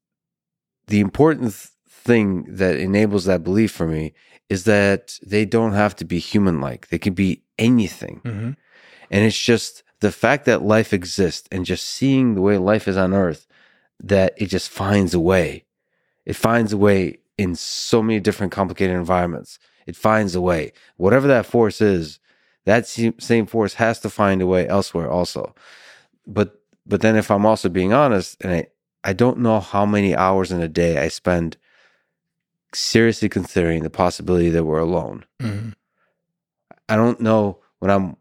the important thing that enables that belief for me is that they don't have to be human like. They can be anything. Mm-hmm. And it's just the fact that life exists and just seeing the way life is on earth that it just finds a way. It finds a way in so many different complicated environments. It finds a way. Whatever that force is, that same force has to find a way elsewhere also. But but then if I'm also being honest and I I don't know how many hours in a day I spend seriously considering the possibility that we're alone. Mm-hmm. I don't know when I'm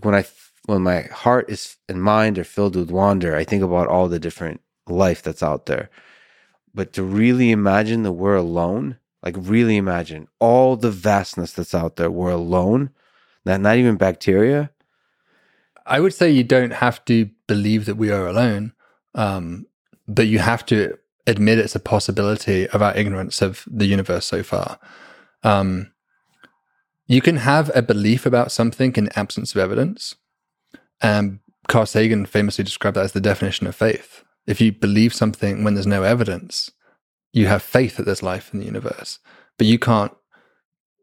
when I when my heart is and mind are filled with wonder, I think about all the different life that's out there. But to really imagine that we're alone, like really imagine all the vastness that's out there, we're alone, that not even bacteria. I would say you don't have to believe that we are alone, um, but you have to admit it's a possibility of our ignorance of the universe so far. Um, you can have a belief about something in absence of evidence. And Carl Sagan famously described that as the definition of faith. If you believe something when there's no evidence, you have faith that there's life in the universe, but you can't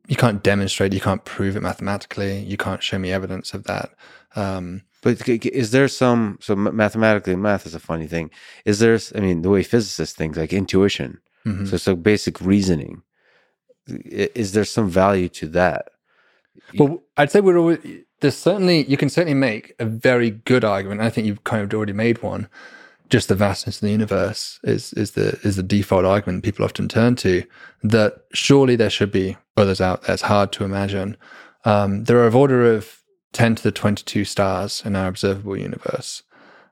you can't demonstrate, you can't prove it mathematically, you can't show me evidence of that. Um, but is there some so mathematically math is a funny thing. Is there I mean the way physicists think like intuition. Mm-hmm. So so basic reasoning. Is there some value to that? Well, I'd say we're always, there's certainly you can certainly make a very good argument. I think you've kind of already made one. Just the vastness of the universe is is the is the default argument people often turn to. That surely there should be others out there. It's hard to imagine. Um, there are of order of ten to the twenty-two stars in our observable universe,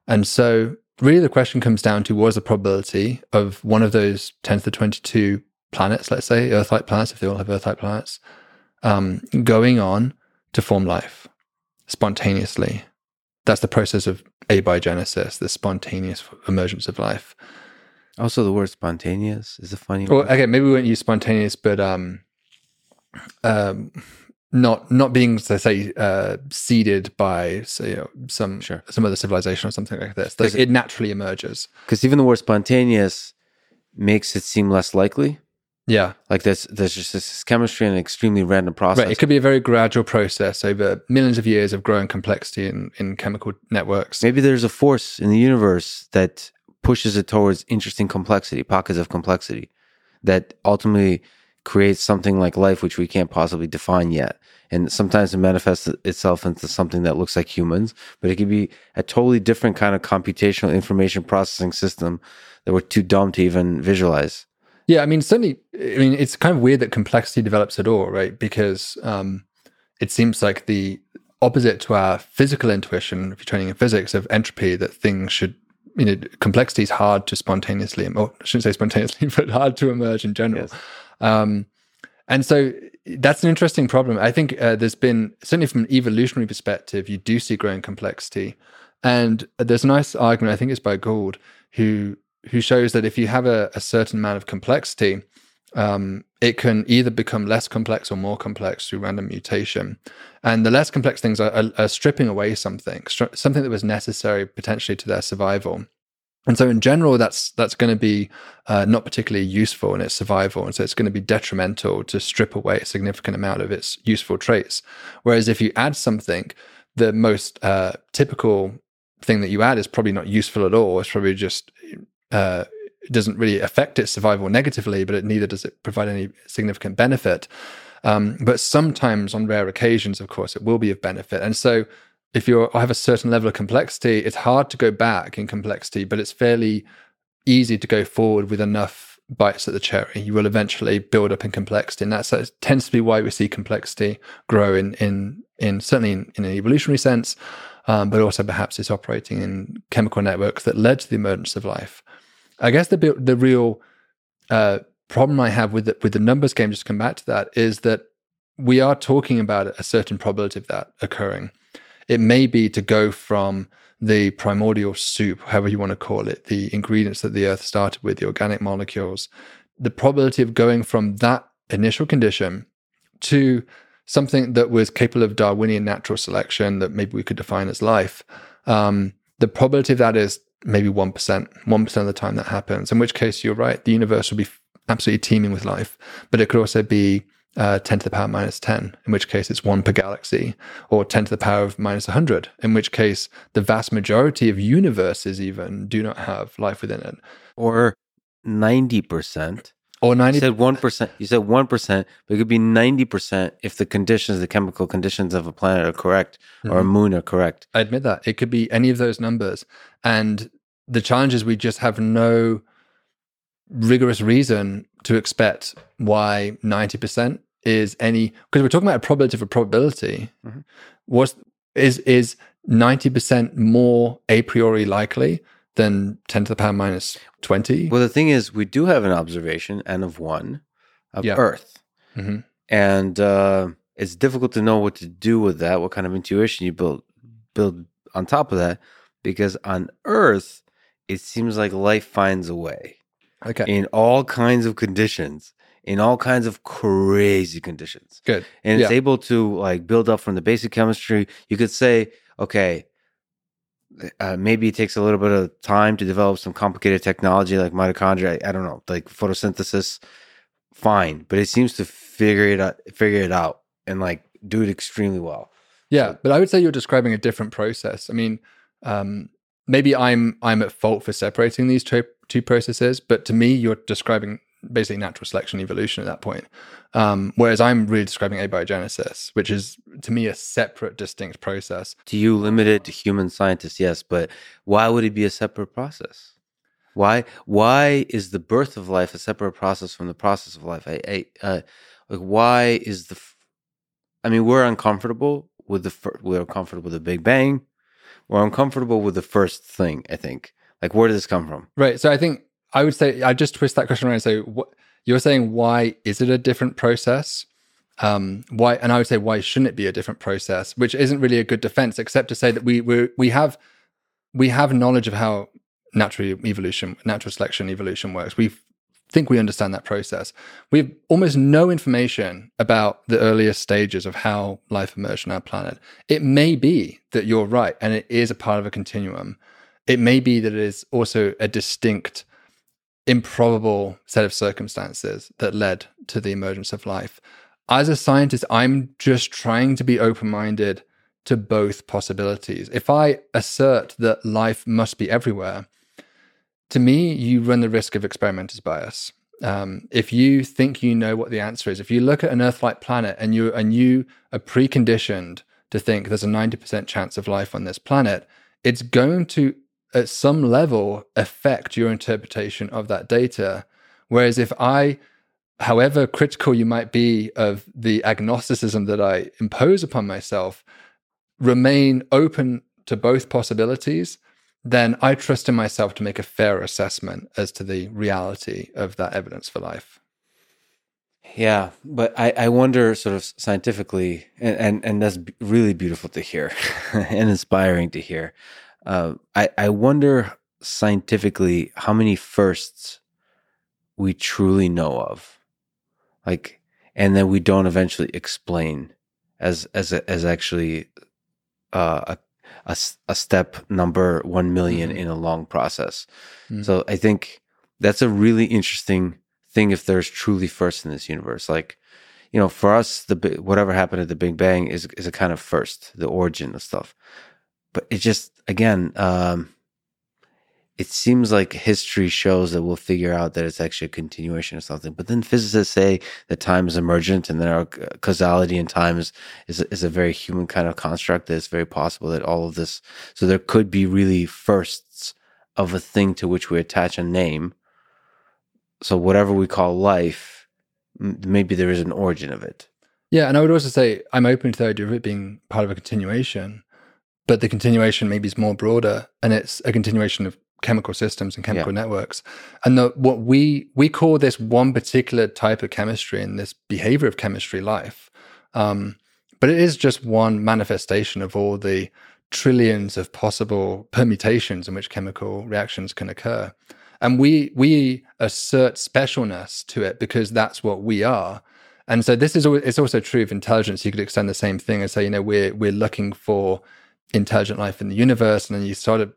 and so really the question comes down to what is the probability of one of those ten to the twenty-two planets, let's say Earth-like planets, if they all have Earth-like planets, um, going on to form life spontaneously. That's the process of abiogenesis, the spontaneous emergence of life. Also, the word spontaneous is a funny. Well, okay, maybe we won't use spontaneous, but um, um, not not being, so say, uh, seeded by say, you know, some sure. some other civilization or something like this. Like it naturally emerges. Because even the word spontaneous makes it seem less likely. Yeah. Like there's there's just this chemistry and an extremely random process. Right. It could be a very gradual process over millions of years of growing complexity in, in chemical networks. Maybe there's a force in the universe that pushes it towards interesting complexity, pockets of complexity, that ultimately creates something like life which we can't possibly define yet. And sometimes it manifests itself into something that looks like humans, but it could be a totally different kind of computational information processing system that we're too dumb to even visualize. Yeah, I mean, certainly, I mean, it's kind of weird that complexity develops at all, right? Because um, it seems like the opposite to our physical intuition, if you're training in physics, of entropy, that things should, you know, complexity is hard to spontaneously, or I shouldn't say spontaneously, but hard to emerge in general. Yes. Um, and so that's an interesting problem. I think uh, there's been, certainly from an evolutionary perspective, you do see growing complexity. And there's a nice argument, I think it's by Gould, who who shows that if you have a, a certain amount of complexity, um, it can either become less complex or more complex through random mutation. And the less complex things are, are, are stripping away something, stri- something that was necessary potentially to their survival. And so, in general, that's that's going to be uh, not particularly useful in its survival, and so it's going to be detrimental to strip away a significant amount of its useful traits. Whereas if you add something, the most uh, typical thing that you add is probably not useful at all. It's probably just uh, doesn't really affect its survival negatively, but it neither does it provide any significant benefit. Um, but sometimes, on rare occasions, of course, it will be of benefit. And so, if you have a certain level of complexity, it's hard to go back in complexity, but it's fairly easy to go forward with enough bites at the cherry. You will eventually build up in complexity, and that tends to be why we see complexity grow in in in certainly in, in an evolutionary sense, um, but also perhaps it's operating in chemical networks that led to the emergence of life. I guess the the real uh, problem I have with the, with the numbers game, just to come back to that, is that we are talking about a certain probability of that occurring. It may be to go from the primordial soup, however you want to call it, the ingredients that the earth started with, the organic molecules, the probability of going from that initial condition to something that was capable of Darwinian natural selection that maybe we could define as life. Um, the probability of that is maybe 1%, 1% of the time that happens, in which case you're right, the universe will be absolutely teeming with life. But it could also be uh, 10 to the power minus 10, in which case it's one per galaxy, or 10 to the power of minus 100, in which case the vast majority of universes even do not have life within it. Or 90%. Or 90 You said 1%. You said 1%, but it could be 90% if the conditions, the chemical conditions of a planet are correct mm-hmm. or a mm-hmm. moon are correct. I admit that. It could be any of those numbers. And the challenge is we just have no rigorous reason to expect why 90% is any because we're talking about a probability for probability mm-hmm. was is is 90% more a priori likely than 10 to the power minus 20. Well, the thing is, we do have an observation, n of one, of yeah. Earth. Mm-hmm. And uh, it's difficult to know what to do with that, what kind of intuition you build, build on top of that, because on Earth, it seems like life finds a way. Okay. In all kinds of conditions, in all kinds of crazy conditions. Good. And yeah. it's able to like build up from the basic chemistry. You could say, okay, uh, maybe it takes a little bit of time to develop some complicated technology like mitochondria. I, I, don't know, like photosynthesis. Fine, but it seems to figure it out, figure it out, and like do it extremely well. Yeah, but I would say you're describing a different process. I mean, um, maybe I'm I'm at fault for separating these two two processes, but to me, you're describing basically natural selection evolution at that point. Um, whereas I'm really describing abiogenesis, which is to me a separate, distinct process. To you, limited to human scientists, yes, but why would it be a separate process? Why why is the birth of life a separate process from the process of life? I, I uh, like why is the I mean, we're uncomfortable with the we're uncomfortable with the Big Bang. We're uncomfortable with the first thing. I think. Like, where did this come from? Right. So I think I would say I just twist that question around and say what you're saying. Why is it a different process? Um, why? And I would say why shouldn't it be a different process? Which isn't really a good defense, except to say that we we we have we have knowledge of how natural evolution, natural selection evolution works. We think we understand that process. We have almost no information about the earliest stages of how life emerged on our planet. It may be that you're right, and it is a part of a continuum. It may be that it is also a distinct improbable set of circumstances that led to the emergence of life. As a scientist, I'm just trying to be open minded to both possibilities. If I assert that life must be everywhere, to me, you run the risk of experimenter's bias. Um, if you think you know what the answer is, if you look at an Earth-like planet and you and you are preconditioned to think there's a 90% chance of life on this planet, it's going to at some level affect your interpretation of that data. Whereas if I, however critical you might be of the agnosticism that I impose upon myself, remain open to both possibilities, then I trust in myself to make a fair assessment as to the reality of that evidence for life. Yeah, but I, I wonder sort of scientifically, and, and, and that's really beautiful to hear and inspiring to hear. Uh, I I wonder scientifically how many firsts we truly know of, like, and then we don't eventually explain as as a, as actually uh, a, a, a step number one million mm-hmm. in a long process. Mm-hmm. So I think that's a really interesting thing if there's truly first in this universe. Like, you know, for us, the whatever happened at the Big Bang is is a kind of first, the origin of stuff but it just again um, it seems like history shows that we'll figure out that it's actually a continuation of something. But then physicists say that time is emergent and that our causality in time is, is, is a very human kind of construct. That it's very possible that all of this, so there could be really firsts of a thing to which we attach a name. So whatever we call life, maybe there is an origin of it. Yeah. And I would also say I'm open to the idea of it being part of a continuation but the continuation maybe is more broader and it's a continuation of chemical systems and chemical yeah. networks. And the, what we we call this one particular type of chemistry and this behavior of chemistry life um, but it is just one manifestation of all the trillions of possible permutations in which chemical reactions can occur. And we we assert specialness to it because that's what we are. And so this is it's also true of intelligence. You could extend the same thing and say you know we're we're looking for intelligent life in the universe and then you sort of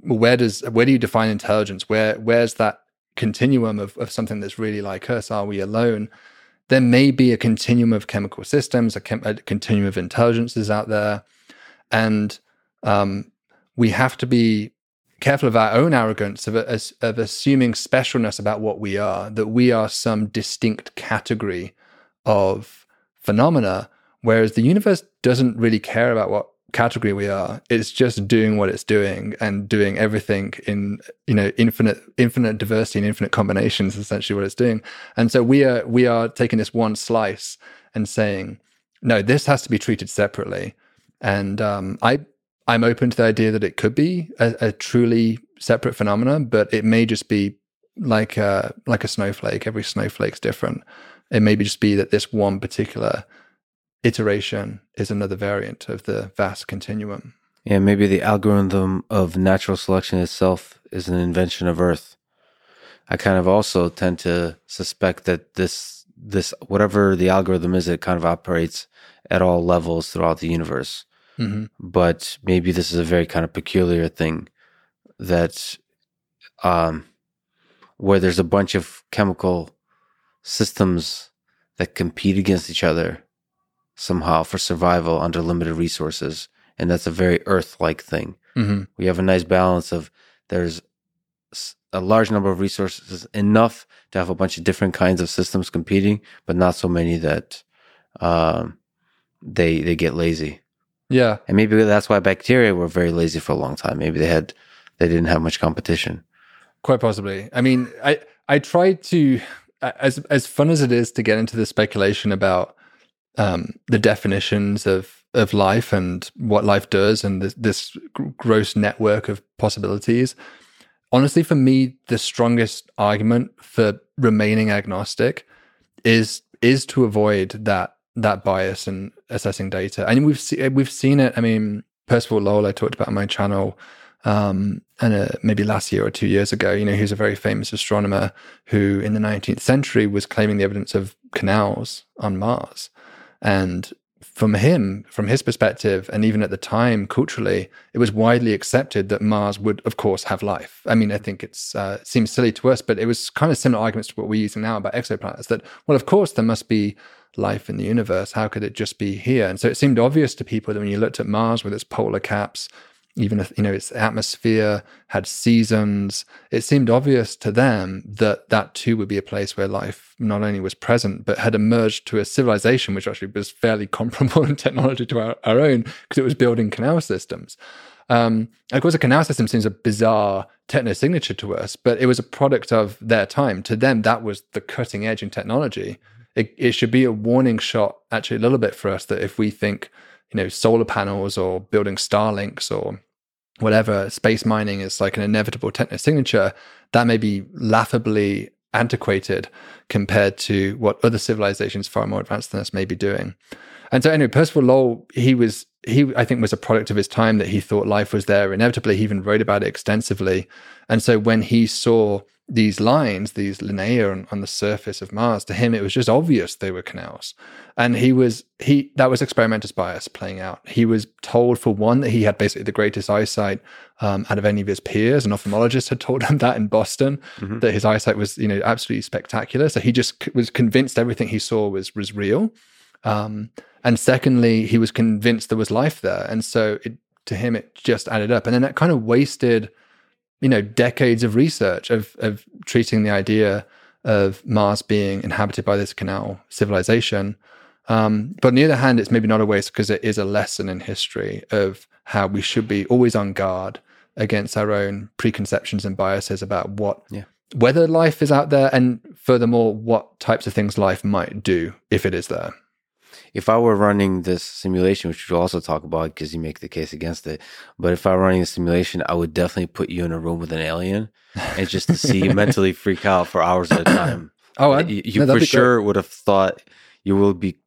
where does where do you define intelligence? Where where's that continuum of, of something that's really like us? Are we alone? There may be a continuum of chemical systems a, chem- a continuum of intelligences out there. And um, we have to be careful of our own arrogance of, of assuming specialness about what we are that we are some distinct category of phenomena whereas the universe doesn't really care about what category we are it's just doing what it's doing and doing everything in you know infinite infinite diversity and infinite combinations essentially what it's doing and so we are we are taking this one slice and saying no this has to be treated separately and um, i I'm open to the idea that it could be a, a truly separate phenomenon, but it may just be like a like a snowflake. Every snowflake's different. It may just be that this one particular iteration is another variant of the vast continuum. Yeah, maybe the algorithm of natural selection itself is an invention of Earth. I kind of also tend to suspect that this this whatever the algorithm is, it kind of operates at all levels throughout the universe. Mm-hmm. But maybe this is a very kind of peculiar thing that um, where there's a bunch of chemical systems that compete against each other somehow for survival under limited resources. And that's a very earth like thing. Mm-hmm. We have a nice balance of there's a large number of resources, enough to have a bunch of different kinds of systems competing, but not so many that um, they they get lazy. Yeah, and maybe that's why bacteria were very lazy for a long time. Maybe they had they didn't have much competition. Quite possibly. I mean, I I tried to as as fun as it is to get into the speculation about um, the definitions of of life and what life does and this, this gross network of possibilities. Honestly, for me, the strongest argument for remaining agnostic is is to avoid that that bias in assessing data. And we've se- we've seen it. I mean, Percival Lowell, I talked about on my channel, um, and uh, maybe last year or two years ago. You know, he was a very famous astronomer who, in the 19th century, was claiming the evidence of canals on Mars. And from him, from his perspective, and even at the time culturally, it was widely accepted that Mars would, of course, have life. I mean, I think it uh, seems silly to us, but it was kind of similar arguments to what we're using now about exoplanets. That well, of course, there must be life in the universe. How could it just be here? And so it seemed obvious to people that when you looked at Mars with its polar caps, even if you know its atmosphere had seasons it seemed obvious to them that that too would be a place where life not only was present but had emerged to a civilization which actually was fairly comparable in technology to our, our own because it was building canal systems. Um, of course a canal system seems a bizarre techno signature to us but it was a product of their time. To them that was the cutting edge in technology. It, it should be a warning shot actually a little bit for us that if we think you know solar panels or building starlinks or whatever space mining is like an inevitable techno signature, that may be laughably antiquated compared to what other civilizations far more advanced than us may be doing. And so anyway, Percival Lowell, he was he I think was a product of his time that he thought life was there inevitably. He even wrote about it extensively. And so when he saw these lines, these linea on, on, the surface of Mars, to him it was just obvious they were canals. And he was he that was experimentalist bias playing out. He was told for one that he had basically the greatest eyesight um, out of any of his peers. An ophthalmologist had told him that in Boston mm-hmm. that his eyesight was you know absolutely spectacular. So he just c- was convinced everything he saw was was real. Um, and secondly, he was convinced there was life there, and so it, to him it just added up. And then that kind of wasted you know decades of research of of treating the idea of Mars being inhabited by this canal civilization. Um, but on the other hand, it's maybe not a waste because it is a lesson in history of how we should be always on guard against our own preconceptions and biases about what yeah. whether life is out there and furthermore what types of things life might do if it is there if I were running this simulation, which we'll also talk about because you make the case against it, but if I were running a simulation, I would definitely put you in a room with an alien and just to see you mentally freak out for hours at a time. Oh, I'd, you, you no, for sure would have thought you will be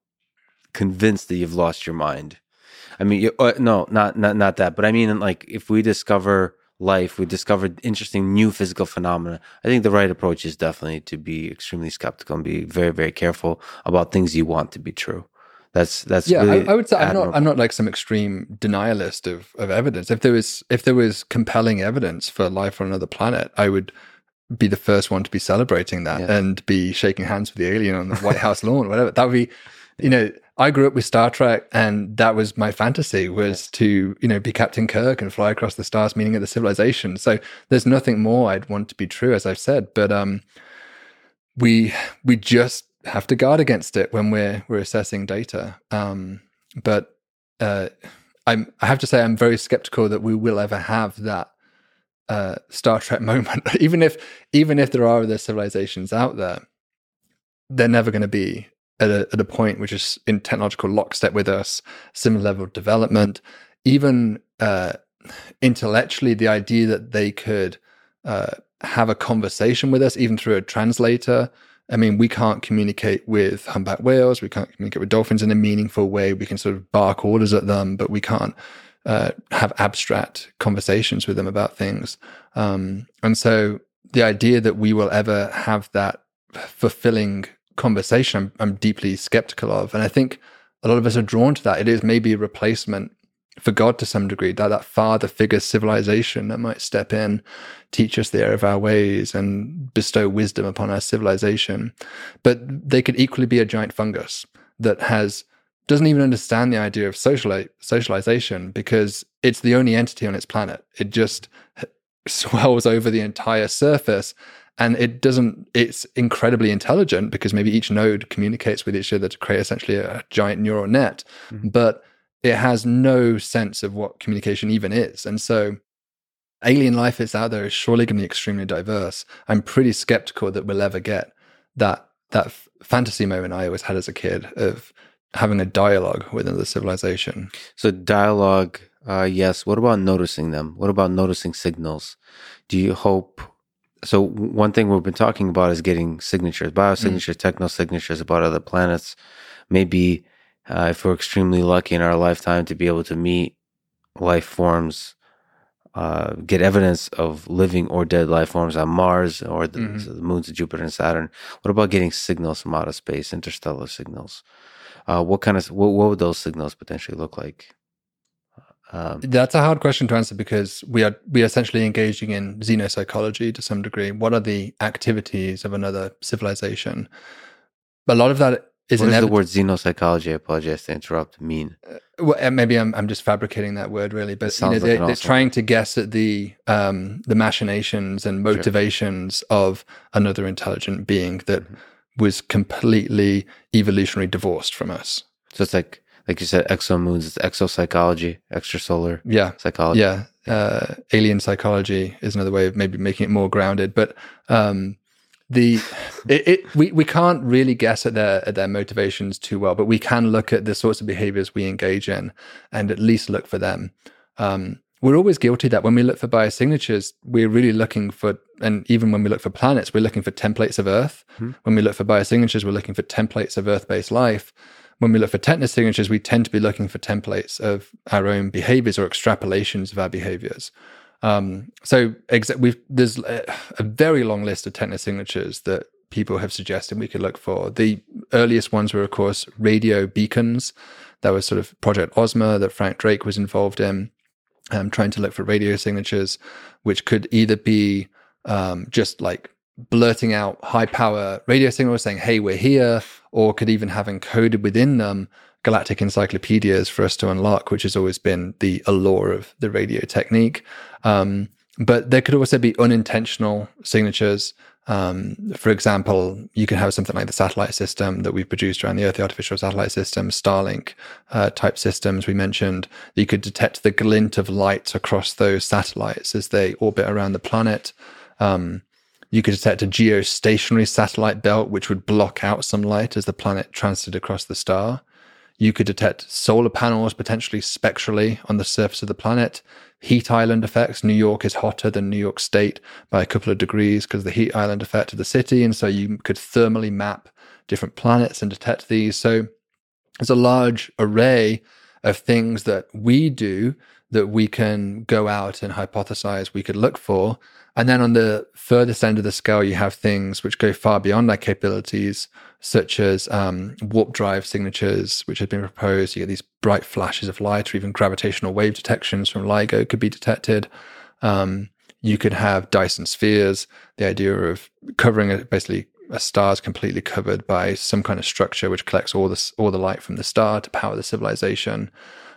convinced that you've lost your mind. I mean, you, uh, no, not not not that, but I mean, like if we discover life, we discovered interesting new physical phenomena. I think the right approach is definitely to be extremely skeptical and be very, very careful about things you want to be true. That's that's yeah. Really I, I, would say admirable. I'm not I'm not like some extreme denialist of of evidence. If there was if there was compelling evidence for life on another planet, I would be the first one to be celebrating that yeah. and be shaking hands with the alien on the White House lawn, whatever. That would be, you know, I grew up with Star Trek, and that was my fantasy was yes. to you know be Captain Kirk and fly across the stars, meeting at the civilization. So there's nothing more I'd want to be true, as I've said. But um, we we just have to guard against it when we're we're assessing data. Um, but uh, I'm I have to say I'm very skeptical that we will ever have that uh, Star Trek moment. even if even if there are other civilizations out there, they're never going to be at a, at a point which is in technological lockstep with us, similar level of development. even uh, intellectually, the idea that they could uh, have a conversation with us, even through a translator. I mean, we can't communicate with humpback whales. We can't communicate with dolphins in a meaningful way. We can sort of bark orders at them, but we can't uh, have abstract conversations with them about things. Um, and so the idea that we will ever have that fulfilling conversation, I'm, I'm deeply skeptical of. And I think a lot of us are drawn to that. It is maybe a replacement for God to some degree, that, that father figure civilization that might step in, teach us the error of our ways, and bestow wisdom upon our civilization. But they could equally be a giant fungus that has doesn't even understand the idea of sociali- socialization because it's the only entity on its planet. It just swells over the entire surface and it doesn't it's incredibly intelligent because maybe each node communicates with each other to create essentially a giant neural net mm-hmm. but it has no sense of what communication even is. And so alien life that's out there is surely going to be extremely diverse. I'm pretty skeptical that we'll ever get that that f- fantasy moment i always had as a kid of having a dialogue with another civilization. So dialogue uh, yes. What about noticing them? What about noticing signals? Do you hope so one thing we've been talking about is getting signatures, biosignatures, mm. techno signatures about other planets. Maybe uh, if we're extremely lucky in our lifetime to be able to meet life forms, uh, get evidence of living or dead life forms on Mars or the, mm-hmm. so the, moons of Jupiter and Saturn. What about getting signals from outer space, interstellar signals? Uh, what kind of what, what would those signals potentially look like? Um, That's a hard question to answer because we are we are essentially engaging in xenopsychology to some degree. What are the activities of another civilization? A lot of that is. What does the word xenopsychology? I apologize to interrupt. Mean? Uh, well, uh, maybe I'm I'm just fabricating that word really, but you know, like they're, they're trying to guess at the um, the machinations and motivations sure. of another intelligent being that mm-hmm. was completely evolutionary divorced from us. So it's like like you said, exomoons, it's exopsychology, extrasolar yeah. psychology. Yeah. Uh, alien psychology is another way of maybe making it more grounded. But um, the it, it, we we can't really guess at their at their motivations too well, but we can look at the sorts of behaviors we engage in and at least look for them. Um, we're always guilty that when we look for biosignatures, we're really looking for, and even when we look for planets, we're looking for templates of Earth. Mm-hmm. When we look for biosignatures, we're looking for templates of Earth based life when we look for technosignatures, we tend to be looking for templates of our own behaviors or extrapolations of our behaviors. Um, so we've, there's a, a, very long list of technosignatures that people have suggested we could look for. The earliest ones were, of course, radio beacons. That was sort of Project Ozma that Frank Drake was involved in, um, trying to look for radio signatures, which could either be um, just like blurting out high power radio signals saying, hey, we're here, or could even have encoded within them galactic encyclopedias for us to unlock, which has always been the allure of the radio technique. Um, but there could also be unintentional signatures. Um, for example, you can have something like the satellite system that we've produced around the Earth, the artificial satellite system, Starlink uh, type systems we mentioned. You could detect the glint of light across those satellites as they orbit around the planet. Um, you could detect a geostationary satellite belt, which would block out some light as the planet transited across the star. You could detect solar panels potentially spectrally on the surface of the planet. Heat island effects. New York is hotter than New York State by a couple of degrees because the heat island effect of the city. And so you could thermally map different planets and detect these. So there's a large array of things that we do that we can go out and hypothesize we could look for and then on the furthest end of the scale, you have things which go far beyond their capabilities, such as um, warp drive signatures, which have been proposed. You get these bright flashes of light, or even gravitational wave detections from LIGO could be detected. Um, you could have Dyson spheres, the idea of covering it, basically a star is completely covered by some kind of structure which collects all the all the light from the star to power the civilization,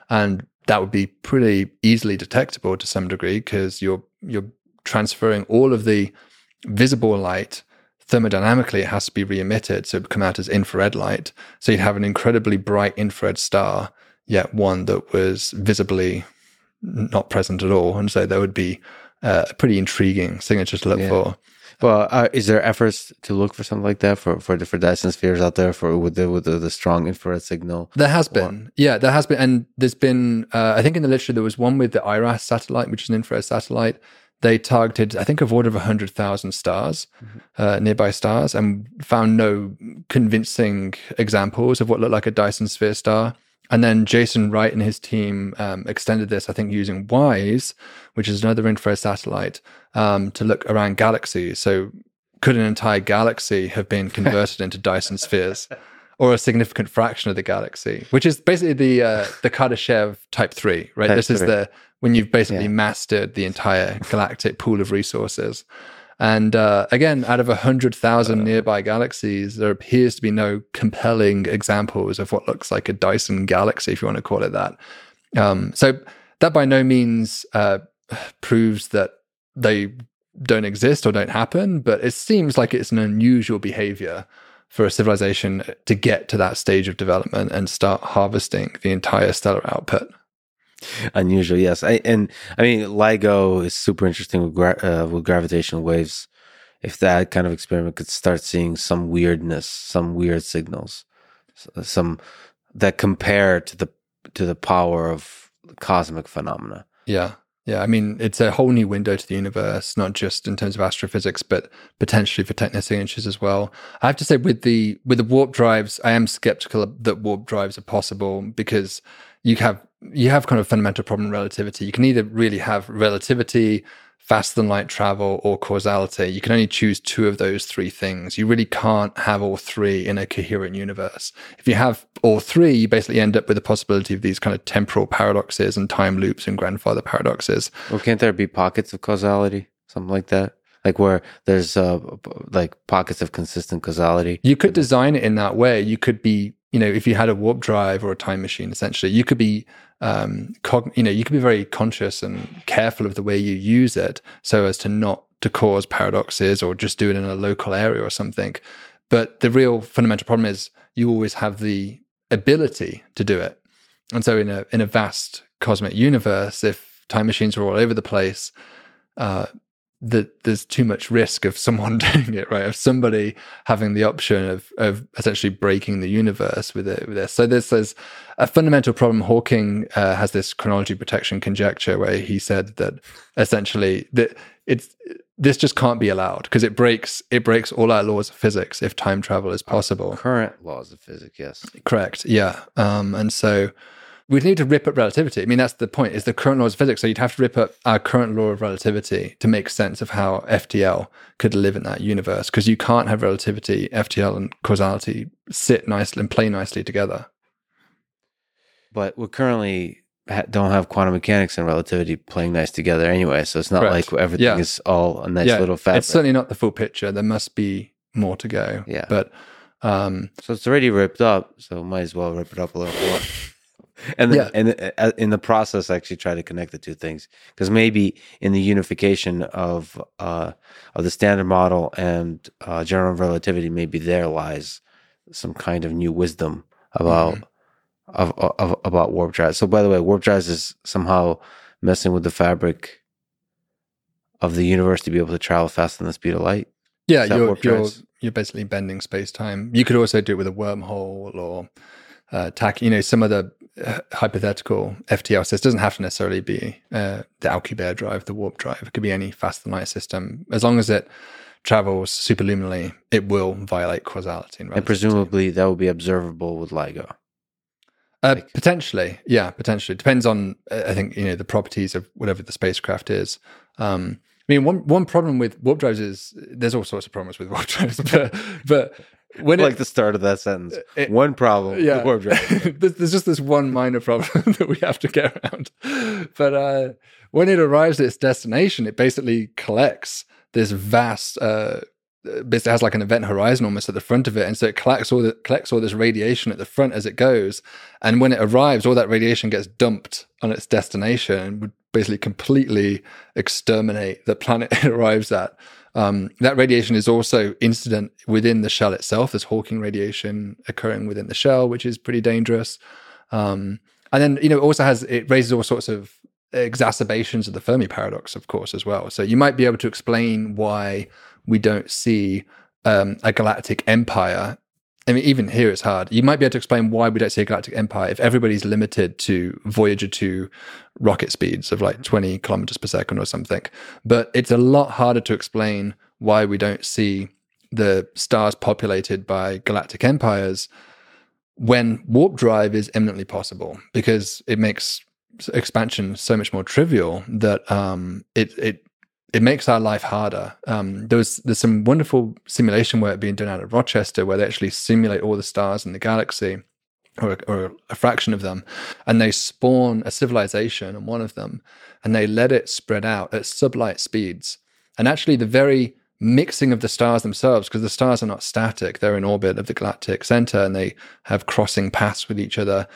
and that would be pretty easily detectable to some degree because you're you're transferring all of the visible light thermodynamically it has to be re-emitted so it would come out as infrared light so you'd have an incredibly bright infrared star yet one that was visibly not present at all and so there would be uh, a pretty intriguing signature to look yeah. for Well, uh, is there efforts to look for something like that for for for Dyson spheres out there for with the with the, the strong infrared signal? There has been, yeah, there has been, and there's been. Uh, I think in the literature there was one with the IRAS satellite, which is an infrared satellite. They targeted, I think, a order of hundred thousand stars, mm-hmm. uh, nearby stars, and found no convincing examples of what looked like a Dyson sphere star. And then Jason Wright and his team um, extended this, I think, using WISE, which is another infrared satellite, um, to look around galaxies. So, could an entire galaxy have been converted into Dyson spheres, or a significant fraction of the galaxy? Which is basically the uh, the Kardashev Type Three, right? Type this is the when you've basically yeah. mastered the entire galactic pool of resources. And uh, again, out of 100,000 uh, nearby galaxies, there appears to be no compelling examples of what looks like a Dyson galaxy, if you want to call it that. Um, so that by no means uh, proves that they don't exist or don't happen, but it seems like it's an unusual behavior for a civilization to get to that stage of development and start harvesting the entire stellar output. Unusual, yes. I, and I mean, LIGO is super interesting with, gra- uh, with gravitational waves. If that kind of experiment could start seeing some weirdness, some weird signals, some that compare to the to the power of cosmic phenomena. Yeah. Yeah, I mean, it's a whole new window to the universe, not just in terms of astrophysics, but potentially for technosignatures as well. I have to say, with the with the warp drives, I am skeptical that warp drives are possible because you have you have kind of fundamental problem relativity. You can either really have relativity, faster than light travel, or causality. You can only choose two of those three things. You really can't have all three in a coherent universe. If you have all three, you basically end up with the possibility of these kind of temporal paradoxes and time loops and grandfather paradoxes. Well, can't there be pockets of causality? Something like that? like where there's uh, like pockets of consistent causality. You could design it in that way. You could be, you know, if you had a warp drive or a time machine, essentially, you could be um, you know, you can be very conscious and careful of the way you use it so as to not to cause paradoxes or just do it in a local area or something. But the real fundamental problem is you always have the ability to do it. And so in a in a vast cosmic universe, if time machines are all over the place, uh, that there's too much risk of someone doing it, right? Of somebody having the option of of essentially breaking the universe with it with this. So this is a fundamental problem. Hawking uh, has this chronology protection conjecture where he said that essentially that it's this just can't be allowed because it breaks it breaks all our laws of physics if time travel is possible. Current laws of physics, yes. Correct. Yeah. Um, and so we'd need to rip up relativity. I mean, that's the point, is the current laws of physics. So you'd have to rip up our current law of relativity to make sense of how FTL could live in that universe. Because you can't have relativity, FTL, and causality sit nicely and play nicely together. But we currently don't have quantum mechanics and relativity playing nice together anyway. So it's not Correct. like everything yeah. is all a nice yeah, little fabric. It's certainly not the full picture. There must be more to go. Yeah. But um, so it's already ripped up. So might as well rip it up a little more. And then, yeah. and uh, in the process actually try to connect the two things because maybe in the unification of uh, of the standard model and uh, general relativity maybe there lies some kind of new wisdom about mm-hmm. of, of, about warp drives so by the way warp drives is somehow messing with the fabric of the universe to be able to travel faster than the speed of light yeah you're, you're, you're basically bending space-time you could also do it with a wormhole or uh, tack, you know, some of the uh, hypothetical FTL systems doesn't have to necessarily be uh, the Alcubierre drive, the warp drive. It could be any faster than light system. As long as it travels superluminally, it will violate causality. And, and presumably that will be observable with LIGO. Uh, like, potentially, yeah, potentially. Depends on, uh, I think, you know, the properties of whatever the spacecraft is. Um, I mean, one one problem with warp drives is there's all sorts of problems with warp drives, but but when like it, the start of that sentence. It, one problem. Yeah. there's just this one minor problem that we have to get around. But uh, when it arrives at its destination, it basically collects this vast. Uh, basically has like an event horizon almost at the front of it, and so it collects all the collects all this radiation at the front as it goes. And when it arrives, all that radiation gets dumped on its destination and would basically completely exterminate the planet it arrives at. Um, that radiation is also incident within the shell itself. There's Hawking radiation occurring within the shell, which is pretty dangerous. Um, and then, you know, it also has, it raises all sorts of exacerbations of the Fermi paradox, of course, as well. So you might be able to explain why we don't see um, a galactic empire. I mean, even here it's hard. You might be able to explain why we don't see a galactic empire if everybody's limited to Voyager 2 rocket speeds of like 20 kilometers per second or something. But it's a lot harder to explain why we don't see the stars populated by galactic empires when warp drive is eminently possible because it makes expansion so much more trivial that um, it it it makes our life harder. Um, there was there's some wonderful simulation work being done out of Rochester where they actually simulate all the stars in the galaxy, or, or a fraction of them, and they spawn a civilization on one of them, and they let it spread out at sublight speeds. And actually, the very mixing of the stars themselves, because the stars are not static, they're in orbit of the galactic center and they have crossing paths with each other.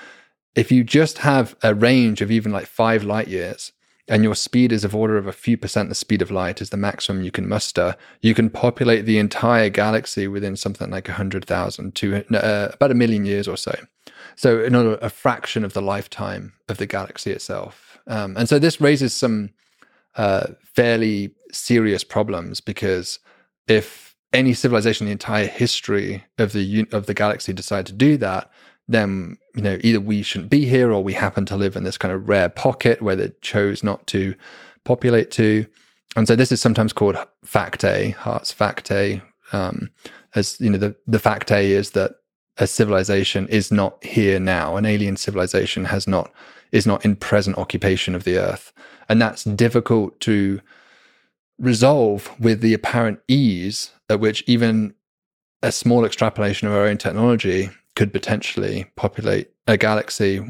If you just have a range of even like five light years, and your speed is of order of a few percent the speed of light is the maximum you can muster, you can populate the entire galaxy within something like 100,000 to uh, about a million years or so. So, another a fraction of the lifetime of the galaxy itself. Um, and so, this raises some uh, fairly serious problems because if any civilization in the entire history of the of the galaxy decide to do that, then you know either we shouldn't be here or we happen to live in this kind of rare pocket where they chose not to populate to. And so this is sometimes called Fact A, Hart's Fact A. Um, as you know, the the Fact A is that a civilization is not here now. An alien civilization has not is not in present occupation of the earth, and that's difficult to resolve with the apparent ease at which even a small extrapolation of our own technology could potentially populate a galaxy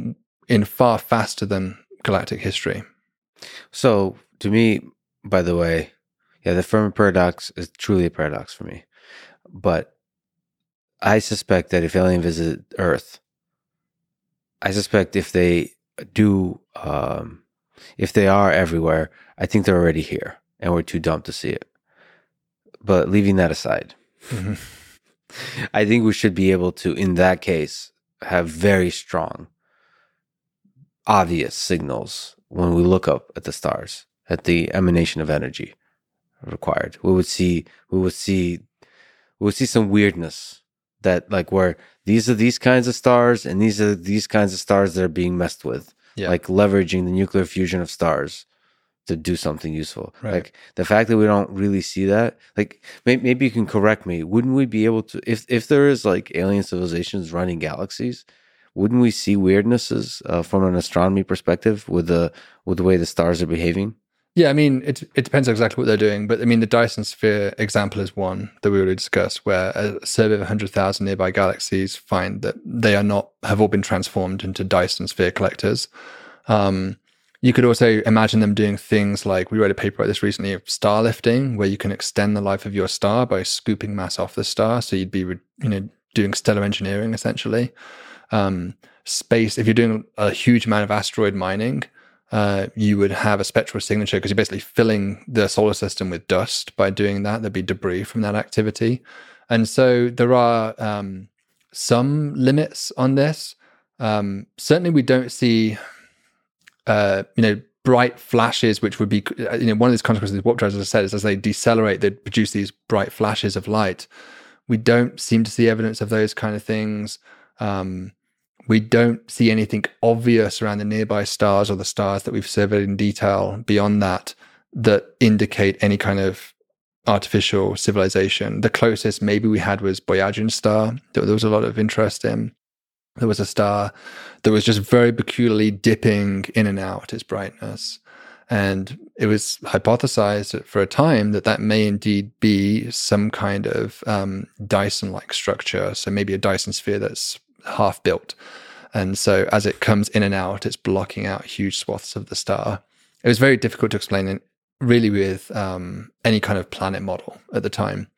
in far faster than galactic history. So, to me, by the way, yeah, the Fermi paradox is truly a paradox for me. But I suspect that if aliens visit Earth, I suspect if they do, um, if they are everywhere, I think they're already here and we're too dumb to see it. But leaving that aside, mm-hmm. I think we should be able to, in that case, have very strong, obvious signals when we look up at the stars, at the emanation of energy required. We would see, we would see, we would see some weirdness that, like, where these are these kinds of stars and these are these kinds of stars that are being messed with, yeah. like leveraging the nuclear fusion of stars to do something useful. Right. Like the fact that we don't really see that, like maybe, maybe you can correct me. Wouldn't we be able to, if if there is like alien civilizations running galaxies, wouldn't we see weirdnesses uh, from an astronomy perspective with the with the way the stars are behaving? Yeah, I mean, it it depends exactly what they're doing, but I mean, the Dyson sphere example is one that we already discussed, where a survey of 100,000 nearby galaxies find that they are not have all been transformed into Dyson sphere collectors. Um, you could also imagine them doing things like we wrote a paper about this recently of star lifting, where you can extend the life of your star by scooping mass off the star. So you'd be, you know, doing stellar engineering essentially. Um, space, if you're doing a huge amount of asteroid mining, uh, you would have a spectral signature because you're basically filling the solar system with dust by doing that. There'd be debris from that activity. And so there are um, some limits on this. Um, certainly, we don't see uh, you know, bright flashes, which would be, uh, you know, one of these consequences of warp drives, as I said, is as they decelerate, they produce these bright flashes of light. We don't seem to see evidence of those kind of things. Um, we don't see anything obvious around the nearby stars or the stars that we've surveyed in detail beyond that that indicate any kind of artificial civilization. The closest maybe we had was Boyajian star there was a lot of interest in there was a star that was just very peculiarly dipping in and out its brightness. And it was hypothesized for a time that that may indeed be some kind of um, Dyson like structure. So maybe a Dyson sphere that's half built. And so as it comes in and out, it's blocking out huge swaths of the star. It was very difficult to explain it really with um, any kind of planet model at the time.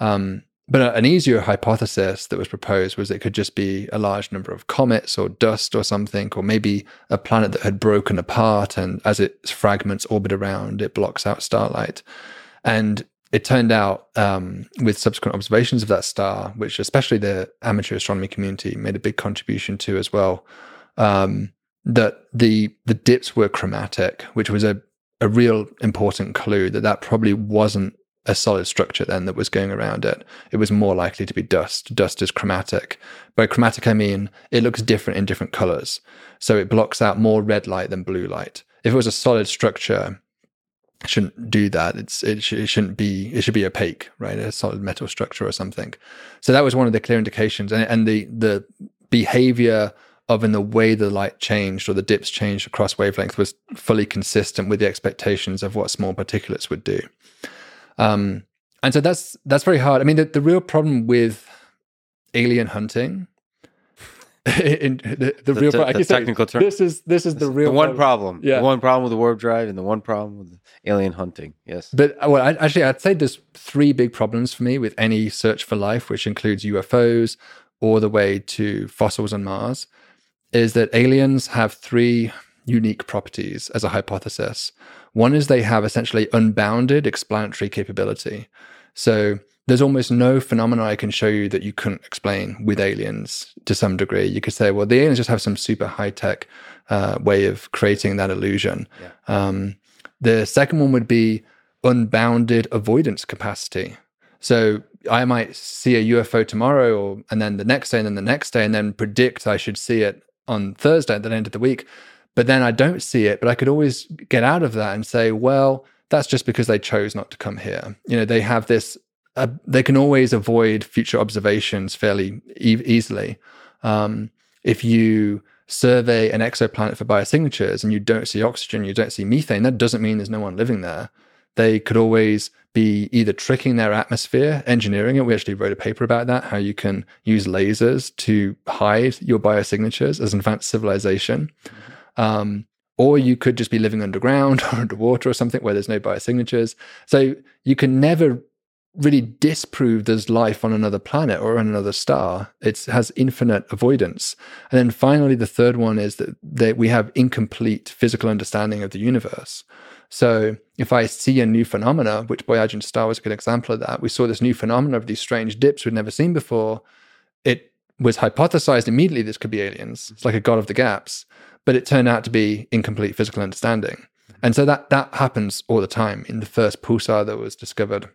Um, but an easier hypothesis that was proposed was it could just be a large number of comets or dust or something, or maybe a planet that had broken apart and as its fragments orbit around, it blocks out starlight. And it turned out um, with subsequent observations of that star, which especially the amateur astronomy community made a big contribution to as well, um, that the the dips were chromatic, which was a a real important clue that that probably wasn't a solid structure then that was going around it. It was more likely to be dust. Dust is chromatic. By chromatic, I mean it looks different in different colors. So it blocks out more red light than blue light. If it was a solid structure, it shouldn't do that. It's it, sh- it shouldn't be. It should be opaque, right? A solid metal structure or something. So that was one of the clear indications, and, and the the behavior of in the way the light changed or the dips changed across wavelength was fully consistent with the expectations of what small particulates would do. Um, and so that's that's very hard. I mean, the, the real problem with alien hunting. in the, the, the real the, the technical term. This is this is the real the one problem. Yeah, the one problem with the warp drive and the one problem with alien hunting. Yes, but well, I, actually, I'd say there's three big problems for me with any search for life, which includes UFOs all the way to fossils on Mars. Is that aliens have three unique properties as a hypothesis. One is they have essentially unbounded explanatory capability. So there's almost no phenomena I can show you that you couldn't explain with aliens to some degree. You could say, well, the aliens just have some super high tech uh, way of creating that illusion. Yeah. Um, the second one would be unbounded avoidance capacity. So I might see a UFO tomorrow, or and then the next day, and then the next day, and then predict I should see it on Thursday at the end of the week but then I don't see it. But I could always get out of that and say, well, that's just because they chose not to come here. You know, they have this, uh, they can always avoid future observations fairly e- easily. Um, if you survey an exoplanet for biosignatures and you don't see oxygen, you don't see methane, that doesn't mean there's no one living there. They could always be either tricking their atmosphere, engineering it. We actually wrote a paper about that, how you can use lasers to hide your biosignatures as an advanced civilization. Mm-hmm. Um, or you could just be living underground or underwater or something where there's no biosignatures. So you can never really disprove there's life on another planet or on another star. It has infinite avoidance. And then finally, the third one is that, that we have incomplete physical understanding of the universe. So if I see a new phenomena, which Boyajian star was a good example of that, we saw this new phenomena of these strange dips we'd never seen before. It was hypothesized immediately this could be aliens. It's like a god of the gaps but it turned out to be incomplete physical understanding. And so that that happens all the time. In the first pulsar that was discovered,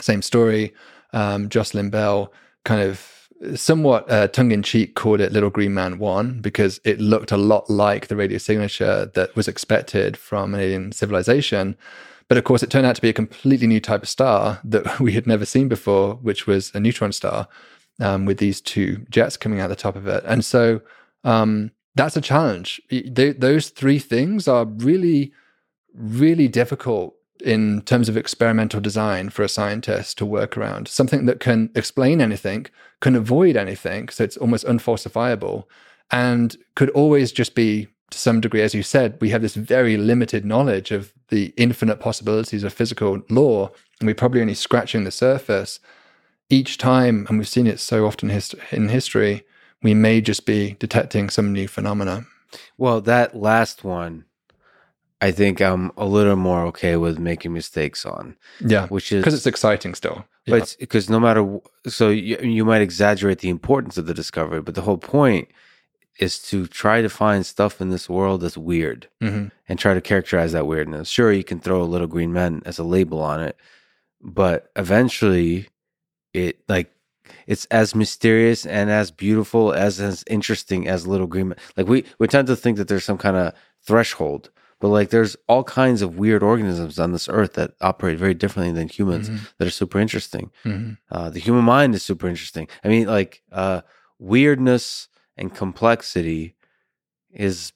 same story. Um, Jocelyn Bell kind of somewhat uh, tongue in cheek called it Little Green Man 1 because it looked a lot like the radio signature that was expected from an alien civilization. But of course, it turned out to be a completely new type of star that we had never seen before, which was a neutron star um, with these two jets coming out the top of it. And so um, that's a challenge. They, those three things are really, really difficult in terms of experimental design for a scientist to work around. Something that can explain anything, can avoid anything, so it's almost unfalsifiable, and could always just be, to some degree, as you said, we have this very limited knowledge of the infinite possibilities of physical law, and we're probably only scratching the surface. Each time, and we've seen it so often in history, we may just be detecting some new phenomena. Well, that last one, I think I'm a little more okay with making mistakes on. Yeah, which is because it's exciting still. But yeah. because no matter, so you, you might exaggerate the importance of the discovery, but the whole point is to try to find stuff in this world that's weird mm-hmm. and try to characterize that weirdness. Sure, you can throw a little green man as a label on it, but eventually it like it's as mysterious and as beautiful as as interesting as Little Green Man. Like we we tend to think that there's some kind of threshold, but like there's all kinds of weird organisms on this earth that operate very differently than humans mm-hmm. that are super interesting. Mm-hmm. Uh, the human mind is super interesting. I mean, like uh, weirdness and complexity is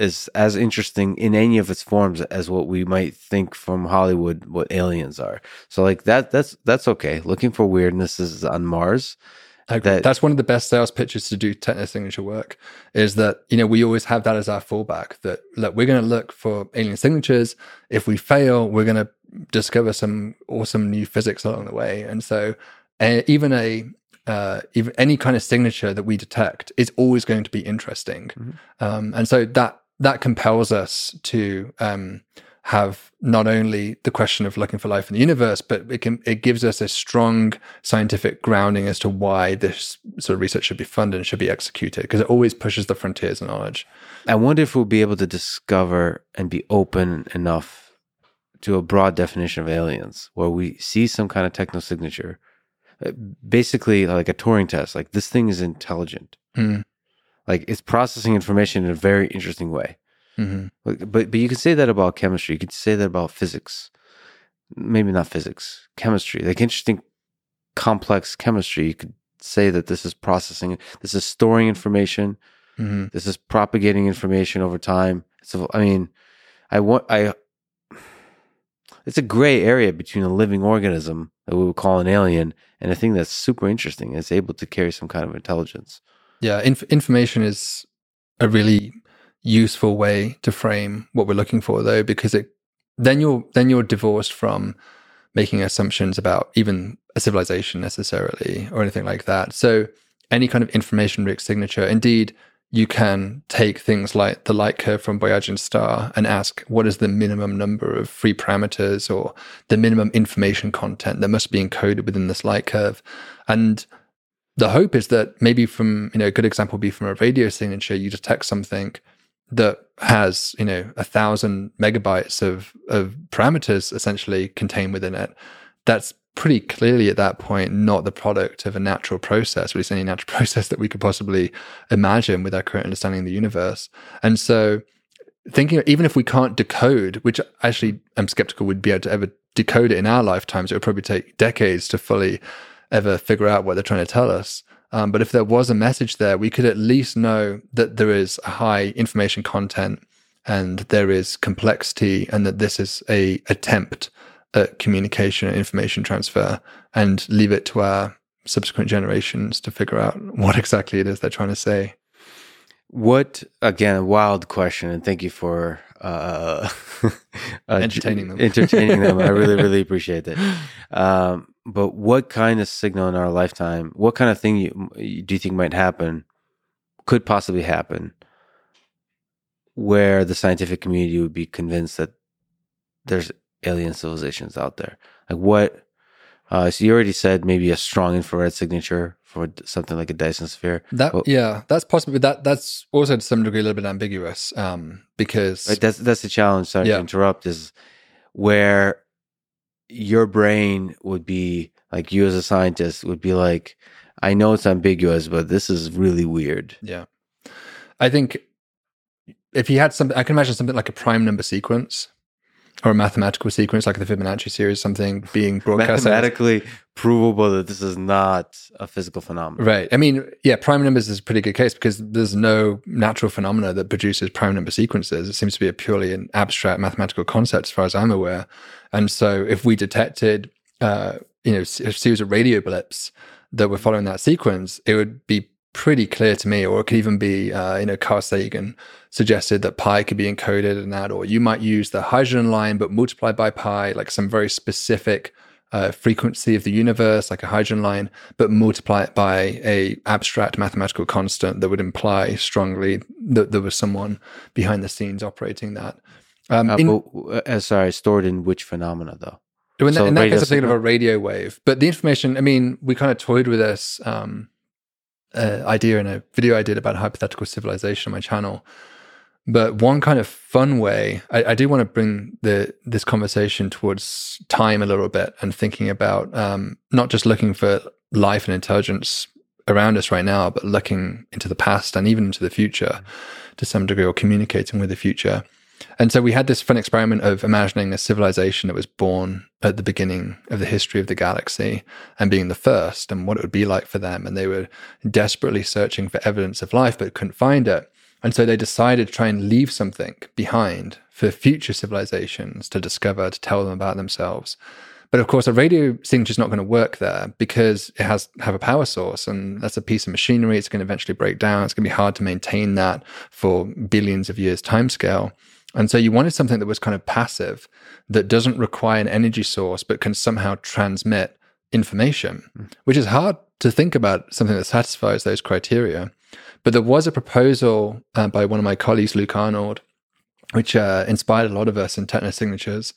is as interesting in any of its forms as what we might think from Hollywood what aliens are. So like that that's that's okay. Looking for weirdnesses on Mars. That, that's one of the best sales pitches to do techno signature work is that you know we always have that as our fallback that look we're going to look for alien signatures if we fail we're going to discover some awesome new physics along the way and so uh, even a uh, even any kind of signature that we detect is always going to be interesting mm-hmm. um, and so that that compels us to um, have not only the question of looking for life in the universe, but it can it gives us a strong scientific grounding as to why this sort of research should be funded and should be executed because it always pushes the frontiers of knowledge. I wonder if we'll be able to discover and be open enough to a broad definition of aliens where we see some kind of techno signature, uh, basically like a Turing test, like this thing is intelligent. Mm. Like it's processing information in a very interesting way. Mm-hmm. But, but but you can say that about chemistry. You could say that about physics. Maybe not physics, chemistry. Like interesting, complex chemistry. You could say that this is processing. This is storing information. Mm-hmm. This is propagating information over time. So I mean, I want I. It's a gray area between a living organism that we would call an alien and a thing that's super interesting. It's able to carry some kind of intelligence. Yeah, inf- information is a really useful way to frame what we're looking for, though, because it then you're then you're divorced from making assumptions about even a civilization necessarily or anything like that. So any kind of information rich signature, indeed, you can take things like the light curve from Boyajian star and ask what is the minimum number of free parameters or the minimum information content that must be encoded within this light curve. And the hope is that maybe from, you know, a good example would be from a radio signature, you detect something that has, you know, a thousand megabytes of, of parameters essentially contained within it. That's pretty clearly at that point not the product of a natural process, or at least any natural process that we could possibly imagine with our current understanding of the universe. And so thinking even if we can't decode, which actually I'm skeptical we'd be able to ever decode it in our lifetimes, it would probably take decades to fully ever figure out what they're trying to tell us. Um, but if there was a message there, we could at least know that there is a high information content and there is complexity and that this is a attempt at communication and information transfer and leave it to our subsequent generations to figure out what exactly it is they're trying to say. What again? A wild question, and thank you for uh, uh, entertaining them. Entertaining them, I really, really appreciate it. Um, but what kind of signal in our lifetime, what kind of thing you, do you think might happen, could possibly happen, where the scientific community would be convinced that there's alien civilizations out there? Like what? Uh, so you already said maybe a strong infrared signature for something like a Dyson sphere. That well, yeah, that's possible. That that's also to some degree a little bit ambiguous um, because right, that's that's the challenge. Sorry yeah. to interrupt. Is where your brain would be like you as a scientist would be like, I know it's ambiguous, but this is really weird. Yeah. I think if you had something, I can imagine something like a prime number sequence or a mathematical sequence like the Fibonacci series, something being broadcast. Mathematically provable that this is not a physical phenomenon. Right. I mean, yeah, prime numbers is a pretty good case because there's no natural phenomena that produces prime number sequences. It seems to be a purely an abstract mathematical concept, as far as I'm aware. And so, if we detected, uh, you know, a series of radio blips that were following that sequence, it would be pretty clear to me, or it could even be, uh, you know, Carl Sagan suggested that pi could be encoded in that, or you might use the hydrogen line but multiply by pi, like some very specific uh, frequency of the universe, like a hydrogen line, but multiply it by a abstract mathematical constant that would imply strongly that there was someone behind the scenes operating that. Um, uh, in, but, uh, sorry, stored in which phenomena though? In, so in that case, I'm thinking of a radio wave. But the information, I mean, we kind of toyed with this um, uh, idea in a video I did about hypothetical civilization on my channel. But one kind of fun way, I, I do want to bring the this conversation towards time a little bit and thinking about um, not just looking for life and intelligence around us right now, but looking into the past and even into the future to some degree, or communicating with the future. And so we had this fun experiment of imagining a civilization that was born at the beginning of the history of the galaxy and being the first and what it would be like for them. And they were desperately searching for evidence of life, but couldn't find it. And so they decided to try and leave something behind for future civilizations to discover, to tell them about themselves. But of course, a radio signature is not going to work there because it has have a power source, and that's a piece of machinery. It's going to eventually break down. It's going to be hard to maintain that for billions of years timescale. And so you wanted something that was kind of passive, that doesn't require an energy source, but can somehow transmit information, mm. which is hard to think about something that satisfies those criteria. But there was a proposal uh, by one of my colleagues, Luc Arnold, which uh, inspired a lot of us in techno signatures.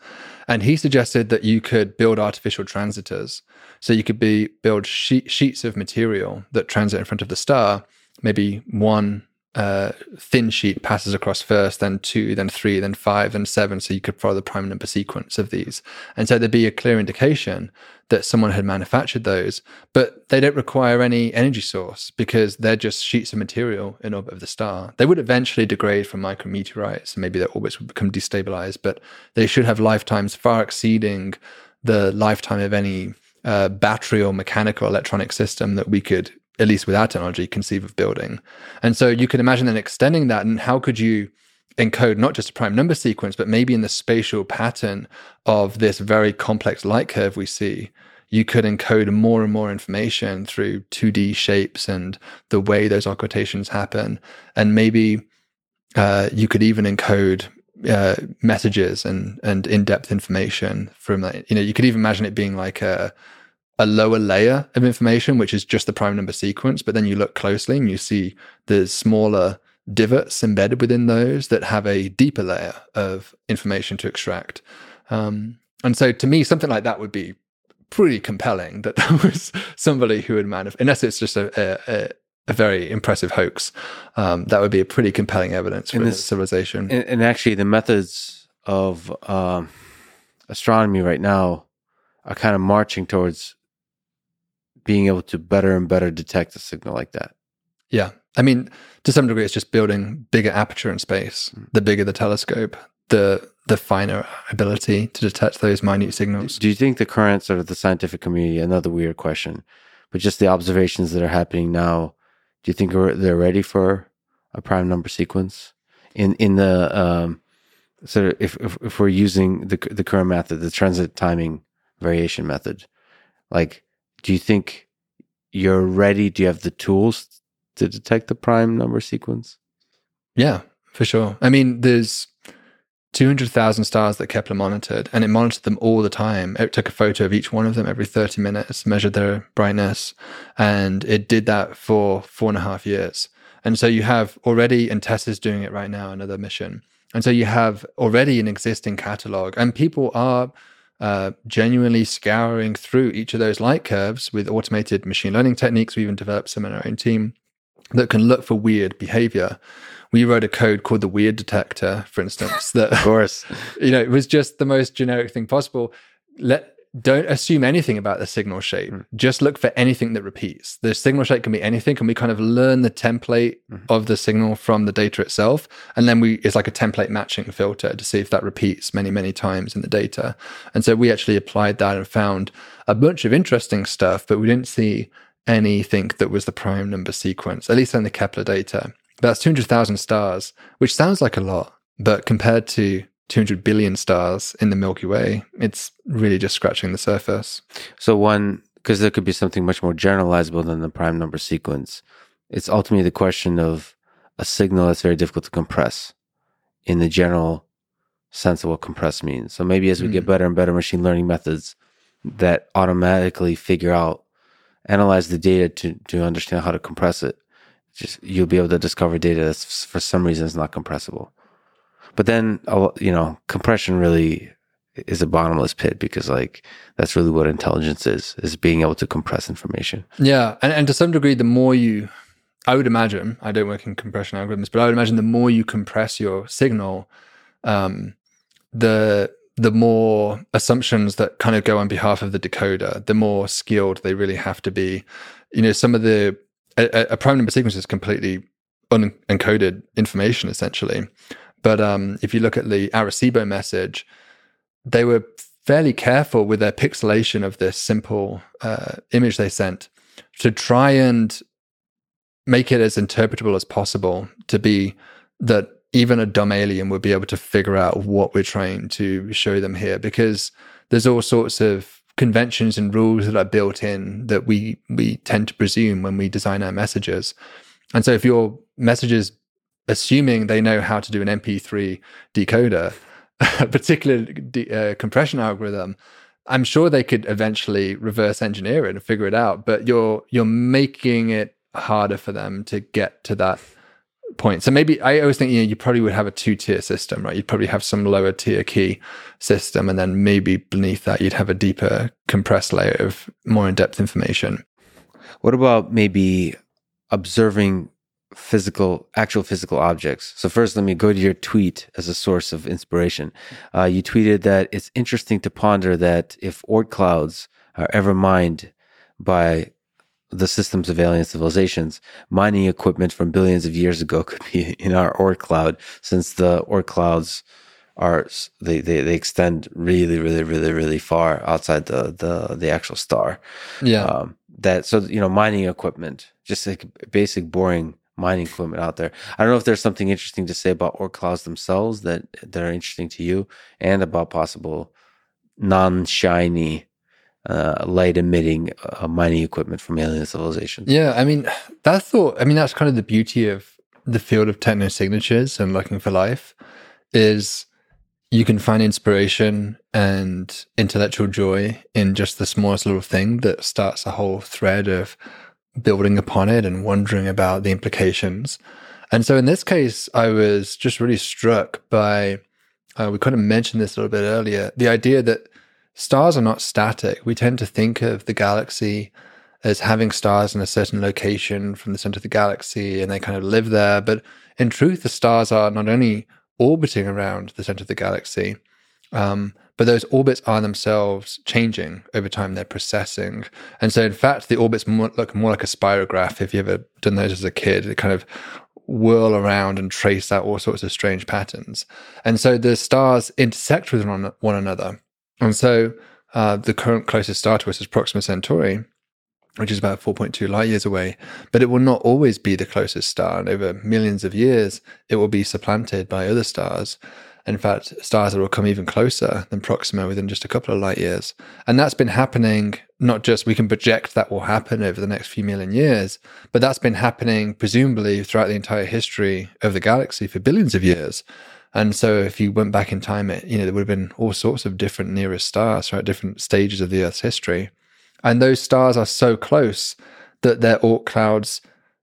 And he suggested that you could build artificial transitors. So you could be build sheets of material that transit in front of the star, maybe one uh, thin sheet passes across first, then two, then three, then five, then seven. So you could follow the prime number sequence of these. And so there'd be a clear indication that someone had manufactured those, but they don't require any energy source because they're just sheets of material in orbit of the star. They would eventually degrade from micrometeorites and maybe their orbits would become destabilized, but they should have lifetimes far exceeding the lifetime of any uh, battery or mechanical electronic system that we could at least with our technology, conceive of building. And so you can imagine then extending that. And how could you encode not just a prime number sequence, but maybe in the spatial pattern of this very complex light curve we see? You could encode more and more information through 2D shapes and the way those occultations happen. And maybe uh, you could even encode uh, messages and and in depth information from that. You know, you could even imagine it being like a a lower layer of information, which is just the prime number sequence. But then you look closely and you see the smaller divots embedded within those that have a deeper layer of information to extract. Um, and so to me, something like that would be pretty compelling that there was somebody who would manifest, unless it's just a, a, a very impressive hoax. Um, that would be a pretty compelling evidence for this civilization. And, and, actually, the methods of um, astronomy right now are kind of marching towards being able to better and better detect a signal like that. Yeah. I mean, to some degree, it's just building bigger aperture in space. Mm. The bigger the telescope, the the finer ability to detect those minute signals. Do you think the current sort of the scientific community, another weird question, but just the observations that are happening now, do you think they're ready for a prime number sequence in in the um, sort of if, if if we're using the the current method, the transit timing variation method, like do you think you're ready? Do you have the tools to detect the prime number sequence? Yeah, for sure. I mean, there's 200,000 stars that Kepler monitored, and it monitored them all the time. It took a photo of each one of them every 30 minutes, measured their brightness, and it did that for four and a half years. And so you have already, and TESS's doing it right now, another mission. And so you have already an existing catalog, and people are uh, genuinely scouring through each of those light curves with automated machine learning techniques. We even developed some in our own team that can look for weird behavior. We wrote a code called the weird detector, for instance, that of course, you know, it was just the most generic thing possible. Let don't assume anything about the signal shape. Mm. Just look for anything that repeats. The signal shape can be anything, and we kind of learn the template mm. of the signal from the data itself, and then we it's like a template matching filter to see if that repeats many many times in the data. And so we actually applied that and found a bunch of interesting stuff, but we didn't see anything that was the prime number sequence, at least in the Kepler data. That's hundred thousand stars, which sounds like a lot, but compared to 200 billion stars in the Milky Way. It's really just scratching the surface. So, one, because there could be something much more generalizable than the prime number sequence, it's ultimately the question of a signal that's very difficult to compress in the general sense of what compress means. So, maybe as we mm. get better and better machine learning methods that automatically figure out, analyze the data to, to understand how to compress it, just you'll be able to discover data that's for some reason is not compressible. But then, you know, compression really is a bottomless pit because like that's really what intelligence is is being able to compress information yeah and, and to some degree the more you i would imagine i don't work in compression algorithms but i would imagine the more you compress your signal um, the the more assumptions that kind of go on behalf of the decoder the more skilled they really have to be you know some of the a, a prime number sequence is completely unencoded information essentially. But um, if you look at the Arecibo message, they were fairly careful with their pixelation of this simple uh, image they sent to try and make it as interpretable as possible to be that even a dumb alien would be able to figure out what we're trying to show them here. Because there's all sorts of conventions and rules that are built in that we we tend to presume when we design our messages and so if your messages assuming they know how to do an MP3 decoder, a particular de- uh, compression algorithm, I'm sure they could eventually reverse engineer it and figure it out. But you're you're making it harder for them to get to that point. So maybe I always think you know you probably would have a two tier system, right? You'd probably have some lower tier key system, and then maybe beneath that you'd have a deeper compressed layer of more in depth information. What about maybe observing physical, actual physical objects. So first, let me go to your tweet as a source of inspiration. Uh, you tweeted that it's interesting to ponder that if Oort clouds are ever mined by the systems of alien civilizations, mining equipment from billions of years ago could be in our Oort cloud, since the Oort clouds are they, they, they extend really, really, really, really far outside the the the actual star. Yeah. Um, that so you know mining equipment, just like basic boring mining equipment out there. I don't know if there's something interesting to say about Oort clouds themselves that that are interesting to you, and about possible non-shiny uh, light emitting uh, mining equipment from alien civilizations. Yeah, I mean that thought. I mean that's kind of the beauty of the field of techno signatures and looking for life is you can find inspiration and intellectual joy in just the smallest little thing that starts a whole thread of building upon it and wondering about the implications. And so in this case, I was just really struck by, uh, we kind of mentioned this a little bit earlier, the idea that stars are not static. We tend to think of the galaxy as having stars in a certain location from the center of the galaxy and they kind of live there. But in truth, the stars are not only orbiting around the center of the galaxy. Um, but those orbits are themselves changing over time. They're precessing. And so, in fact, the orbits more, look more like a spirograph. If you've ever done those as a kid, they kind of whirl around and trace out all sorts of strange patterns. And so the stars intersect with one, one another. And so uh, the current closest star to us is Proxima Centauri, which is about 4.2 light years away. But it will not always be the closest star. And over millions of years, it will be supplanted by other stars. In fact, stars that will come even closer than Proxima within just a couple of light years. And that's been happening, not just we can project that will happen over the next few million years, but that's been happening presumably throughout the entire history of the galaxy for billions of years. And so if you went back in time, it, you know, there would have been all sorts of different nearest stars throughout different stages of the Earth's history. And those stars are so close that their Oort clouds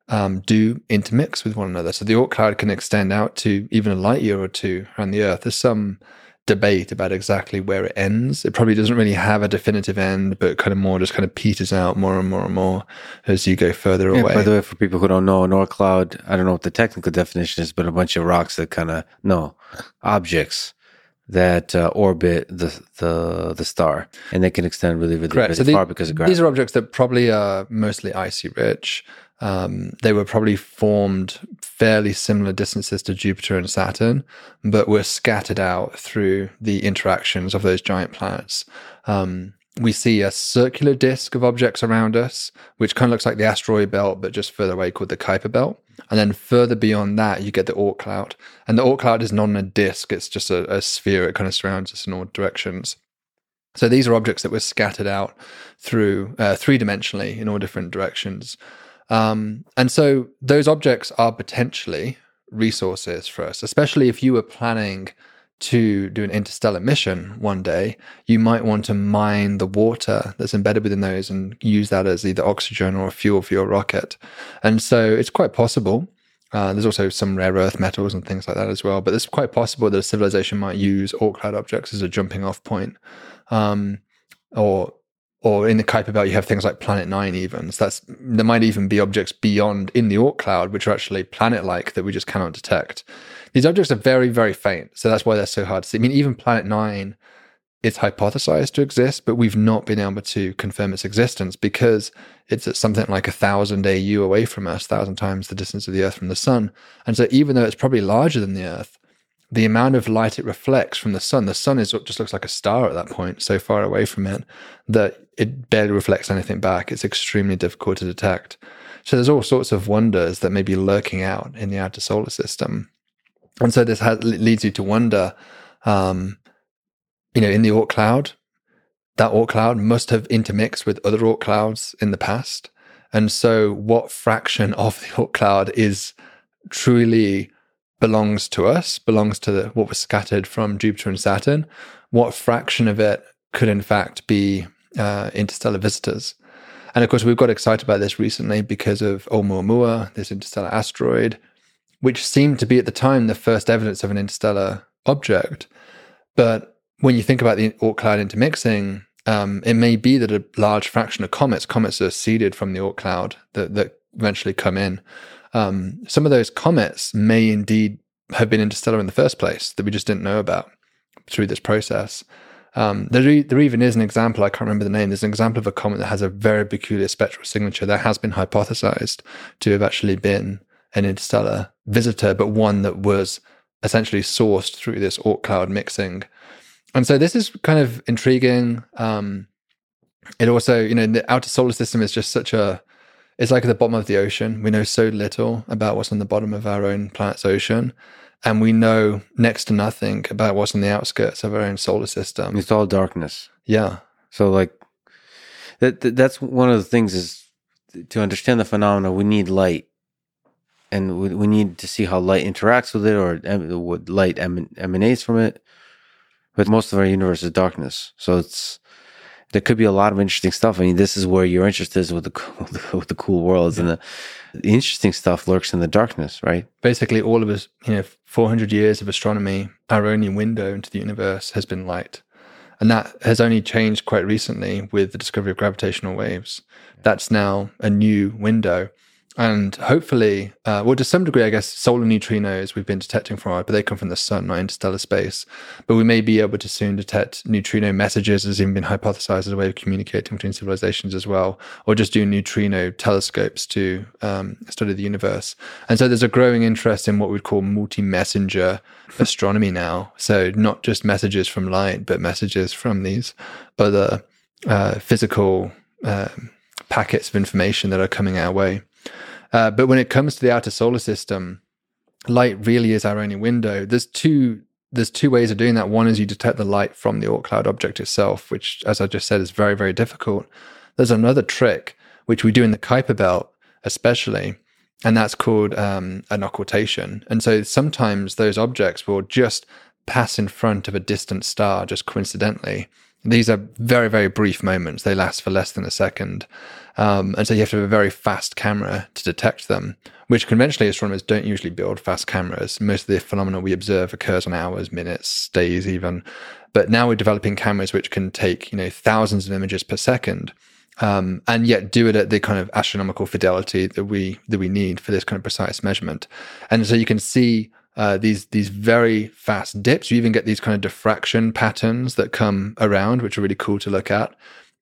um, do intermix with one another. So the Oort cloud can extend out to even a light year or two around the Earth. There's some debate about exactly where it ends. It probably doesn't really have a definitive end, but kind of more just kind of peters out more and more and more as you go further yeah, away. By the way, for people who don't know, an cloud, I don't know what the technical definition is, but a bunch of rocks that kind of, no, objects that uh, orbit the, the the star, and they can extend really, really, really so far because of gravity. These are objects that probably are mostly icy rich. Um, they were probably formed fairly similar distances to Jupiter and Saturn, but were scattered out through the interactions of those giant planets. Um, we see a circular disk of objects around us, which kind of looks like the asteroid belt, but just further away called the Kuiper belt. And then further beyond that, you get the Oort cloud. And the Oort cloud is not a disk, it's just a, a sphere. It kind of surrounds us in all directions. So these are objects that were scattered out through uh, three dimensionally in all different directions. Um, and so those objects are potentially resources for us, especially if you were planning to do an interstellar mission one day, you might want to mine the water that's embedded within those and use that as either oxygen or fuel for your rocket. And so it's quite possible. Uh, there's also some rare earth metals and things like that as well. But it's quite possible that a civilization might use Oort cloud objects as a jumping off point. Um, or or in the Kuiper belt, you have things like Planet Nine. Even so, that's there might even be objects beyond in the Oort cloud, which are actually planet-like that we just cannot detect. These objects are very, very faint, so that's why they're so hard to see. I mean, even Planet Nine, it's hypothesized to exist, but we've not been able to confirm its existence because it's at something like a thousand AU away from us, thousand times the distance of the Earth from the Sun. And so, even though it's probably larger than the Earth, the amount of light it reflects from the sun, the sun is just looks like a star at that point, so far away from it that it barely reflects anything back. It's extremely difficult to detect. So there's all sorts of wonders that may be lurking out in the outer solar system, and so this has, leads you to wonder, um, you know, in the Oort cloud, that Oort cloud must have intermixed with other Oort clouds in the past, and so what fraction of the Oort cloud is truly belongs to us, belongs to the, what was scattered from Jupiter and Saturn, what fraction of it could in fact be uh, interstellar visitors? And of course, we've got excited about this recently because of Oumuamua, this interstellar asteroid, which seemed to be at the time the first evidence of an interstellar object. But when you think about the Oort cloud intermixing, um, it may be that a large fraction of comets, comets are seeded from the Oort cloud that, that eventually come in, um, some of those comets may indeed have been interstellar in the first place that we just didn't know about through this process. Um, there, there even is an example, I can't remember the name, there's an example of a comet that has a very peculiar spectral signature that has been hypothesized to have actually been an interstellar visitor, but one that was essentially sourced through this Oort cloud mixing. And so this is kind of intriguing. Um, it also, you know, the outer solar system is just such a, it's like at the bottom of the ocean. We know so little about what's on the bottom of our own planet's ocean. And we know next to nothing about what's on the outskirts of our own solar system. It's all darkness. Yeah. So, like, that, that that's one of the things is to understand the phenomena, we need light and we, we need to see how light interacts with it or what light emanates from it. But most of our universe is darkness, so it's there could be a lot of interesting stuff. I mean, this is where your interest is with the with the cool worlds yeah. and the, the interesting stuff lurks in the darkness, right? Basically, all of us, you know, 400 years of astronomy, our only window into the universe has been light. And that has only changed quite recently with the discovery of gravitational waves. That's now a new window. And hopefully, uh, well, to some degree, I guess solar neutrinos we've been detecting from while, but they come from the sun, not interstellar space. But we may be able to soon detect neutrino messages, as even been hypothesized as a way of communicating between civilizations as well, or just do neutrino telescopes to um, study the universe. And so there's a growing interest in what we'd call multi messenger astronomy now. So not just messages from light, but messages from these other uh, physical um, packets of information that are coming our way. Uh, but when it comes to the outer solar system, light really is our only window. There's two there's two ways of doing that. One is you detect the light from the Oort cloud object itself, which, as I just said, is very very difficult. There's another trick which we do in the Kuiper belt, especially, and that's called um, an occultation. And so sometimes those objects will just pass in front of a distant star just coincidentally. These are very, very brief moments. They last for less than a second. Um, and so you have to have a very fast camera to detect them, which conventionally astronomers don't usually build fast cameras. Most of the phenomena we observe occurs on hours, minutes, days even. But now we're developing cameras which can take, you know, thousands of images per second. Um, and yet do it at the kind of astronomical fidelity that we that we need for this kind of precise measurement. And so you can see uh, these these very fast dips. You even get these kind of diffraction patterns that come around, which are really cool to look at.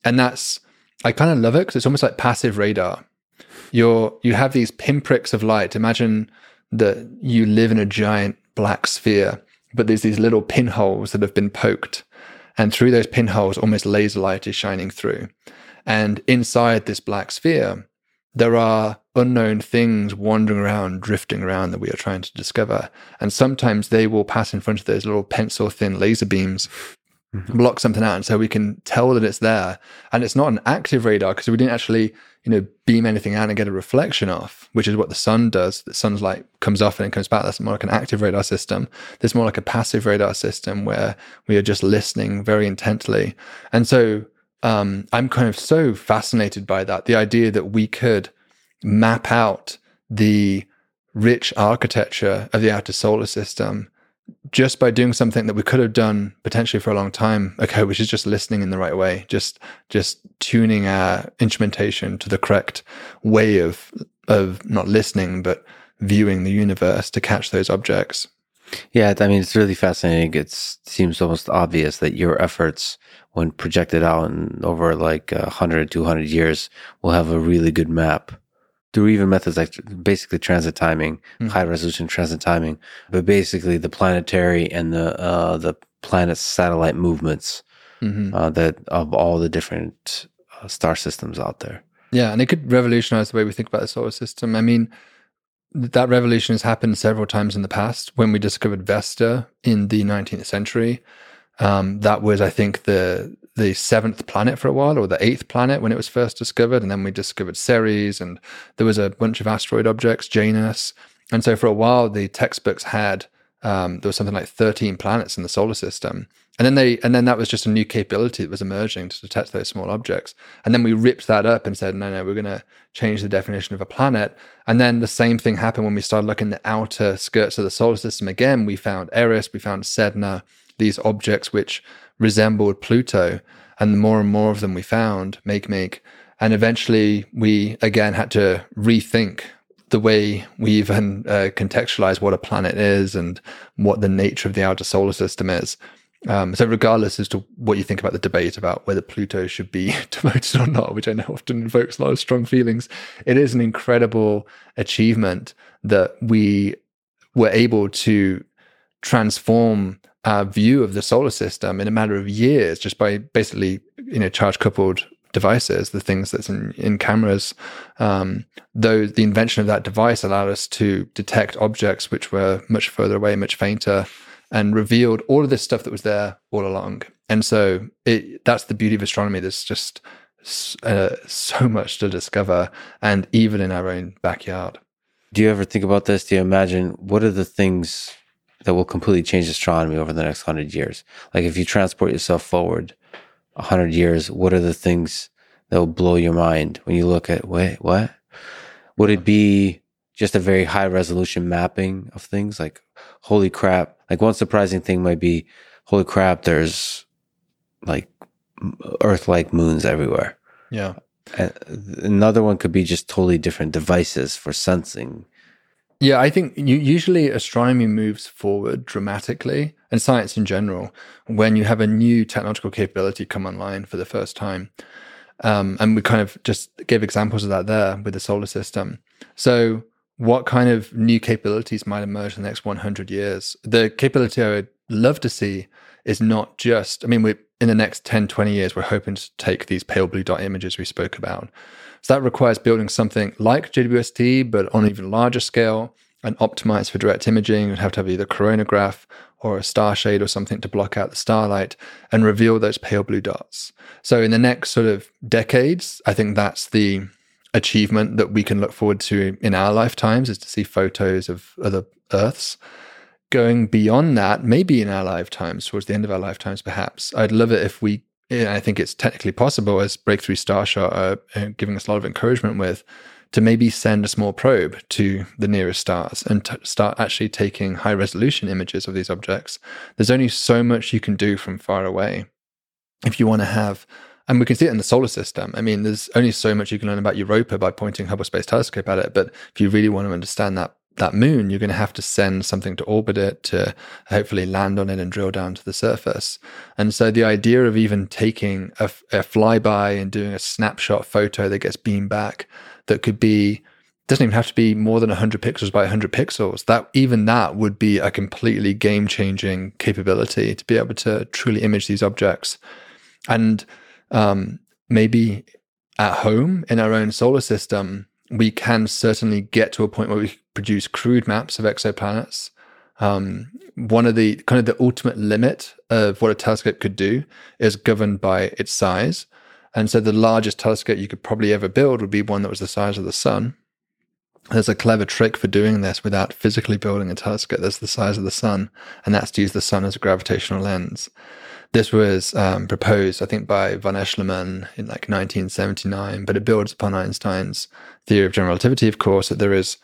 And that's I kind of love it because it's almost like passive radar. You're you have these pinpricks of light. Imagine that you live in a giant black sphere, but there's these little pinholes that have been poked, and through those pinholes, almost laser light is shining through. And inside this black sphere, there are unknown things wandering around, drifting around that we are trying to discover. And sometimes they will pass in front of those little pencil thin laser beams, mm-hmm. block something out. And so we can tell that it's there. And it's not an active radar because we didn't actually, you know, beam anything out and get a reflection off, which is what the sun does. The sun's light comes off and it comes back. That's more like an active radar system. There's more like a passive radar system where we are just listening very intently. And so um, I'm kind of so fascinated by that. The idea that we could map out the rich architecture of the outer solar system just by doing something that we could have done potentially for a long time ago, which is just listening in the right way, just just tuning our instrumentation to the correct way of of not listening but viewing the universe to catch those objects. Yeah, I mean it's really fascinating. It seems almost obvious that your efforts, when projected out in over like 100, 200 years, will have a really good map through even methods like basically transit timing, mm-hmm. high resolution transit timing, but basically the planetary and the uh, the planet's satellite movements mm-hmm. uh, that of all the different uh, star systems out there. Yeah, and it could revolutionize the way we think about the solar system. I mean, that revolution has happened several times in the past. When we discovered Vesta in the 19th century, um, that was, I think, the the seventh planet for a while, or the eighth planet when it was first discovered. And then we discovered Ceres, and there was a bunch of asteroid objects, Janus. And so for a while, the textbooks had um, there was something like 13 planets in the solar system. And then they, and then that was just a new capability that was emerging to detect those small objects. And then we ripped that up and said, no, no, we're going to change the definition of a planet. And then the same thing happened when we started looking at the outer skirts of the solar system again. We found Eris, we found Sedna, these objects which resembled Pluto. And the more and more of them we found, Makemake. And eventually we again had to rethink the way we even uh, contextualize what a planet is and what the nature of the outer solar system is. Um, so, regardless as to what you think about the debate about whether Pluto should be demoted or not, which I know often invokes a lot of strong feelings, it is an incredible achievement that we were able to transform our view of the solar system in a matter of years just by basically, you know, charge coupled devices, the things that's in, in cameras. Um, though the invention of that device allowed us to detect objects which were much further away, much fainter, and revealed all of this stuff that was there all along. And so it, that's the beauty of astronomy. There's just uh, so much to discover, and even in our own backyard. Do you ever think about this? Do you imagine what are the things that will completely change astronomy over the next hundred years? Like if you transport yourself forward a hundred years, what are the things that will blow your mind when you look at wait, what? Would it be just a very high resolution mapping of things? Like, holy crap. Like one surprising thing might be, holy crap, there's like Earth like moons everywhere. Yeah. Another one could be just totally different devices for sensing. Yeah, I think usually astronomy moves forward dramatically and science in general when you have a new technological capability come online for the first time. Um, and we kind of just gave examples of that there with the solar system. So what kind of new capabilities might emerge in the next 100 years. The capability I would love to see is not just, I mean, we in the next 10, 20 years, we're hoping to take these pale blue dot images we spoke about. So that requires building something like JWST, but on an even larger scale and optimized for direct imaging. You'd have to have either coronagraph or a star shade or something to block out the starlight and reveal those pale blue dots. So in the next sort of decades, I think that's the achievement that we can look forward to in our lifetimes is to see photos of other Earths. Going beyond that, maybe in our lifetimes, towards the end of our lifetimes, perhaps, I'd love it if we, I think it's technically possible, as Breakthrough Starshot are uh, giving us a lot of encouragement with, to maybe send a small probe to the nearest stars and t- start actually taking high resolution images of these objects. There's only so much you can do from far away. If you want to have and we can see it in the solar system. I mean, there's only so much you can learn about Europa by pointing Hubble Space Telescope at it. But if you really want to understand that that moon, you're going to have to send something to orbit it to hopefully land on it and drill down to the surface. And so the idea of even taking a, a flyby and doing a snapshot photo that gets beamed back that could be doesn't even have to be more than 100 pixels by 100 pixels that even that would be a completely game changing capability to be able to truly image these objects and um, maybe at home in our own solar system, we can certainly get to a point where we produce crude maps of exoplanets. Um, one of the kind of the ultimate limit of what a telescope could do is governed by its size. And so the largest telescope you could probably ever build would be one that was the size of the sun. There's a clever trick for doing this without physically building a telescope that's the size of the sun, and that's to use the sun as a gravitational lens. This was um, proposed, I think, by Von Eshleman in like 1979, but it builds upon Einstein's theory of general relativity, of course, that there is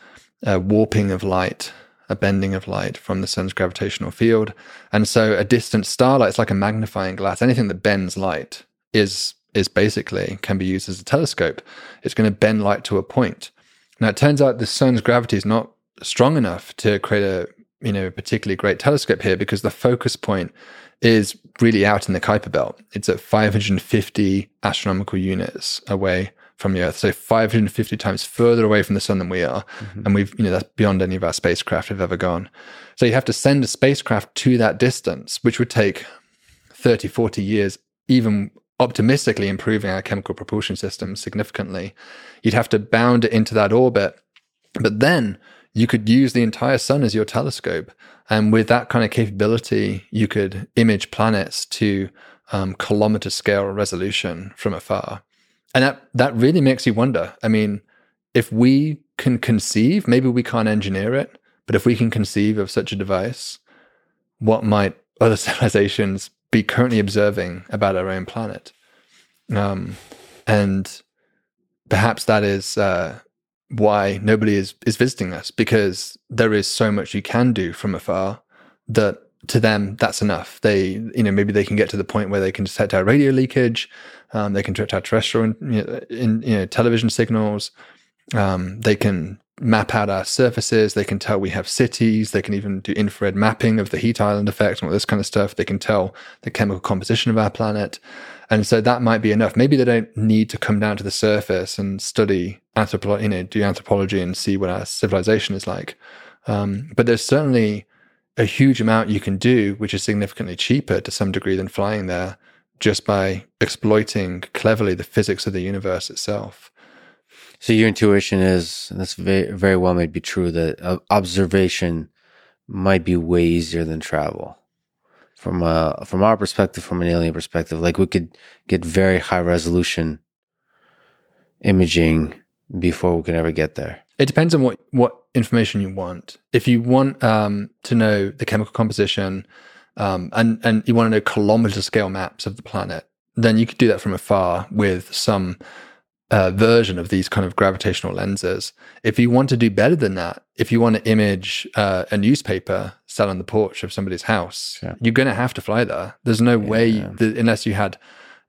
a warping of light, a bending of light from the sun's gravitational field. And so a distant starlight is like a magnifying glass. Anything that bends light is is basically can be used as a telescope. It's going to bend light to a point. Now it turns out the sun's gravity is not strong enough to create a you know a particularly great telescope here because the focus point is really out in the Kuiper belt. It's at 550 astronomical units away from the Earth, so 550 times further away from the sun than we are, mm-hmm. and we've you know that's beyond any of our spacecraft have ever gone. So you have to send a spacecraft to that distance, which would take 30, 40 years, even optimistically improving our chemical propulsion system significantly. You'd have to bound it into that orbit, but then you could use the entire sun as your telescope. And with that kind of capability, you could image planets to um, kilometer scale resolution from afar. And that, that really makes you wonder. I mean, if we can conceive, maybe we can't engineer it, but if we can conceive of such a device, what might other civilizations be currently observing about our own planet? Um, and perhaps that is uh, why nobody is is visiting us because there is so much you can do from afar that to them that's enough they you know maybe they can get to the point where they can detect our radio leakage um, they can detect our terrestrial in, in, you know television signals um, they can map out our surfaces. They can tell we have cities. They can even do infrared mapping of the heat island effect and all this kind of stuff. They can tell the chemical composition of our planet. And so that might be enough. Maybe they don't need to come down to the surface and study anthropology, you know, do anthropology and see what our civilization is like. Um, but there's certainly a huge amount you can do, which is significantly cheaper to some degree than flying there just by exploiting cleverly the physics of the universe itself. So your intuition is, and this very, very well may be true, that uh, observation might be way easier than travel. From uh, from our perspective, from an alien perspective, like we could get very high resolution imaging before we can ever get there. It depends on what what information you want. If you want um, to know the chemical composition, um, and and you want to know kilometer scale maps of the planet, then you could do that from afar with some uh, version of these kind of gravitational lenses. If you want to do better than that, if you want to image uh, a newspaper sat on the porch of somebody's house, yeah. you're going to have to fly there. There's no yeah, way that, unless you had,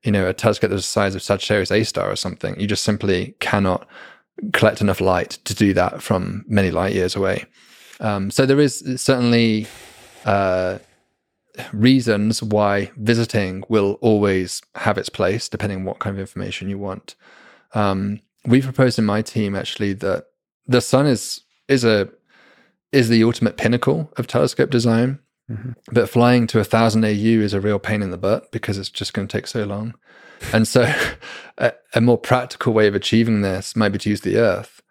you know, a telescope that's the size of Sagittarius A star or something, you just simply cannot collect enough light to do that from many light years away. Um, so there is certainly uh, reasons why visiting will always have its place, depending on what kind of information you want. Um, we proposed in my team actually that the sun is is a is the ultimate pinnacle of telescope design. Mm-hmm. But flying to a thousand AU is a real pain in the butt because it's just going to take so long. And so, a, a, more practical way of achieving this might be to use the Earth.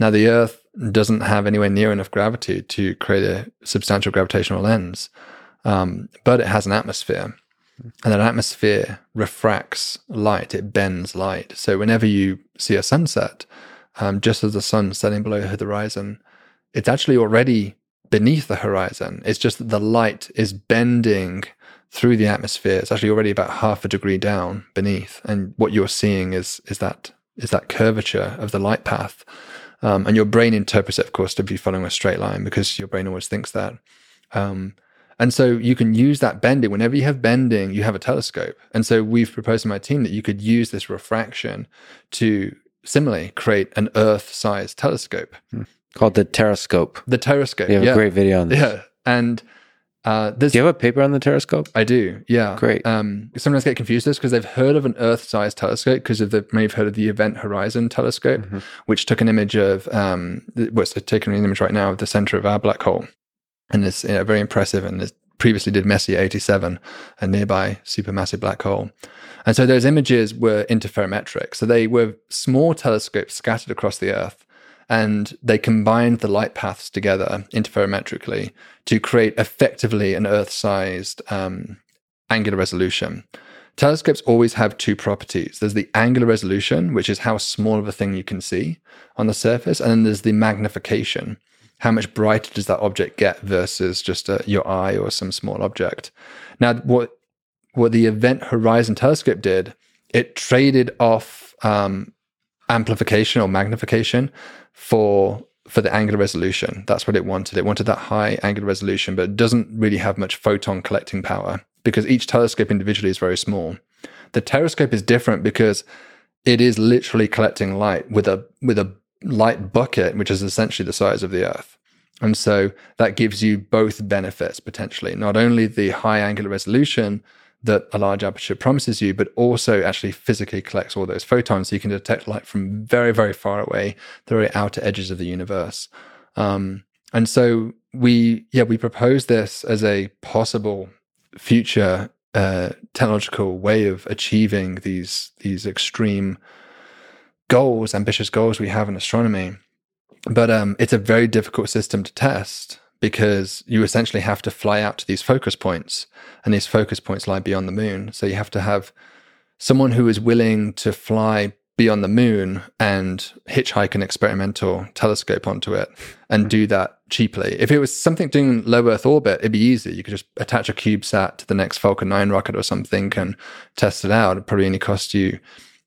Now, the Earth doesn't have anywhere near enough gravity to create a substantial gravitational lens, um, but it has an atmosphere. And that atmosphere refracts light, it bends light. So whenever you see a sunset, um, just as the sun's setting below the horizon, it's actually already beneath the horizon. It's just that the light is bending through the atmosphere. It's actually already about half a degree down beneath, and what you're seeing is is that is that curvature of the light path. Um, and your brain interprets it, of course, to be following a straight line because your brain always thinks that. Um, and so you can use that bending. Whenever you have bending, you have a telescope. And so we've proposed to my team that you could use this refraction to similarly create an Earth sized telescope. Hmm. Called the Terrascope. The Terrascope. You have yeah. a great video on this. Yeah. And uh, do you have a paper on the Terrascope? I do. Yeah. Great. Um, sometimes get confused this because they've heard of an Earth-sized telescope because of the may have heard of the Event Horizon Telescope, mm-hmm. which took an image of um, what's taking an image right now of the center of our black hole and it's you know, very impressive. And it previously did Messier 87, a nearby supermassive black hole. And so those images were interferometric. So they were small telescopes scattered across the Earth, and they combined the light paths together interferometrically to create effectively an Earth-sized um, angular resolution. Telescopes always have two properties. There's the angular resolution, which is how small of a thing you can see on the surface, and then there's the magnification, how much brighter does that object get versus just a, uh, your eye or some small object. Now, what what the Event Horizon Telescope did, it traded off um, amplification or magnification for for the angular resolution. That's what it wanted. It wanted that high angular resolution, but it doesn't really have much photon collecting power because each telescope individually is very small. The Terrascope is different because it is literally collecting light with a with a light bucket, which is essentially the size of the Earth. And so that gives you both benefits potentially, not only the high angular resolution that a large aperture promises you, but also actually physically collects all those photons so you can detect light from very, very far away, the very outer edges of the universe. Um, and so we, yeah, we propose this as a possible future uh, technological way of achieving these these extreme goals, ambitious goals we have in astronomy. But um, it's a very difficult system to test because you essentially have to fly out to these focus points, and these focus points lie beyond the moon. So you have to have someone who is willing to fly beyond the moon and hitchhike an experimental telescope onto it and do that cheaply. If it was something doing low Earth orbit, it'd be easy. You could just attach a CubeSat to the next Falcon 9 rocket or something and test it out. It probably only cost you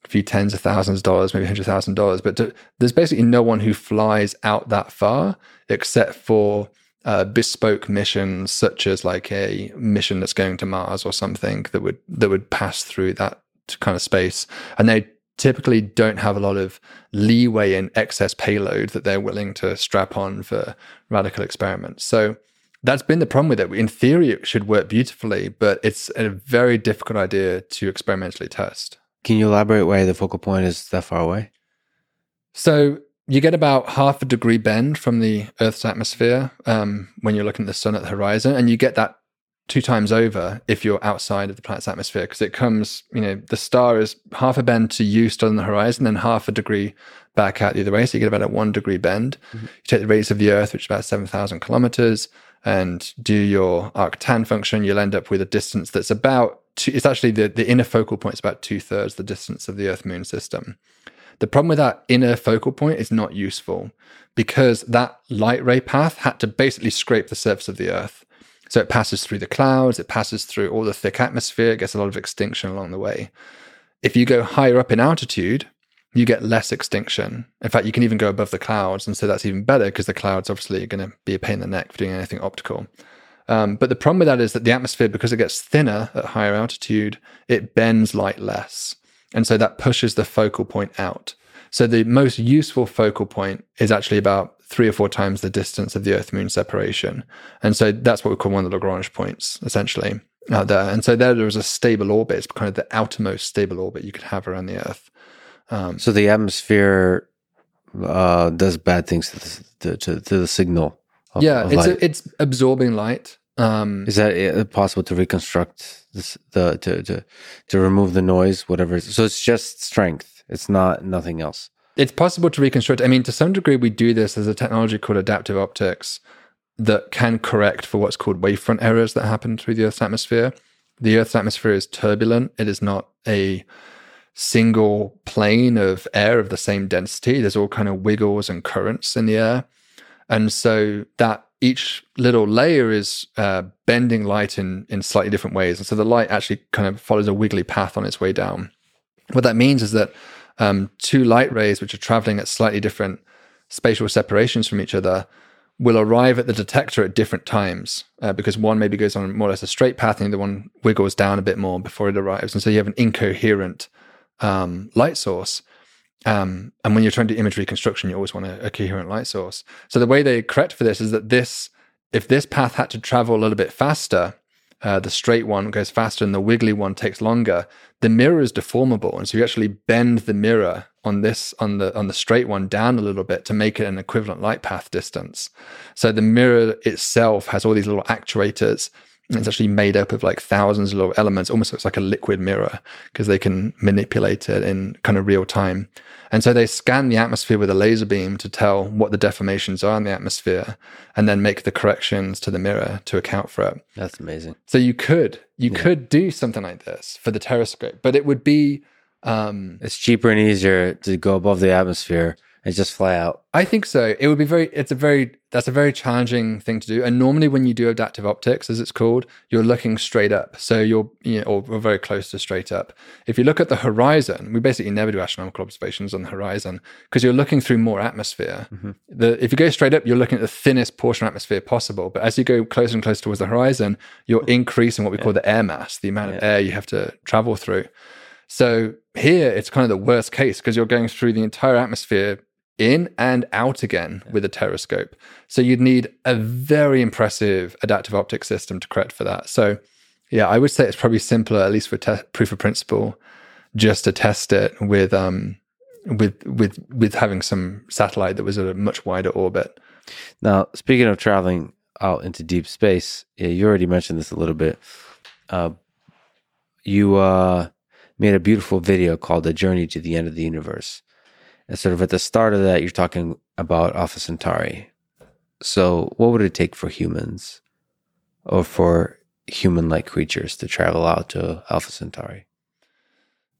a few tens of thousands of dollars, maybe hundred thousand dollars. But to, there's basically no one who flies out that far except for uh, bespoke missions, such as like a mission that's going to Mars or something that would that would pass through that kind of space, and they typically don't have a lot of leeway in excess payload that they're willing to strap on for radical experiments. So that's been the problem with it. In theory, it should work beautifully, but it's a very difficult idea to experimentally test. Can you elaborate why the focal point is that far away? So you get about half a degree bend from the Earth's atmosphere um, when you're looking at the sun at the horizon, and you get that two times over if you're outside of the planet's atmosphere because it comes, you know, the star is half a bend to you still on the horizon, and half a degree back out the other way. So you get about a one degree bend. Mm-hmm. You take the radius of the Earth, which is about 7,000 kilometers, and do your arctan function, you'll end up with a distance that's about, two, it's actually the, the inner focal point is about two thirds the distance of the Earth Moon system. The problem with that inner focal point is not useful because that light ray path had to basically scrape the surface of the Earth. So it passes through the clouds, it passes through all the thick atmosphere, it gets a lot of extinction along the way. If you go higher up in altitude, you get less extinction. In fact, you can even go above the clouds. And so that's even better because the clouds obviously are going to be a pain in the neck for doing anything optical. Um, but the problem with that is that the atmosphere, because it gets thinner at higher altitude, it bends light less. And so that pushes the focal point out. So the most useful focal point is actually about three or four times the distance of the Earth Moon separation. And so that's what we call one of the Lagrange points, essentially, out there. And so there, there is a stable orbit, it's kind of the outermost stable orbit you could have around the Earth. Um, so the atmosphere uh, does bad things to the, to, to the signal. Of, yeah, of it's a, it's absorbing light. Um, is that uh, possible to reconstruct this, the to, to to remove the noise, whatever? So it's just strength. It's not nothing else. It's possible to reconstruct. I mean, to some degree, we do this as a technology called adaptive optics that can correct for what's called wavefront errors that happen through the Earth's atmosphere. The Earth's atmosphere is turbulent. It is not a single plane of air of the same density. There's all kind of wiggles and currents in the air. And so that each little layer is uh, bending light in, in slightly different ways. And so the light actually kind of follows a wiggly path on its way down. What that means is that um, two light rays, which are traveling at slightly different spatial separations from each other, will arrive at the detector at different times uh, because one maybe goes on more or less a straight path and the one wiggles down a bit more before it arrives. And so you have an incoherent um, light source. Um, and when you're trying to do image reconstruction, you always want a, a, coherent light source. So the way they correct for this is that this, if this path had to travel a little bit faster, uh, the straight one goes faster and the wiggly one takes longer. The mirror is deformable, and so you actually bend the mirror on this on the on the straight one down a little bit to make it an equivalent light path distance. So the mirror itself has all these little actuators it's actually made up of like thousands of little elements, almost looks like a liquid mirror because they can manipulate it in kind of real time. And so they scan the atmosphere with a laser beam to tell what the deformations are in the atmosphere and then make the corrections to the mirror to account for it. That's amazing. So you could, you yeah. could do something like this for the Terrascope, but it would be. Um, it's cheaper and easier to go above the atmosphere and just fly out. I think so. It would be very. It's a very. That's a very challenging thing to do. And normally, when you do adaptive optics, as it's called, you're looking straight up. So you're, you know, or, or very close to straight up. If you look at the horizon, we basically never do astronomical observations on the horizon because you're looking through more atmosphere. Mm-hmm. The if you go straight up, you're looking at the thinnest portion of atmosphere possible. But as you go closer and closer towards the horizon, you're increasing what we yeah. call the air mass, the amount yeah. of air you have to travel through. So here, it's kind of the worst case because you're going through the entire atmosphere in and out again yeah. with a Terrascope. So you'd need a very impressive adaptive optics system to correct for that. So yeah, I would say it's probably simpler, at least for te- proof of principle, just to test it with um with with with having some satellite that was at a much wider orbit. Now, speaking of traveling out into deep space, yeah, you already mentioned this a little bit. Uh, you uh, made a beautiful video called "The Journey to the End of the Universe." And sort of at the start of that, you're talking about Alpha Centauri. So, what would it take for humans or for human like creatures to travel out to Alpha Centauri?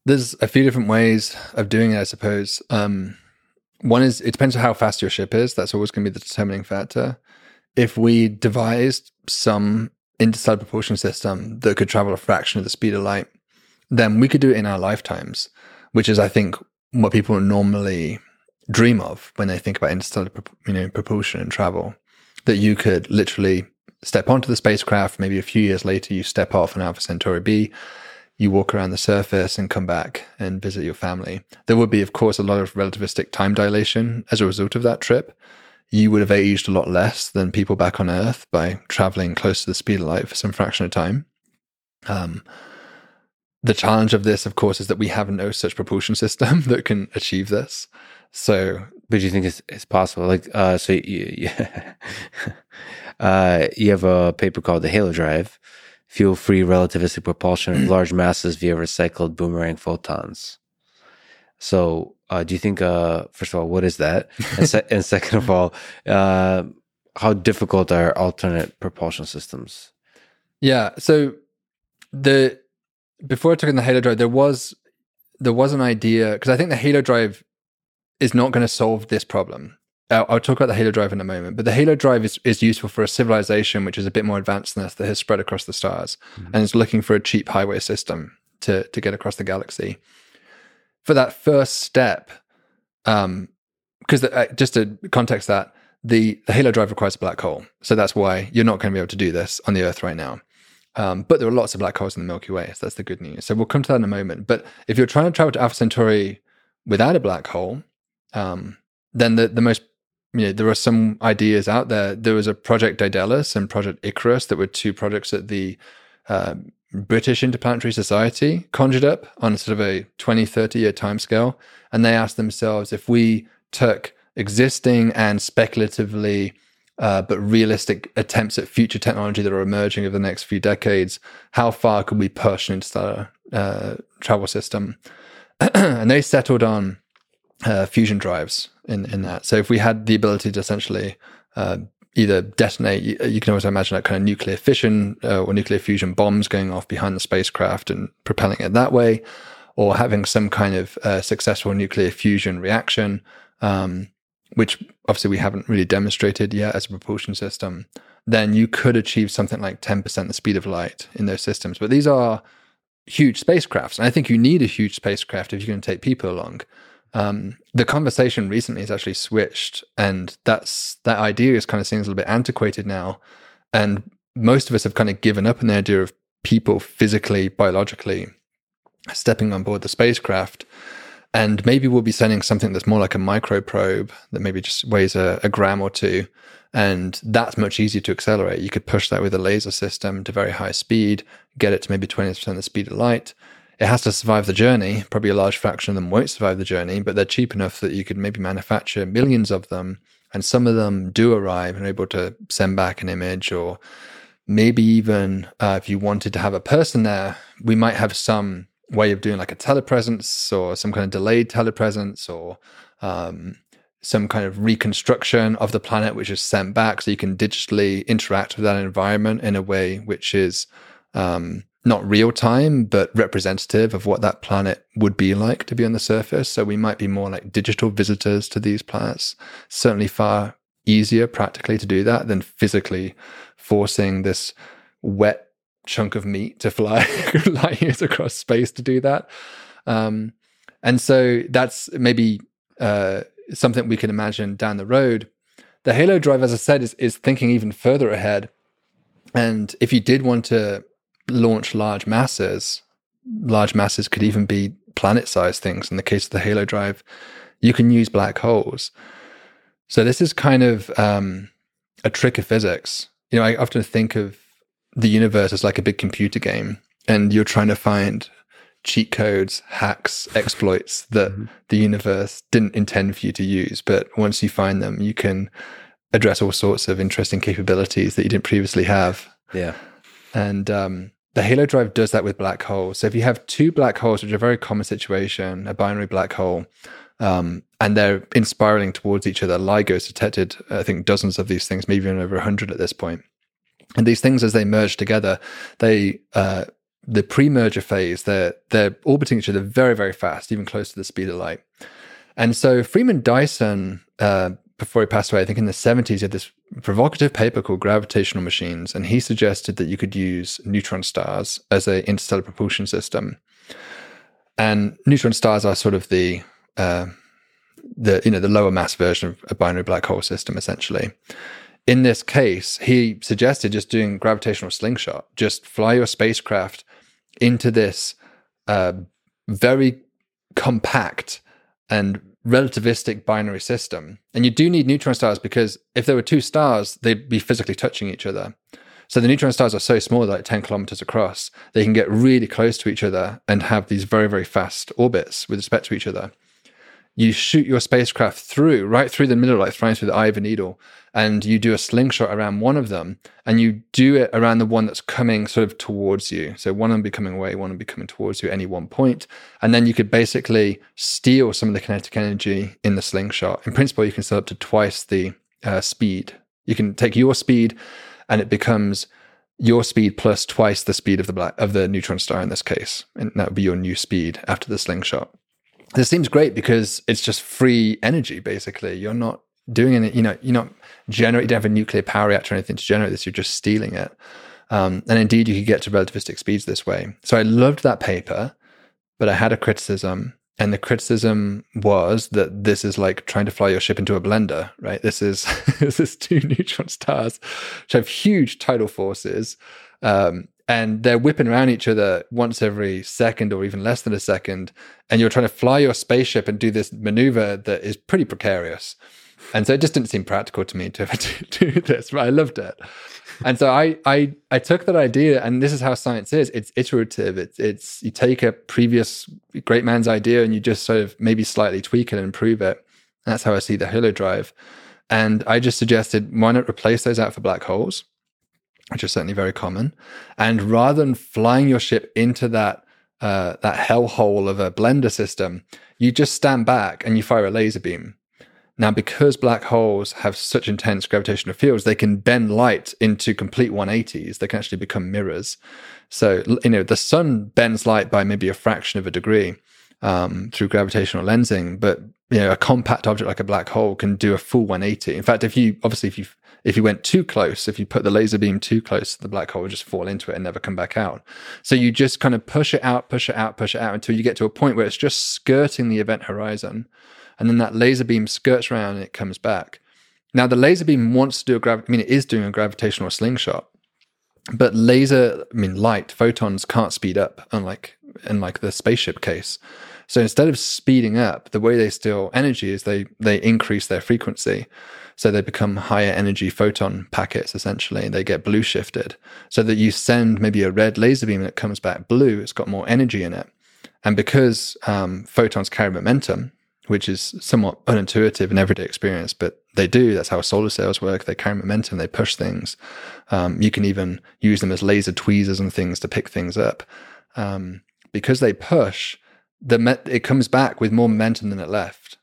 There's a few different ways of doing it, I suppose. Um, one is it depends on how fast your ship is. That's always going to be the determining factor. If we devised some interstellar propulsion system that could travel a fraction of the speed of light, then we could do it in our lifetimes, which is, I think, what people normally dream of when they think about interstellar you know, propulsion and travel. That you could literally step onto the spacecraft, maybe a few years later, you step off on Alpha Centauri B, you walk around the surface and come back and visit your family. There would be, of course, a lot of relativistic time dilation as a result of that trip. You would have aged a lot less than people back on Earth by traveling close to the speed of light for some fraction of time. Um, the challenge of this, of course, is that we have no such propulsion system that can achieve this. So, but do you think it's, it's possible? Like, uh, so you, you, uh, you have a paper called the Halo Drive, fuel free relativistic propulsion of large masses via recycled boomerang photons. So, uh, do you think, uh, first of all, what is that? And, se- and second of all, uh, how difficult are alternate propulsion systems? Yeah. So, the before I took in the Halo Drive, there was there was an idea because I think the Halo Drive is not going to solve this problem. I'll, I'll, talk about the Halo Drive in a moment, but the Halo Drive is, is useful for a civilization which is a bit more advanced than us that has spread across the stars mm-hmm. and is looking for a cheap highway system to, to get across the galaxy. For that first step, um, because uh, just to context that, the, the Halo Drive requires a black hole. So that's why you're not going to be able to do this on the Earth right now. Um, but there are lots of black holes in the Milky Way. So that's the good news. So we'll come to that in a moment. But if you're trying to travel to Alpha Centauri without a black hole, um, then the, the most you know, there are some ideas out there. There was a Project Daedalus and Project Icarus that were two projects that the uh, British Interplanetary Society conjured up on sort of a 20, 30 year timescale. And they asked themselves if we took existing and speculatively uh, but realistic attempts at future technology that are emerging over the next few decades, how far could we push an interstellar uh, travel system? and they settled on uh, fusion drives in in that. So if we had the ability to essentially uh, either detonate, you, you, can always imagine that kind of nuclear fission uh, or nuclear fusion bombs going off behind the spacecraft and propelling it that way, or having some kind of uh, successful nuclear fusion reaction, um, which obviously we haven't really demonstrated yet as a propulsion system. Then you could achieve something like 10% the speed of light in those systems. But these are huge spacecrafts. And I think you need a huge spacecraft if you're going to take people along. Um, the conversation recently has actually switched, and that's that idea is kind of seems a little bit antiquated now. And most of us have kind of given up on the idea of people physically, biologically stepping on board the spacecraft. And maybe we'll be sending something that's more like a microprobe that maybe just weighs a, a gram or two. And that's much easier to accelerate. You could push that with a laser system to very high speed, get it to maybe 20% the speed of light, it has to survive the journey. Probably a large fraction of them won't survive the journey, but they're cheap enough that you could maybe manufacture millions of them. And some of them do arrive and are able to send back an image, or maybe even uh, if you wanted to have a person there, we might have some way of doing like a telepresence or some kind of delayed telepresence or um, some kind of reconstruction of the planet, which is sent back so you can digitally interact with that environment in a way which is um, not real time, but representative of what that planet would be like to be on the surface. So we might be more like digital visitors to these planets. Certainly far easier practically to do that than physically forcing this wet chunk of meat to fly light years across space to do that. Um, and so that's maybe uh, something we can imagine down the road. The Halo Drive, as I said, is, is thinking even further ahead. And if you did want to launch large masses, large masses could even be planet sized things. In the case of the Halo Drive, you can use black holes. So this is kind of um, a trick of physics. You know, I often think of the universe is like a big computer game, and you're trying to find cheat codes, hacks, exploits that mm-hmm. the universe didn't intend for you to use. But once you find them, you can address all sorts of interesting capabilities that you didn't previously have. Yeah. And um, the Halo Drive does that with black holes. So if you have two black holes, which are a very common situation, a binary black hole, um, and they're inspiraling towards each other, LIGO's detected, I think, dozens of these things, maybe even over 100 at this point. And these things, as they merge together, they uh, the pre-merger phase, they're they're orbiting each other very, very fast, even close to the speed of light. And so Freeman Dyson uh, before he passed away, I think in the 70s, he had this provocative paper called Gravitational Machines, and he suggested that you could use neutron stars as a interstellar propulsion system. And neutron stars are sort of the uh, the you know the lower mass version of a binary black hole system, essentially. In this case, he suggested just doing gravitational slingshot, just fly your spacecraft into this uh, very compact and relativistic binary system. And you do need neutron stars because if there were two stars, they'd be physically touching each other. So the neutron stars are so small, like 10 kilometers across, they can get really close to each other and have these very, very fast orbits with respect to each other you shoot your spacecraft through, right through the middle, like throwing through the eye of a needle, and you do a slingshot around one of them, and you do it around the one that's coming sort of towards you. So one of them be coming away, one of them be coming towards you at any one point. And then you could basically steal some of the kinetic energy in the slingshot. In principle, you can set up to twice the uh, speed. You can take your speed, and it becomes your speed plus twice the speed of the black of the neutron star in this case, and that would be your new speed after the slingshot this seems great because it's just free energy basically. You're not doing any you know you're not generating you don't have a nuclear power reactor or anything to generate this you're just stealing it. Um, and indeed you could get to relativistic speeds this way. So i loved that paper but i had a criticism. And the criticism was that this is like trying to fly your ship into a blender right? This is this is two neutron stars which have huge tidal forces. Um, and they're whipping around each other once every second or even less than a second and you're trying to fly your spaceship and do this maneuver that is pretty precarious. And so it just didn't seem practical to me to do this but i loved it. And so I, I i took that idea and this is how science is. It's iterative. It's it's you take a previous great man's idea and you just sort of maybe slightly tweak it and improve it. That's how i see the Halo Drive. And i just suggested why not replace those out for black holes which is certainly very common. And rather than flying your ship into that uh, that hellhole of a blender system, you just stand back and you fire a laser beam. Now, because black holes have such intense gravitational fields, they can bend light into complete 180s. They can actually become mirrors. So, you know, the sun bends light by maybe a fraction of a degree um, through gravitational lensing, but you know, a compact object like a black hole can do a full 180. In fact, if you obviously if you if you went too close, if you put the laser beam too close, the black hole would just fall into it and never come back out. So you just kind of push it out, push it out, push it out until you get to a point where it's just skirting the event horizon. And then that laser beam skirts around and it comes back. Now, the laser beam wants to do a grav, I mean, it is doing a gravitational slingshot, but laser, I mean, light, photons can't speed up, unlike in like the spaceship case. So instead of speeding up, the way they steal energy is they they increase their frequency. So they become higher energy photon packets essentially. They get blue shifted so that you send maybe a red laser beam and it comes back blue. It's got more energy in it. And because um, photons carry momentum, which is somewhat unintuitive in everyday experience, but they do. That's how solar sails work. They carry momentum, they push things. Um, you can even use them as laser tweezers and things to pick things up. Um, because they push, the it comes back with more momentum than it left.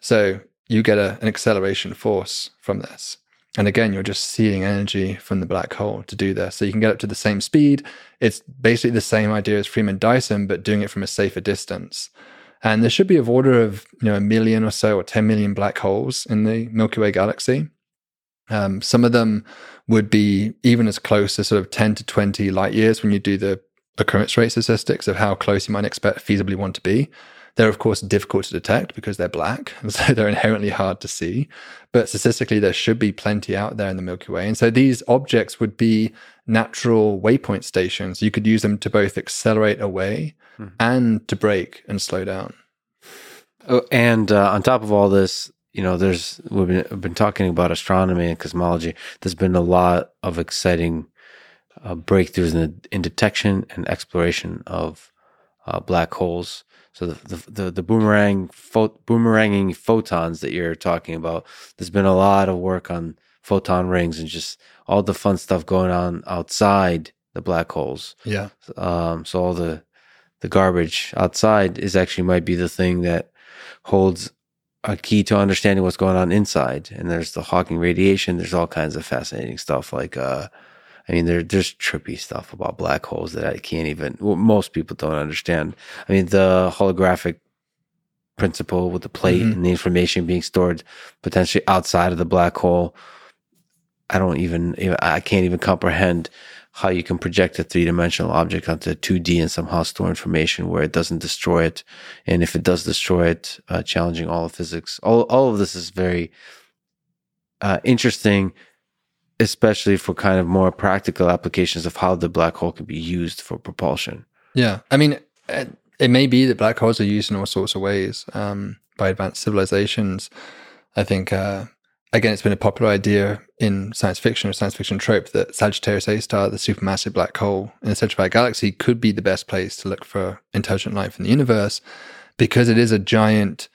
So you get a, an acceleration force from this. And again, you're just seeing energy from the black hole to do this. So you can get up to the same speed. It's basically the same idea as Freeman Dyson, but doing it from a safer distance. And there should be of order of you know a million or so or 10 million black holes in the Milky Way galaxy. Um, some of them would be even as close as sort of 10 to 20 light years when you do the occurrence rate statistics of how close you might expect feasibly one to be. They're, of course, difficult to detect because they're black. So they're inherently hard to see. But statistically, there should be plenty out there in the Milky Way. And so these objects would be natural waypoint stations. You could use them to both accelerate away mm-hmm. and to brake and slow down. Oh, and uh, on top of all this, you know, there's we've been, we've been, talking about astronomy and cosmology. There's been a lot of exciting uh, breakthroughs in, in detection and exploration of uh, black holes. So the the the, the boomerang pho- boomeranging photons that you're talking about. There's been a lot of work on photon rings and just all the fun stuff going on outside the black holes. Yeah. Um. So all the the garbage outside is actually might be the thing that holds a key to understanding what's going on inside. And there's the Hawking radiation. There's all kinds of fascinating stuff like uh I mean, there, there's trippy stuff about black holes that I can't even, well, most people don't understand. I mean, the holographic principle with the plate mm-hmm. and the information being stored potentially outside of the black hole. I don't even, I can't even comprehend how you can project a three dimensional object onto 2D and somehow store information where it doesn't destroy it. And if it does destroy it, uh, challenging all of physics. All, all of this is very uh, interesting especially for kind of more practical applications of how the black hole can be used for propulsion. Yeah. I mean, it may be that black holes are used in all sorts of ways um, by advanced civilizations. I think, uh, again, it's been a popular idea in science fiction or science fiction trope that Sagittarius A star, the supermassive black hole in the center of our galaxy, could be the best place to look for intelligent life in the universe because it is a giant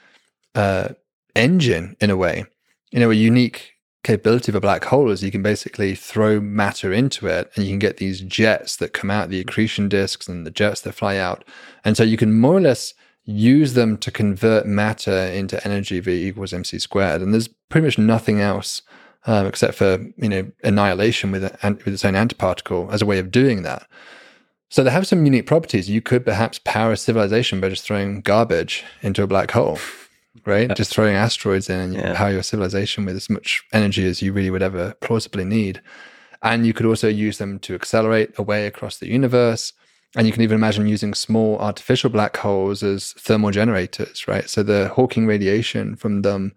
uh, engine in a way. You know, a unique capability of a black hole is you can basically throw matter into it and you can get these jets that come out, the accretion disks and the jets that fly out. And so you can more or less use them to convert matter into energy v equals mc squared. And there's pretty much nothing else um, except for you know annihilation with, with its own antiparticle as a way of doing that. So they have some unique properties. You could perhaps power a civilization by just throwing garbage into a black hole right? Just throwing asteroids in and you yeah. power your civilization with as much energy as you really would ever plausibly need. And you could also use them to accelerate away across the universe. And you can even imagine using small artificial black holes as thermal generators, right? So the Hawking radiation from them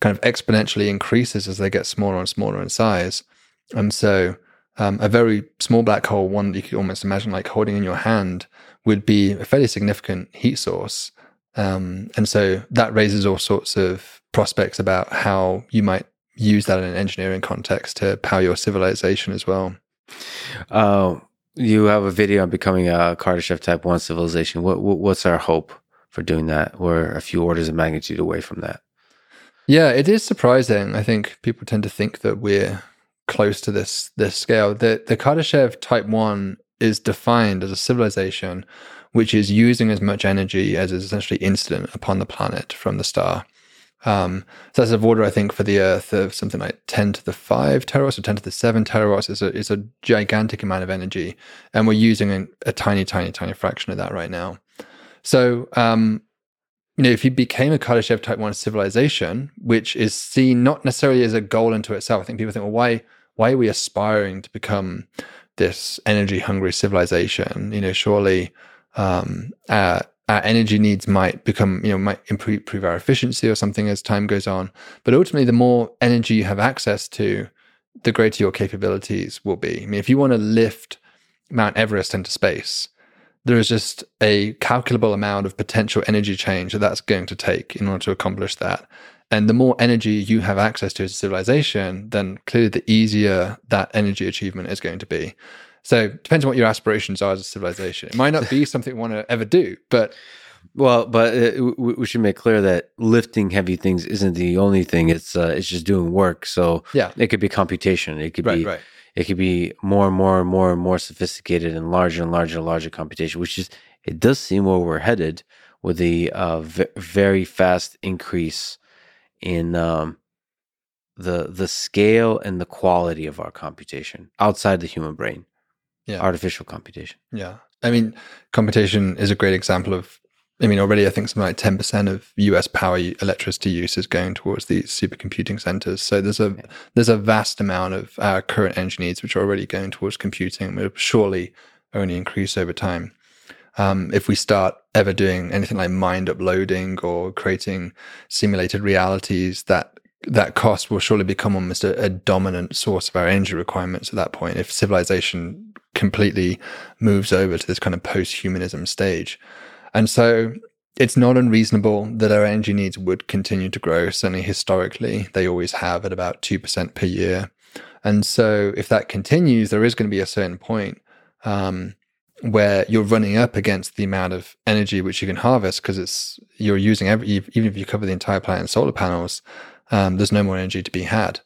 kind of exponentially increases as they get smaller and smaller in size. And so um, a very small black hole, one that you could almost imagine like holding in your hand, would be a fairly significant heat source. Um, and so that raises all sorts of prospects about how you might use that in an engineering context to power your civilization as well. Uh, you have a video on becoming a Kardashev Type One civilization. What, what, what's our hope for doing that? We're a few orders of magnitude away from that. Yeah, it is surprising. I think people tend to think that we're close to this this scale. The the Kardashev Type One is defined as a civilization which is using as much energy as is essentially incident upon the planet from the star. Um, so that's of order, I think, for the Earth of something like 10 to the 5 terawatts or 10 to the 7 terawatts is a, a gigantic amount of energy. And we're using a, a tiny, tiny, tiny fraction of that right now. So, um, you know, if you became a Kardashev type 1 civilization, which is seen not necessarily as a goal into itself, I think people think, well, why, why are we aspiring to become this energy hungry civilization? You know, surely um, our, our energy needs might become, you know, might improve our efficiency or something as time goes on. But ultimately, the more energy you have access to, the greater your capabilities will be. I mean, if you want to lift Mount Everest into space, there is just a calculable amount of potential energy change that that's going to take in order to accomplish that. And the more energy you have access to as a civilization, then clearly the easier that energy achievement is going to be. So depends on what your aspirations are as a civilization. It might not be something we want to ever do, but well, but uh, we should make clear that lifting heavy things isn't the only thing. It's uh, it's just doing work. So yeah, it could be computation. It could right, be right. it could be more and more and more and more sophisticated and larger and larger and larger computation. Which is it does seem where we're headed with the uh, v- very fast increase in um, the the scale and the quality of our computation outside the human brain yeah. artificial computation. Yeah. I mean, computation is a great example of, I mean, already I think something like 10% of US power electricity use is going towards these supercomputing centers. So there's a, yeah. there's a vast amount of our current energy needs, which are already going towards computing, will surely only increase over time. Um, if we start ever doing anything like mind uploading or creating simulated realities, that that cost will surely become almost a, a, dominant source of our energy requirements at that point. If civilization completely moves over to this kind of post-humanism stage. And so it's not unreasonable that our energy needs would continue to grow. Certainly historically, they always have at about 2% per year. And so if that continues, there is going to be a certain point um, where you're running up against the amount of energy which you can harvest because it's you're using every even if you cover the entire planet in solar panels, um, there's no more energy to be had.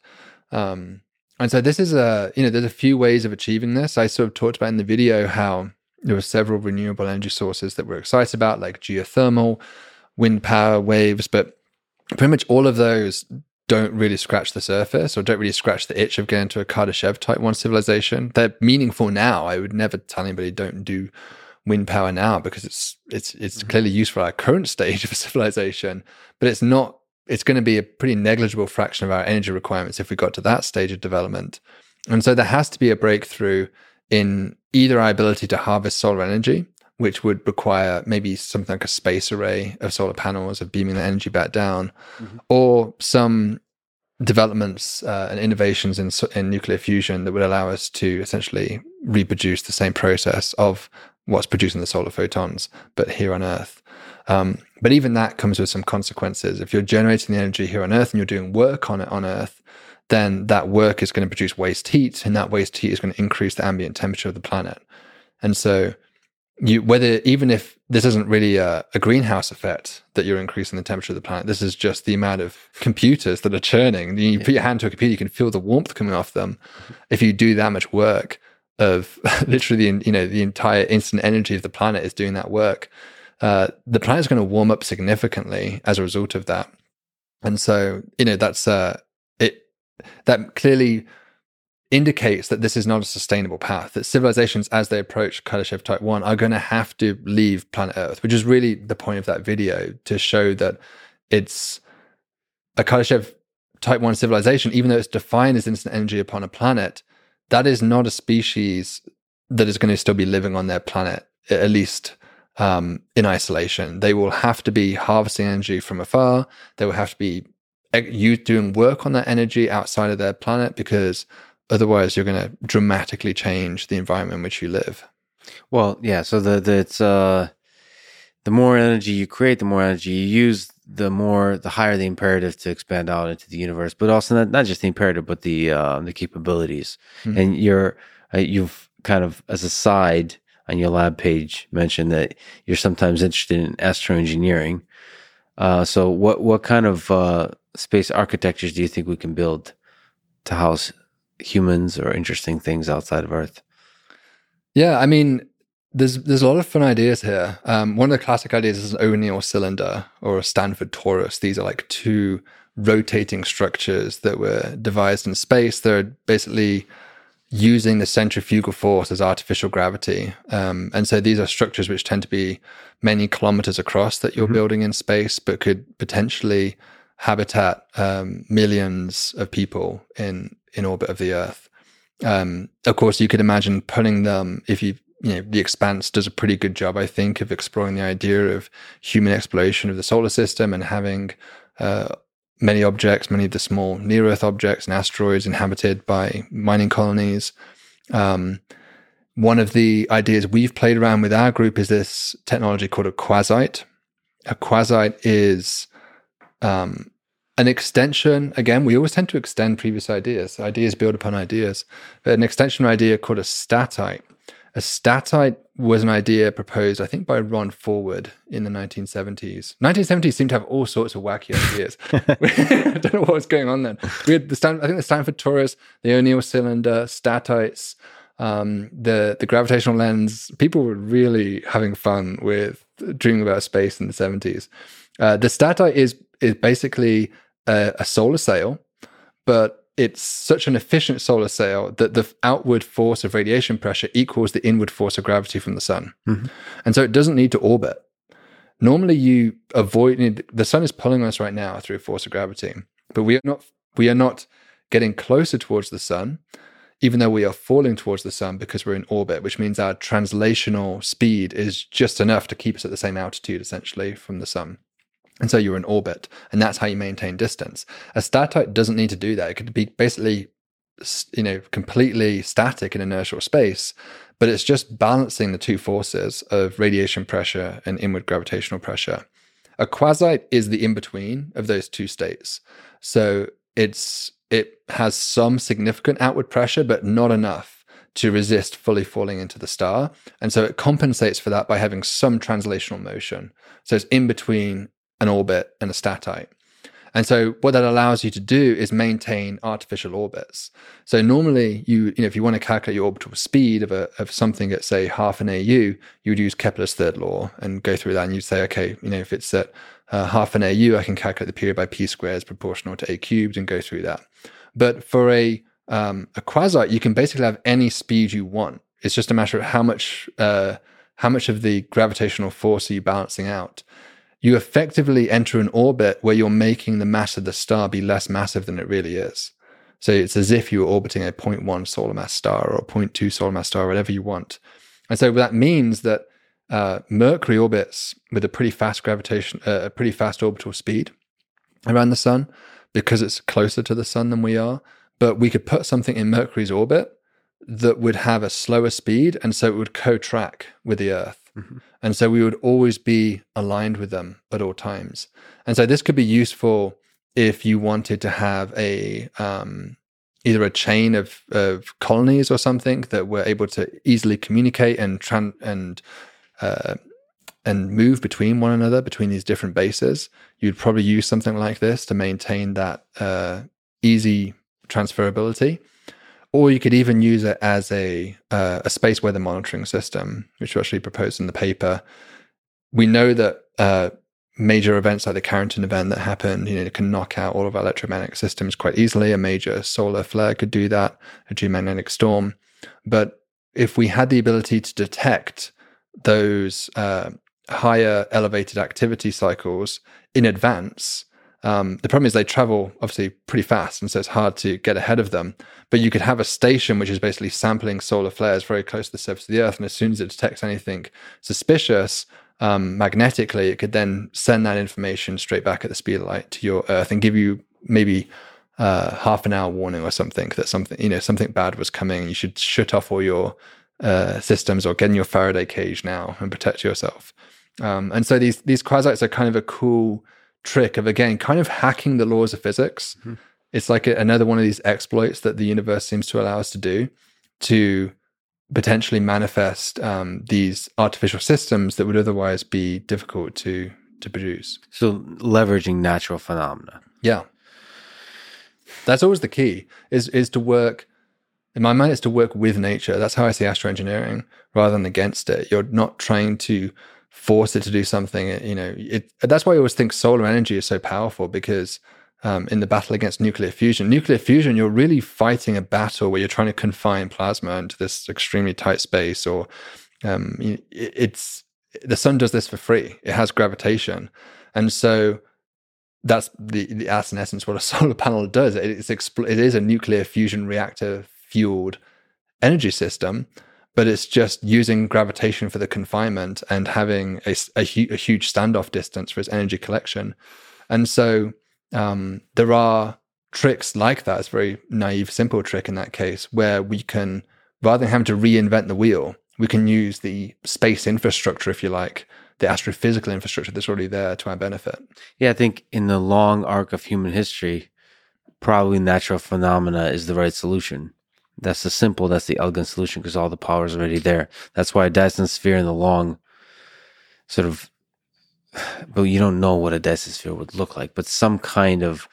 Um, and so this is a, you know, there's a few ways of achieving this. I sort of talked about in the video how there were several renewable energy sources that we're excited about, like geothermal, wind power, waves, but pretty much all of those don't really scratch the surface or don't really scratch the itch of getting to a Kardashev type one civilization. They're meaningful now. I would never tell anybody don't do wind power now because it's it's it's mm-hmm. clearly useful at our current stage of civilization, but it's not it's going to be a pretty negligible fraction of our energy requirements if we got to that stage of development. And so there has to be a breakthrough in either our ability to harvest solar energy, which would require maybe something like a space array of solar panels of beaming the energy back down, mm-hmm. or some developments uh, and innovations in, in nuclear fusion that would allow us to essentially reproduce the same process of what's producing the solar photons, but here on Earth. Um, but even that comes with some consequences. If you're generating the energy here on Earth and you're doing work on it on Earth, then that work is going to produce waste heat, and that waste heat is going to increase the ambient temperature of the planet. And so, you whether even if this isn't really a, a, greenhouse effect that you're increasing the temperature of the planet, this is just the amount of computers that are churning. You put your hand to a computer, you can feel the warmth coming off them. If you do that much work of literally, you know, the entire instant energy of the planet is doing that work. Uh, the planet is going to warm up significantly as a result of that. And so, you know, that's uh, it. That clearly indicates that this is not a sustainable path. That civilizations, as they approach Kardashev Type One, are going to have to leave planet Earth, which is really the point of that video to show that it's a Kardashev Type One civilization, even though it's defined as instant energy upon a planet. That is not a species that is going to still be living on their planet, at least um, in isolation. They will have to be harvesting energy from afar. They will have to be you doing work on that energy outside of their planet because otherwise you're going to dramatically change the environment in which you live. Well, yeah. So the, the it's uh, the more energy you create, the more energy you use, the more the higher the imperative to expand out into the universe. But also not, not just the imperative, but the uh, the capabilities. Mm-hmm. And you're uh, you've kind of as a side on your lab page mentioned that you're sometimes interested in astroengineering. Uh, so, what what kind of uh, space architectures do you think we can build to house humans or interesting things outside of Earth? Yeah, I mean, there's there's a lot of fun ideas here. Um, one of the classic ideas is an O'Neill cylinder or a Stanford torus. These are like two rotating structures that were devised in space. They're basically using the centrifugal force as artificial gravity. Um, and so these are structures which tend to be many kilometers across that you're mm-hmm. building in space, but could potentially habitat um, millions of people in in orbit of the Earth. Um, of course, you could imagine putting them if you you know the Expanse does a pretty good job, I think, of exploring the idea of human exploration of the solar system and having uh, many objects, many of the small near Earth objects and asteroids inhabited by mining colonies. Um, one of the ideas we've played around with our group is this technology called a quasite. A quasite is um, an extension. Again, we always tend to extend previous ideas. Ideas build upon ideas. An extension idea called a statite a statite was an idea proposed, I think, by Ron Forward in the 1970s. 1970s seemed to have all sorts of wacky ideas. I don't know what was going on then. We had the Stan- I think the Stanford torus, the O'Neill cylinder, statites, um, the the gravitational lens. People were really having fun with dreaming about space in the 70s. Uh, the statite is is basically a, a solar sail, but it's such an efficient solar sail that the outward force of radiation pressure equals the inward force of gravity from the sun. Mm-hmm. And so it doesn't need to orbit. Normally you avoid the sun is pulling us right now through force of gravity, but we are not we are not getting closer towards the sun even though we are falling towards the sun because we're in orbit, which means our translational speed is just enough to keep us at the same altitude essentially from the sun. And so you're in orbit, and that's how you maintain distance. A statite doesn't need to do that. It could be basically, you know, completely static in inertial space, but it's just balancing the two forces of radiation pressure and inward gravitational pressure. A quasite is the in between of those two states. So it's it has some significant outward pressure, but not enough to resist fully falling into the star. And so it compensates for that by having some translational motion. So it's in between an orbit and a statite. And so what that allows you to do is maintain artificial orbits. So normally you, you know, if you want to calculate your orbital speed of a, of something at say half an AU, you would use Kepler's third law and go through that and you'd say, okay, you know, if it's at uh, half an AU, I can calculate the period by P squared is proportional to A cubed and go through that. But for a, um, a quasite, you can basically have any speed you want. It's just a matter of how much, uh, how much of the gravitational force are you balancing out you effectively enter an orbit where you're making the mass of the star be less massive than it really is. So it's as if you were orbiting a 0.1 solar mass star or a 0.2 solar mass star, whatever you want. And so that means that uh, Mercury orbits with a pretty fast gravitation, uh, a pretty fast orbital speed around the sun because it's closer to the sun than we are. But we could put something in Mercury's orbit that would have a slower speed, and so it would co-track with the Earth, mm-hmm. And so we would always be aligned with them at all times. And so this could be useful if you wanted to have a um, either a chain of, of colonies or something that were able to easily communicate and tran- and uh, and move between one another between these different bases. You'd probably use something like this to maintain that uh, easy transferability. Or you could even use it as a uh, a space weather monitoring system, which we actually proposed in the paper. We know that uh, major events like the Carrington event that happened, you know, can knock out all of our electromagnetic systems quite easily. A major solar flare could do that, a geomagnetic storm. But if we had the ability to detect those uh, higher elevated activity cycles in advance, um, the problem is they travel obviously pretty fast, and so it's hard to get ahead of them. But you could have a station which is basically sampling solar flares very close to the surface of the Earth, and as soon as it detects anything suspicious, um, magnetically, it could then send that information straight back at the speed of light to your Earth and give you maybe uh, half an hour warning or something that something you know something bad was coming. You should shut off all your uh, systems or get in your Faraday cage now and protect yourself. Um, and so these these quasites are kind of a cool trick of again kind of hacking the laws of physics. Mm-hmm. It's like a, another one of these exploits that the universe seems to allow us to do to potentially manifest um, these artificial systems that would otherwise be difficult to to produce. So leveraging natural phenomena. Yeah, that's always the key. Is is to work. In my mind, it's to work with nature. That's how I see astroengineering, rather than against it. You're not trying to force it to do something. You know, it, that's why I always think solar energy is so powerful because um, in the battle against nuclear fusion. Nuclear fusion, you're really fighting a battle where you're trying to confine plasma into this extremely tight space, or um, it's the sun does this for free. It has gravitation, and so that's the, the that's in essence what a solar panel does. It's expl- it is a nuclear fusion reactor fueled energy system, but it's just using gravitation for the confinement and having a, a, hu- a huge standoff distance for its energy collection, and so um, there are tricks like that. It's a very naive, simple trick in that case, where we can, rather than having to reinvent the wheel, we can use the space infrastructure, if you like, the astrophysical infrastructure that's already there to our benefit. Yeah, I think in the long arc of human history, probably natural phenomena is the right solution. That's the simple, that's the elegant solution because all the power is already there. That's why a Dyson sphere in the long sort of but you don't know what a Dyson sphere would look like. But some kind of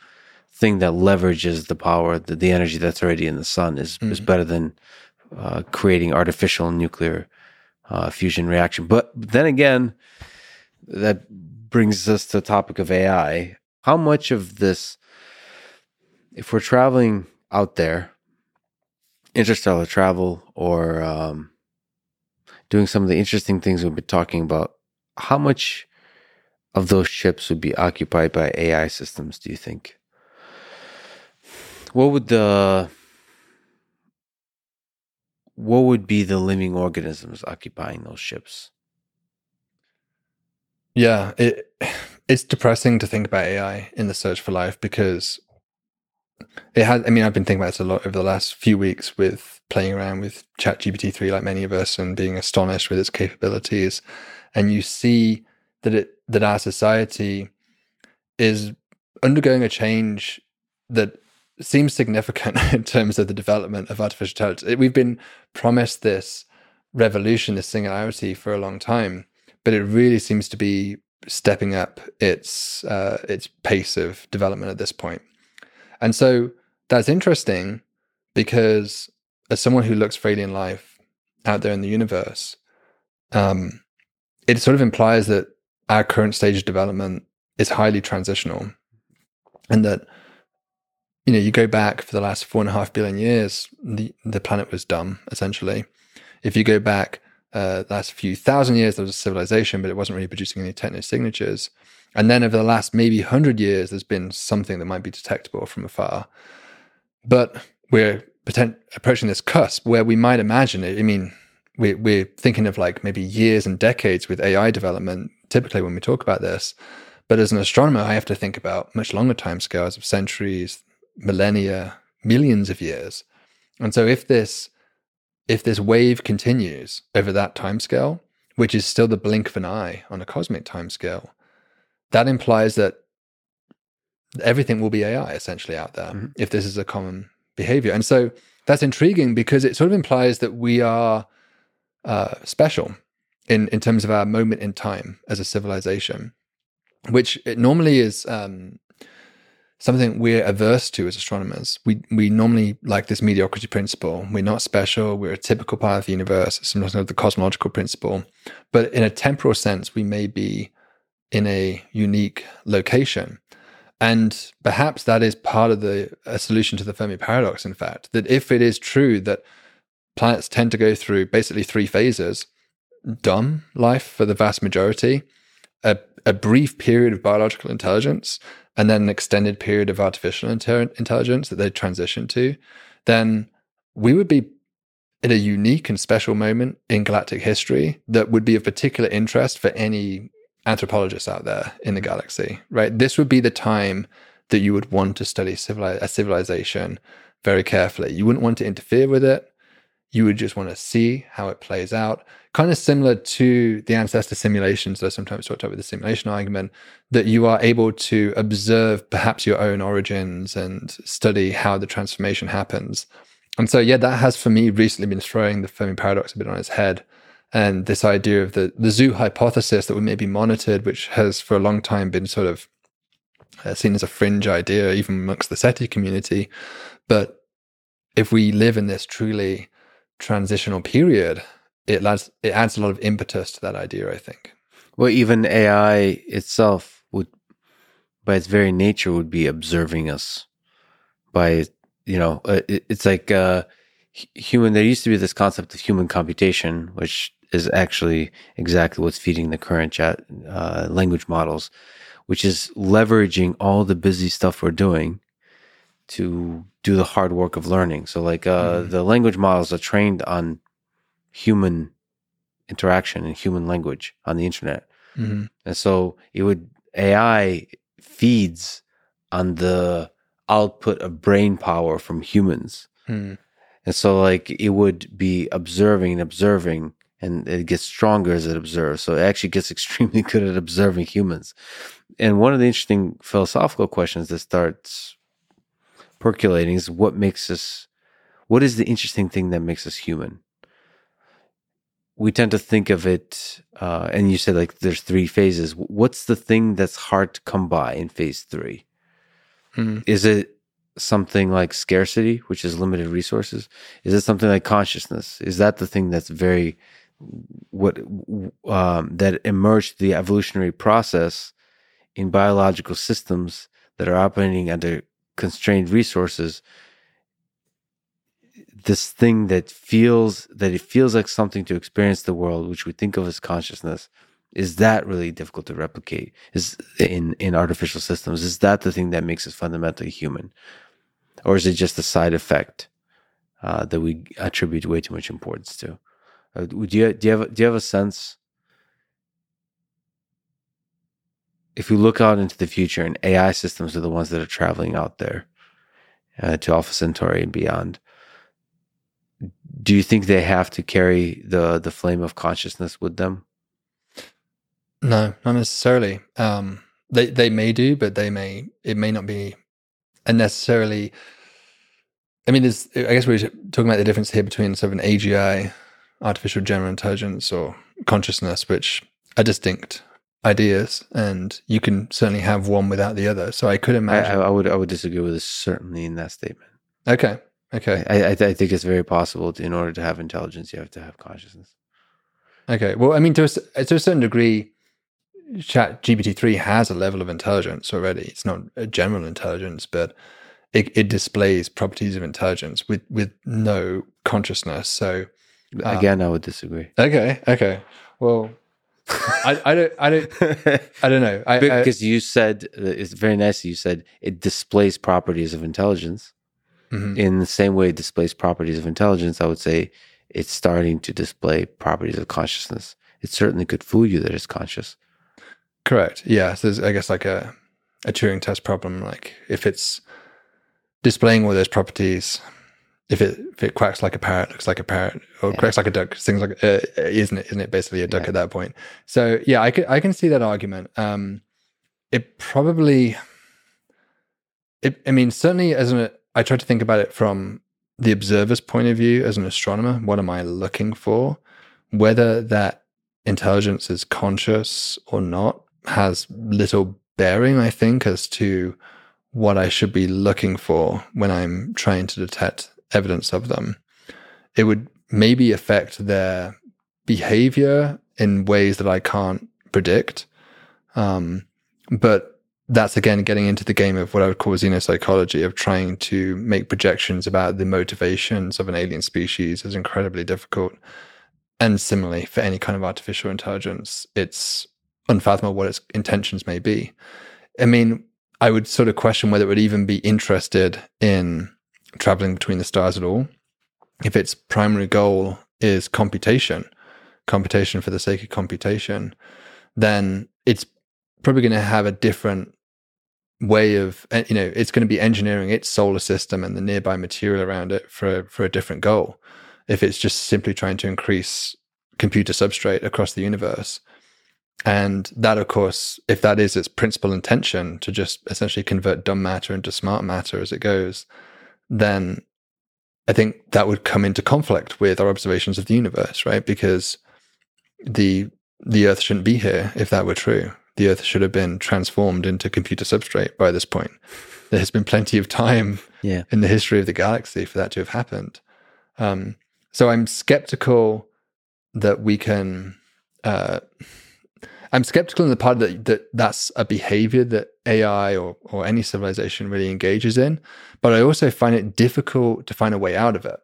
thing that leverages the power, the, the energy that's already in the sun is mm-hmm. is better than uh, creating artificial nuclear uh, fusion reaction. But then again, that brings us to the topic of AI. How much of this, if we're traveling out there, interstellar travel, or um, doing some of the interesting things we've been talking about, how much of those ships would be occupied by AI systems, do you think? What would the what would be the living organisms occupying those ships? Yeah, it it's depressing to think about AI in the search for life because it has I mean I've been thinking about this a lot over the last few weeks with playing around with ChatGPT 3 like many of us and being astonished with its capabilities and you see that it that our society is undergoing a change that seems significant in terms of the development of artificial intelligence. We've been promised this revolution, this singularity for a long time, but it really seems to be stepping up its uh, its pace of development at this point. And so that's interesting because as someone who looks for alien life out there in the universe, um, it sort of implies that our current stage of development is highly transitional and that you know you go back for the last four and a half billion years the the planet was dumb essentially. If you go back uh last few thousand years there was a civilization but it wasn't really producing any techno signatures and then over the last maybe 100 years there's been something that might be detectable from afar but we're potent- approaching this cusp where we might imagine it i mean we're, we're thinking of like maybe years and decades with ai development typically when we talk about this. But as an astronomer, I have to think about much longer time scales of centuries, millennia, millions of years. And so if this if this wave continues over that timescale, which is still the blink of an eye on a cosmic timescale, that implies that everything will be AI essentially out there mm-hmm. if this is a common behavior. And so that's intriguing because it sort of implies that we are uh, special in, in terms of our moment in time as a civilization, which it normally is um, something we're averse to as astronomers. We we normally like this mediocrity principle. We're not special. We're a typical part of the universe. Sometimes called the cosmological principle, but in a temporal sense, we may be in a unique location. And perhaps that is part of the solution to the Fermi paradox, in fact, that if it is true that planets tend to go through basically three phases dumb life for the vast majority, a, a brief period of biological intelligence, and then an extended period of artificial inter- intelligence that they transition to, then we would be in a unique and special moment in galactic history that would be of particular interest for any anthropologists out there in the mm. galaxy, right? This would be the time that you would want to study civili- a civilization very carefully. You wouldn't want to interfere with it. You would just want to see how it plays out. Kind of similar to the ancestor simulations that I sometimes talked about with the simulation argument, that you are able to observe perhaps your own origins and study how the transformation happens. And so, yeah, that has for me recently been throwing the Fermi paradox a bit on its head and this idea of the, the zoo hypothesis that we may be monitored, which has for a long time been sort of uh, seen as a fringe idea, even amongst the SETI community. But if we live in this truly transitional period, it adds, it adds a lot of impetus to that idea, I think. Well, even AI itself would, by its very nature, would be observing us. By you know, uh, it's like uh, human. There used to be this concept of human computation, which is actually exactly what's feeding the current chat uh, language models, which is leveraging all the busy stuff we're doing to do the hard work of learning. So, like uh, mm-hmm. the language models are trained on human interaction and human language on the internet, mm-hmm. and so it would AI feeds on the output of brain power from humans. Mm. And so, like, it would be observing and observing and it gets stronger as it observes. So it actually gets extremely good at observing humans. And one of the interesting philosophical questions that starts percolating is what makes us, what is the interesting thing that makes us human? We tend to think of it, uh, and you said like there's three phases. What's the thing that's hard to come by in phase 3 mm-hmm. Is it something like scarcity, which is limited resources? Is it something like consciousness? Is that the thing that's very what um, that emerged the evolutionary process in biological systems that are operating under constrained resources this thing that feels that it feels like something to experience the world which we think of as consciousness is that really difficult to replicate? Is in in artificial systems is that the thing that makes us fundamentally human? Or is it just a side effect uh, that we attribute way too much importance to do you do you have do you have a sense if we look out into the future and AI systems are the ones that are traveling out there uh, to Alpha Centauri and beyond, do you think they have to carry the the flame of consciousness with them? No, not necessarily. Um, they they may do, but they may it may not be necessarily. I mean, there's, I guess we're talking about the difference here between sort of an AGI artificial general intelligence or consciousness, which are distinct ideas, and you can certainly have one without the other. So I could imagine. I, I would I would disagree with this certainly in that statement. Okay. Okay. I, I, I think it's very possible to, in order to have intelligence, you have to have consciousness. Okay. Well, I mean, to a, to a certain degree, Chat GPT three has a level of intelligence already. It's not a general intelligence, but it, it displays properties of intelligence with with no consciousness. So um, Again, I would disagree. Okay. Okay. Well, I, I don't I don't I don't know I, because I, you said it's very nice. You said it displays properties of intelligence. Mm-hmm. In the same way it displays properties of intelligence, I would say it's starting to display properties of consciousness. It certainly could fool you that it's conscious. Correct. Yeah. So there's, I guess, like a a Turing test problem. Like if it's displaying all those properties, if it if it quacks like a parrot, looks like a parrot, or yeah. quacks like a duck, things like uh, isn't it? Isn't it basically a duck yeah. at that point? So yeah, I can I can see that argument. Um, it probably, it, I mean, certainly as an I try to think about it from the observer's point of view as an astronomer. What am I looking for? Whether that intelligence is conscious or not has little bearing, I think, as to what I should be looking for when I'm trying to detect evidence of them. It would maybe affect their behavior in ways that I can't predict. Um, but that's again getting into the game of what I would call xenopsychology of trying to make projections about the motivations of an alien species is incredibly difficult. And similarly, for any kind of artificial intelligence, it's unfathomable what its intentions may be. I mean, I would sort of question whether it would even be interested in traveling between the stars at all. If its primary goal is computation, computation for the sake of computation, then it's probably going to have a different way of eh, you know it's going to be engineering its solar system and the nearby material around it for for a different goal if it's just simply trying to increase computer substrate across the universe and that of course if that is its principal intention to just essentially convert dumb matter into smart matter as it goes then i think that would come into conflict with our observations of the universe right because the the earth shouldn't be here if that were true the Earth should have been transformed into computer substrate by this point. There has been plenty of time yeah. in the history of the galaxy for that to have happened. Um, so I'm skeptical that we can. Uh, I'm skeptical in the part that, that that's a behavior that AI or, or any civilization really engages in, but I also find it difficult to find a way out of it.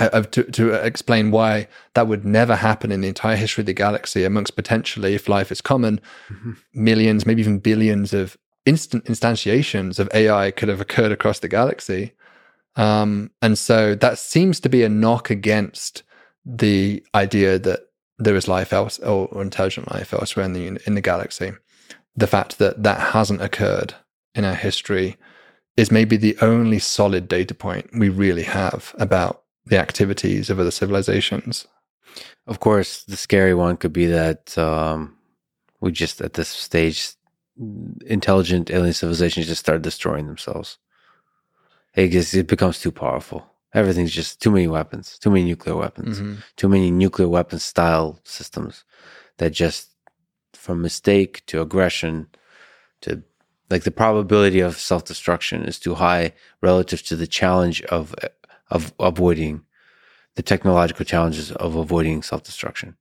To, to explain why that would never happen in the entire history of the galaxy amongst potentially if life is common mm-hmm. millions maybe even billions of instant instantiations of ai could have occurred across the galaxy. Um, and so that seems to be a knock against the idea that there is life else or, or intelligent life elsewhere in the in the galaxy the fact that that hasn't occurred in our history is maybe the only solid data point we really have about the activities of other civilizations. Of course, the scary one could be that um, we just at this stage, intelligent alien civilizations just start destroying themselves. It, gets, it becomes too powerful. Everything's just too many weapons, too many nuclear weapons, mm-hmm. too many nuclear weapon style systems that just from mistake to aggression to like the probability of self destruction is too high relative to the challenge of of avoiding the technological challenges of avoiding self destruction.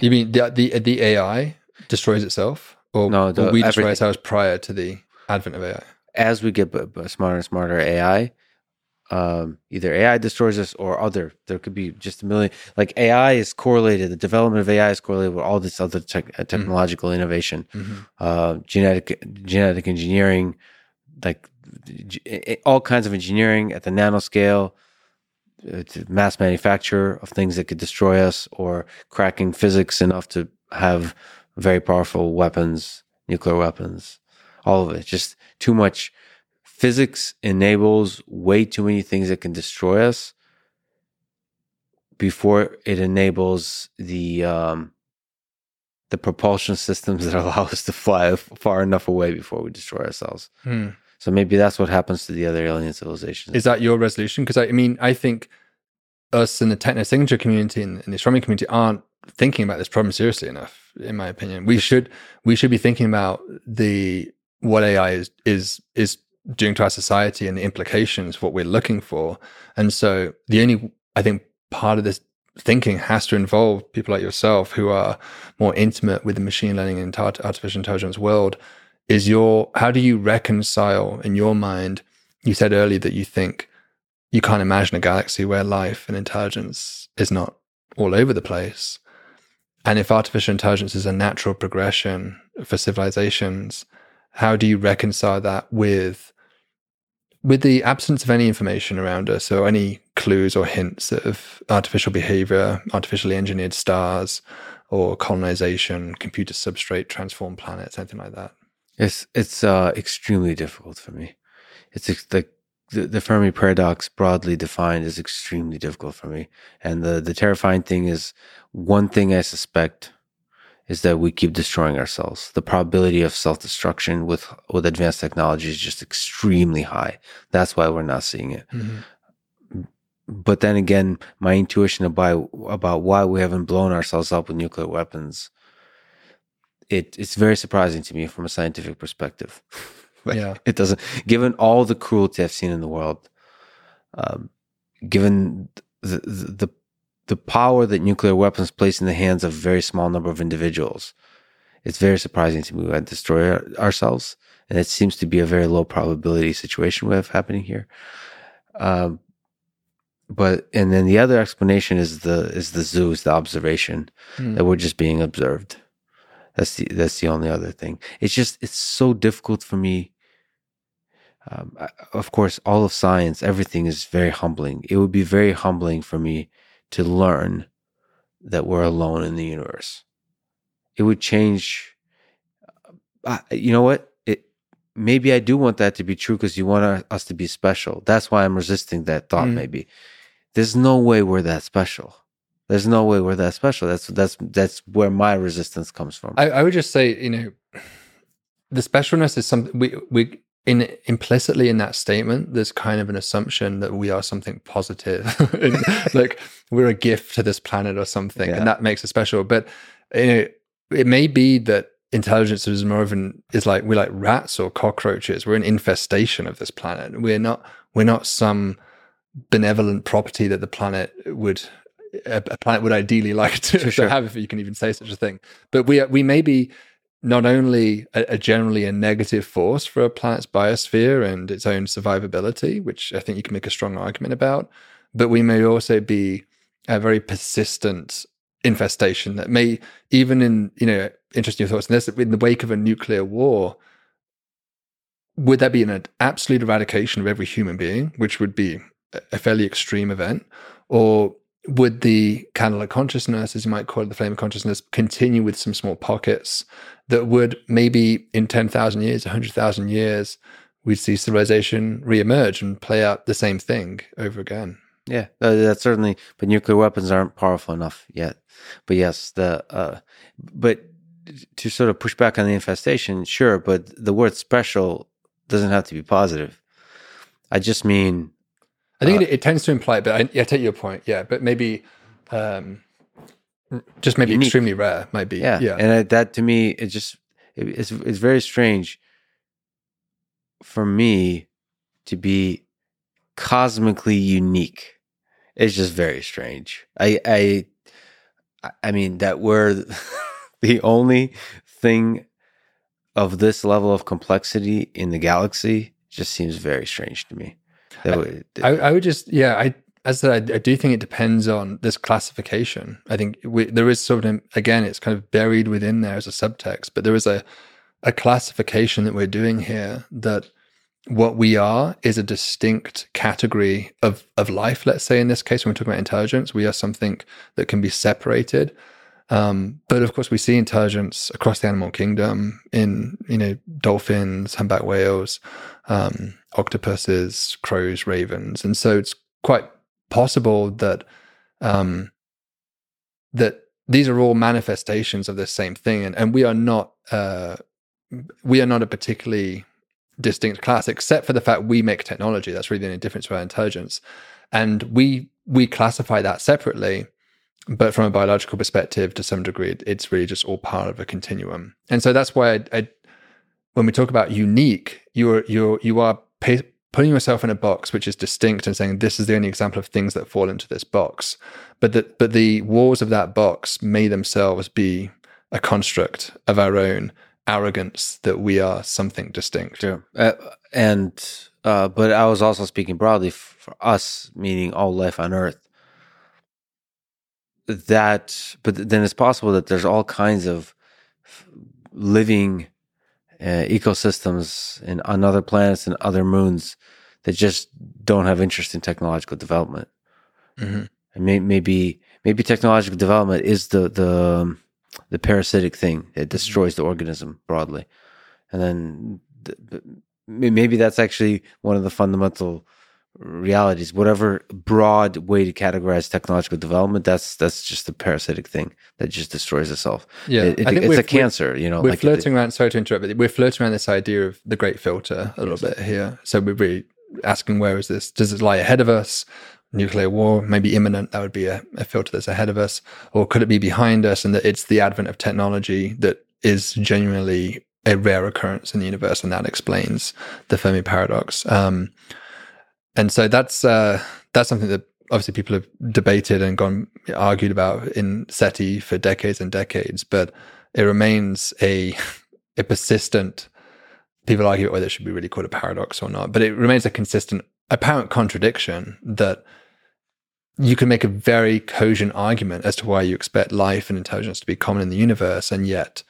You mean the, the the AI destroys itself, or no, the, we destroy ourselves prior to the advent of AI? As we get b- b- smarter and smarter AI, um, either AI destroys us or other. There could be just a million. Like AI is correlated. The development of AI is correlated with all this other uh, mm-hmm. technological mm-hmm. innovation, mm-hmm. Uh, genetic genetic engineering, like all kinds of engineering at the nanoscale, uh, mass manufacture of things that could destroy us, or cracking physics enough to have very powerful weapons, nuclear weapons, all of it. Just too much. Physics enables way too many things that can destroy us before it enables the um, the propulsion systems that allow us to fly far enough away before we destroy ourselves. Hmm. So maybe that's what happens to the other alien civilizations. Is that your resolution? Because I, I, mean, I think us in the techno signature community and, the astronomy community aren't thinking about this problem seriously enough. In my opinion, we should we should be thinking about the what AI is is is doing to our society and the implications, of what we're looking for. And so the only I think part of this thinking has to involve people like yourself who are more intimate with the machine learning and artificial intelligence world is your how do you reconcile in your mind you said earlier that you think you can't imagine a galaxy where life and intelligence is not all over the place and if artificial intelligence is a natural progression for civilizations how do you reconcile that with with the absence of any information around us or any clues or hints of artificial behavior artificially engineered stars or colonization computer substrate transformed planets anything like that it's it's uh, extremely difficult for me. It's like the, the Fermi paradox, broadly defined, is extremely difficult for me. And the the terrifying thing is one thing I suspect is that we keep destroying ourselves. The probability of self destruction with with advanced technology is just extremely high. That's why we're not seeing it. Mm-hmm. But then again, my intuition about about why we haven't blown ourselves up with nuclear weapons, it it's very surprising to me from a scientific perspective. yeah, it doesn't. Given all the cruelty I've seen in the world, um, given the, the, the the power that nuclear weapons place in the hands of a very small number of individuals, it's very surprising to me we destroy our, ourselves, and it seems to be a very low probability situation we have happening here. Um, but and then the other explanation is the is the zoo, is the observation mm. that we're just being observed. That's the that's the only other thing. It's just it's so difficult for me. Um, of course, all of science, everything is very humbling. It would be very humbling for me to learn that we're alone in the universe. It would change. Uh, you know what? It maybe I do want that to be true because you want us to be special. That's why I'm resisting that thought. Mm. Maybe there's no way we're that special. There's no way we're that special. That's that's that's where my resistance comes from. I, I would just say, you know, the specialness is something we we in implicitly in that statement, there's kind of an assumption that we are something positive, like we're a gift to this planet or something, yeah. and that makes it special. But you know, it may be that intelligence is more of an is like we're like rats or cockroaches. We're an infestation of this planet. We're not we're not some benevolent property that the planet would a, planet would ideally like to, sure. to, have, if you can even say such a thing. But we we may be not only a, a, generally a negative force for a planet's biosphere and its own survivability, which I think you can make a strong argument about, but we may also be a very persistent infestation that may, even in you know, interesting thoughts in this, in the wake of a nuclear war, would that be an absolute eradication of every human being, which would be a fairly extreme event, or would the candle of consciousness, as you might call it, the flame of consciousness, continue with some small pockets that would maybe in 10,000 years, 100,000 years, we'd see civilization reemerge and play out the same thing over again. Yeah, uh, that's certainly, but nuclear weapons aren't powerful enough yet. But yes, the, uh, but to sort of push back on the infestation, sure, but the word special doesn't have to be positive. I just mean I think uh, it, it, tends to imply, but I, I, take your point. Yeah, but maybe um, just maybe unique. extremely rare might be. Yeah, yeah. And that to me, it just it, it's it's very strange for me to be cosmically unique. It's just very strange. I I I mean that we're the only thing of this level of complexity in the galaxy just seems very strange to me. I, I, would just, yeah, I, as I said, I, I, do think it depends on this classification. I think we, there is sort of, again, it's kind of buried within there as a subtext, but there is a, a classification that we're doing here that what we are is a distinct category of, of life. Let's say in this case, when we talk about intelligence, we are something that can be separated. Um, but of course, we see intelligence across the animal kingdom in you know dolphins, humpback whales, um, octopuses, crows, ravens, and so it's quite possible that um, that these are all manifestations of the same thing, and, and we are not uh, we are not a particularly distinct class, except for the fact we make technology. That's really the only difference to our intelligence, and we we classify that separately. But from a biological perspective, to some degree, it's really just all part of a continuum. And so that's why I, I when we talk about unique, you're you're you are putting yourself in a box which is distinct and saying this is the only example of things that fall into this box. But the, but the walls of that box may themselves be a construct of our own arrogance that we are something distinct. Sure. Uh, and uh, but I was also speaking broadly for us, meaning all life on Earth. That, but then it's possible that there's all kinds of living uh, ecosystems and on other planets and other moons that just don't have interest in technological development. Mm-hmm. And may, maybe maybe technological development is the the the parasitic thing that mm-hmm. destroys the organism broadly, and then the, maybe that's actually one of the fundamental realities, whatever broad way to categorize technological development, that's that's just a parasitic thing that just destroys itself. Yeah, it, it, it's a cancer. You know, we're like flirting around. Sorry to interrupt, but we're flirting around this idea of the great filter a little bit here. So we're really asking, where is this? Does it lie ahead of us? Nuclear war, maybe imminent. That would be a, a filter that's ahead of us, or could it be behind us? And that it's the advent of technology that is genuinely a rare occurrence in the universe, and that explains the Fermi paradox. Um, and so that's uh, that's something that obviously people have debated and gone argued about in SETI for decades and decades, but it remains a a persistent. People argue whether it should be really called a paradox or not, but it remains a consistent, apparent contradiction that you can make a very cogent argument as to why you expect life and intelligence to be common in the universe, and yet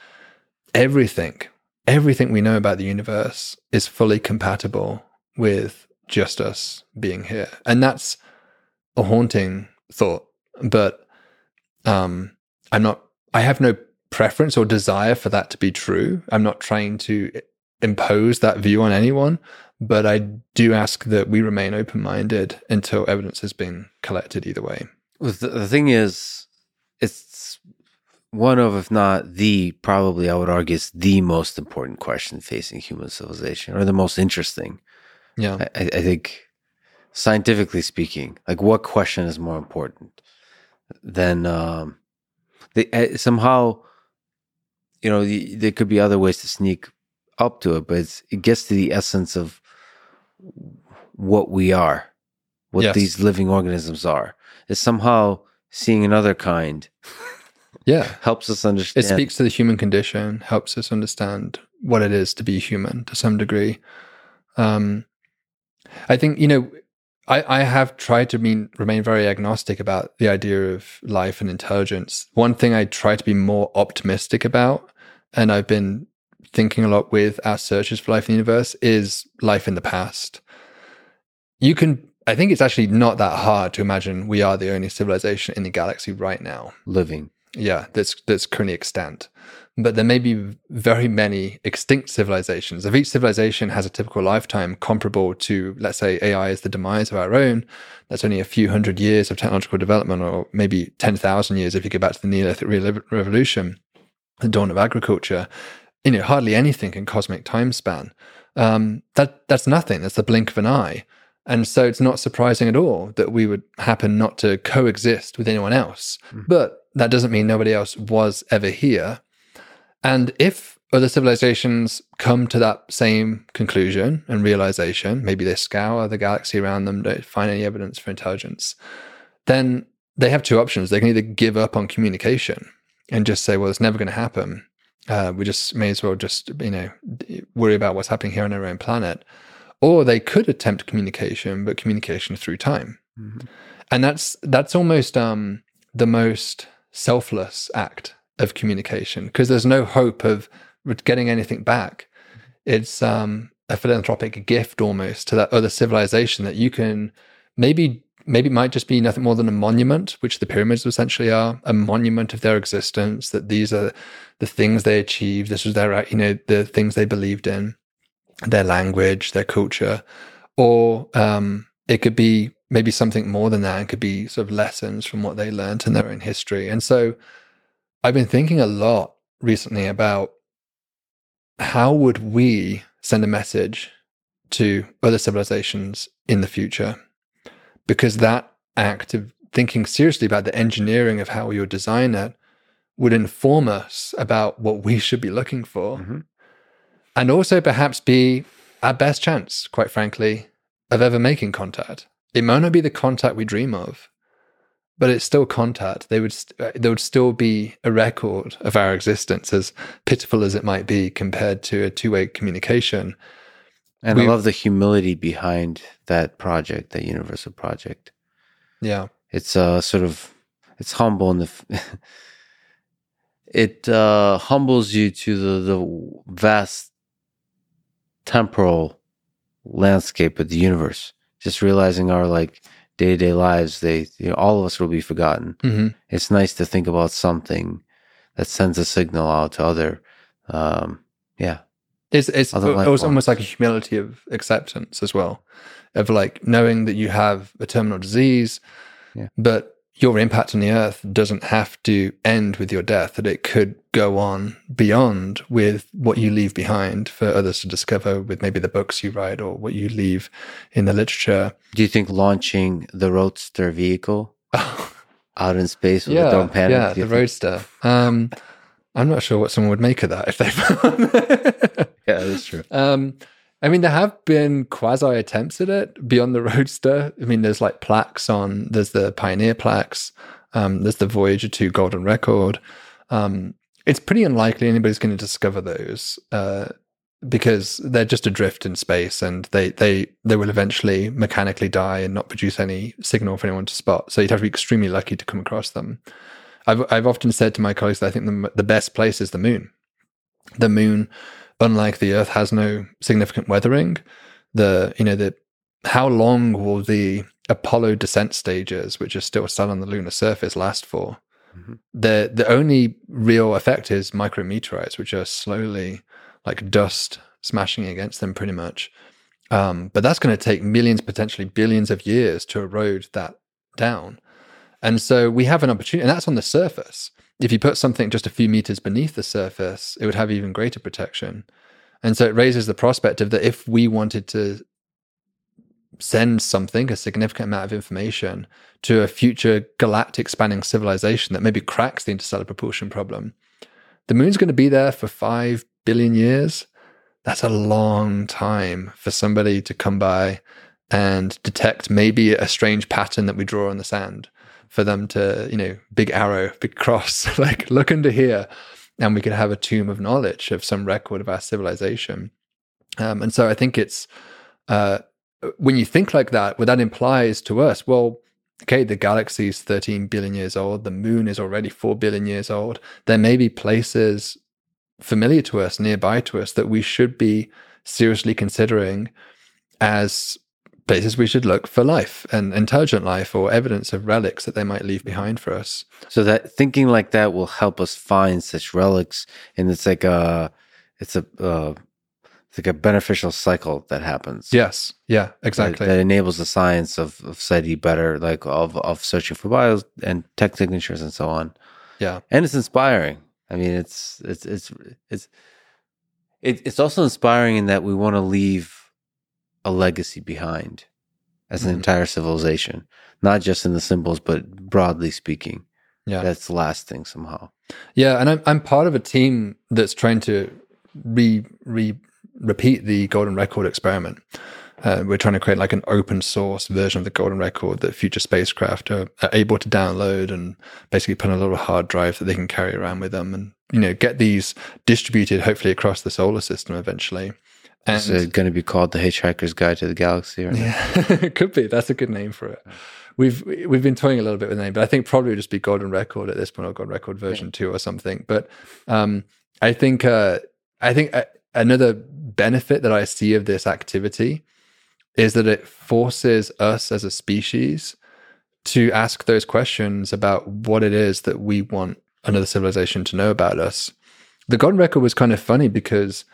everything, everything we know about the universe is fully compatible with just us being here. And that's a haunting thought. But um, I'm not, I have no preference or desire for that to be true. I'm not trying to impose that view on anyone, but I do ask that we remain open minded until evidence has been collected either way. The, the thing is, it's one of, if not the, probably I would argue, it's the most important question facing human civilization, or the most interesting. Yeah. I, I think scientifically speaking, like what question is more important than um, they, uh, somehow, you know, the, there could be other ways to sneak up to it, but it gets to the essence of what we are, what yes. these living organisms are. Is somehow seeing another kind. yeah, helps us understand. It speaks to the human condition, helps us understand what it is to be human to some degree. Um, I think, you know, I, I have tried to mean, remain very agnostic about the idea of life and intelligence. One thing I try to be more optimistic about, and I've been thinking a lot with our searches for life in the universe, is life in the past. You can, I think it's actually not that hard to imagine we are the only civilization in the galaxy right now. Living. Yeah, that's that's currently extant but there may be very many extinct civilizations. If each civilization has a typical lifetime comparable to, let's say, AI is the demise of our own, that's only a few hundred years of technological development, or maybe 10,000 years if you go back to the Neolithic Revolution, the dawn of agriculture, you know, hardly anything in cosmic time span. Um, that, that's nothing. That's the blink of an eye. And so it's not surprising at all that we would happen not to coexist with anyone else. Mm. But that doesn't mean nobody else was ever here and if other civilizations come to that same conclusion and realization, maybe they scour the galaxy around them, don't find any evidence for intelligence, then they have two options. They can either give up on communication and just say, well, it's never going to happen. Uh, we just may as well just, you know, worry about what's happening here on our own planet. Or they could attempt communication, but communication through time. Mm-hmm. And that's that's almost um, the most selfless act of communication because there's no hope of getting anything back. It's um, a philanthropic gift almost to that other civilization that you can maybe maybe it might just be nothing more than a monument, which the pyramids essentially are, a monument of their existence, that these are the things they achieved, this was their you know, the things they believed in, their language, their culture. Or um, it could be maybe something more than that. It could be sort of lessons from what they learned in their own history. And so I've been thinking a lot recently about how would we send a message to other civilizations in the future? Because that act of thinking seriously about the engineering of how we would design it would inform us about what we should be looking for. Mm-hmm. And also perhaps be our best chance, quite frankly, of ever making contact. It might not be the contact we dream of, but it's still contact. They would st- uh, there would still be a record of our existence, as pitiful as it might be compared to a two way communication. And we, I love the humility behind that project, that universal project. Yeah, it's uh sort of it's humble and the it uh, humbles you to the the vast temporal landscape of the universe. Just realizing our like day to day lives, they you know, all of us will be forgotten. Mm-hmm. It's nice to think about something that sends a signal out to other. Um, yeah, It's it's it was almost like a humility of acceptance as well, of like knowing that you have a terminal disease, yeah. but your impact on the earth doesn't have to end with your death, that it could go on beyond with what you leave behind for others to discover with maybe the books you write or what you leave in the literature. Do you think launching the Roadster vehicle out in space with yeah, the panic? Yeah, the think? Roadster. Um, I'm not sure what someone would make of that if they found Yeah, that's true. Um, I mean, there have been quasi attempts at it beyond the Roadster. I mean, there's like plaques on, there's the Pioneer plaques, um, there's the Voyager 2 Golden Record. Um, it's pretty unlikely anybody's going to discover those uh, because they're just adrift in space and they, they, they will eventually mechanically die and not produce any signal for anyone to spot. So you'd have to be extremely lucky to come across them. I've, I've often said to my colleagues that I think the, the best place is the moon. The moon unlike the Earth, has no significant weathering. The you know the how long will the Apollo descent stages, which are still still on the lunar surface, last for? Mm-hmm. The the only real effect is micrometeorites, which are slowly like dust smashing against them, pretty much. Um, but that's going to take millions, potentially billions of years to erode that down. And so we have an opportunity, and that's on the surface if you put something just a few meters beneath the surface, it would have even greater protection. And so it raises the prospect of that if we wanted to send something, a significant amount of information, to a future galactic spanning civilization that maybe cracks the interstellar propulsion problem, the moon's going to be there for five billion years. That's a long time for somebody to come by and detect maybe a strange pattern that we draw on the sand for them to, you know, big arrow, big cross, like look under here, and we could have a tomb of knowledge of some record of our civilization. Um, and so I think it's uh, when you think like that, what that implies to us, well, okay, the galaxy is 13 billion years old, the moon is already 4 billion years old. There may be places familiar to us, nearby to us, that we should be seriously considering as places we should look for life and intelligent life or evidence of relics that they might leave behind for us. So that thinking like that will help us find such relics, and it's like a, it's a, uh, it's like a beneficial cycle that happens. Yes. Yeah. Exactly. That, that enables the science of of SETI better, like of of searching for bios and tech signatures and so on. Yeah. And it's inspiring. I mean, it's it's it's it's it's also inspiring in that we want to leave a legacy behind as an mm-hmm. entire civilization, not just in the symbols, but broadly speaking. Yeah, that's lasting somehow. Yeah, and I'm I'm part of a team that's trying to re re repeat the golden record experiment. Uh, we're trying to create like an open source version of the golden record that future spacecraft are, are, able to download and basically put on a little hard drive that they can carry around with them and you know get these distributed hopefully across the solar system eventually and Is it going to be called the Hitchhiker's Guide to the Galaxy? Or yeah, it could be. That's a good name for it. We've we've been toying a little bit with the name, but I think probably just be Golden Record at this point, or Golden Record version yeah. two or something. But um, I think uh, I think uh, another benefit that I see of this activity is that it forces us as a species to ask those questions about what it is that we want another civilization to know about us. The Golden Record was kind of funny because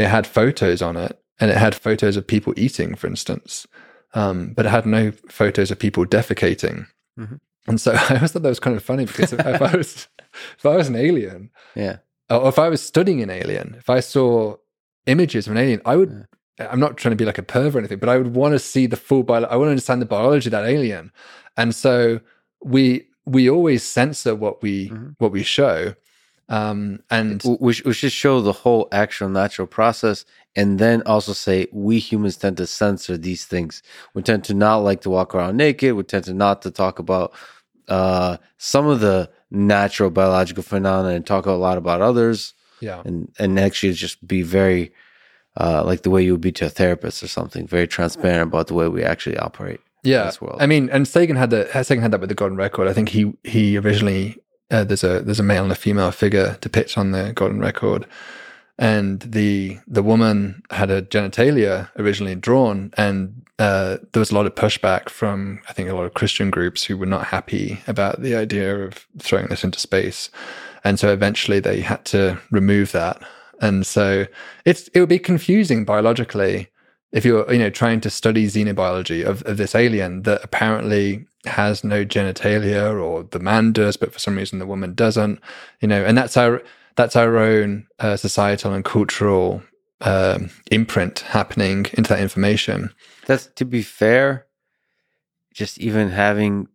it had photos on it and it had photos of people eating, for instance, um, but it had no photos of people defecating. Mm-hmm. And so I always thought that was kind of funny because if, I was if I was an alien, yeah, or if I was studying an alien, if I saw images of an alien, I would. Yeah. I'm not trying to be like a perv or anything, but I would want to see the full bio. I want to understand the biology of that alien, and so we we always censor what we mm-hmm. what we show um, and we, we should show the whole actual natural process and then also say we humans tend to censor these things. We tend to not like to walk around naked. We tend to not to talk about uh, some of the natural biological phenomena and talk a lot about others. Yeah. And, and actually just be very, uh, like the way you would be to a therapist or something, very transparent about the way we actually operate. Yeah. I mean, and Sagan had the Sagan had that with the Golden Record. I think he he originally uh, there's a there's a male and a female figure depicted on the golden record, and the the woman had a genitalia originally drawn, and uh, there was a lot of pushback from I think a lot of Christian groups who were not happy about the idea of throwing this into space, and so eventually they had to remove that. And so it's it would be confusing biologically if you're you know trying to study xenobiology of, of this alien that apparently has no genitalia or the man does but for some reason the woman doesn't you know and that's our that's our own uh, societal and cultural um, imprint happening into that information. That's to be fair just even having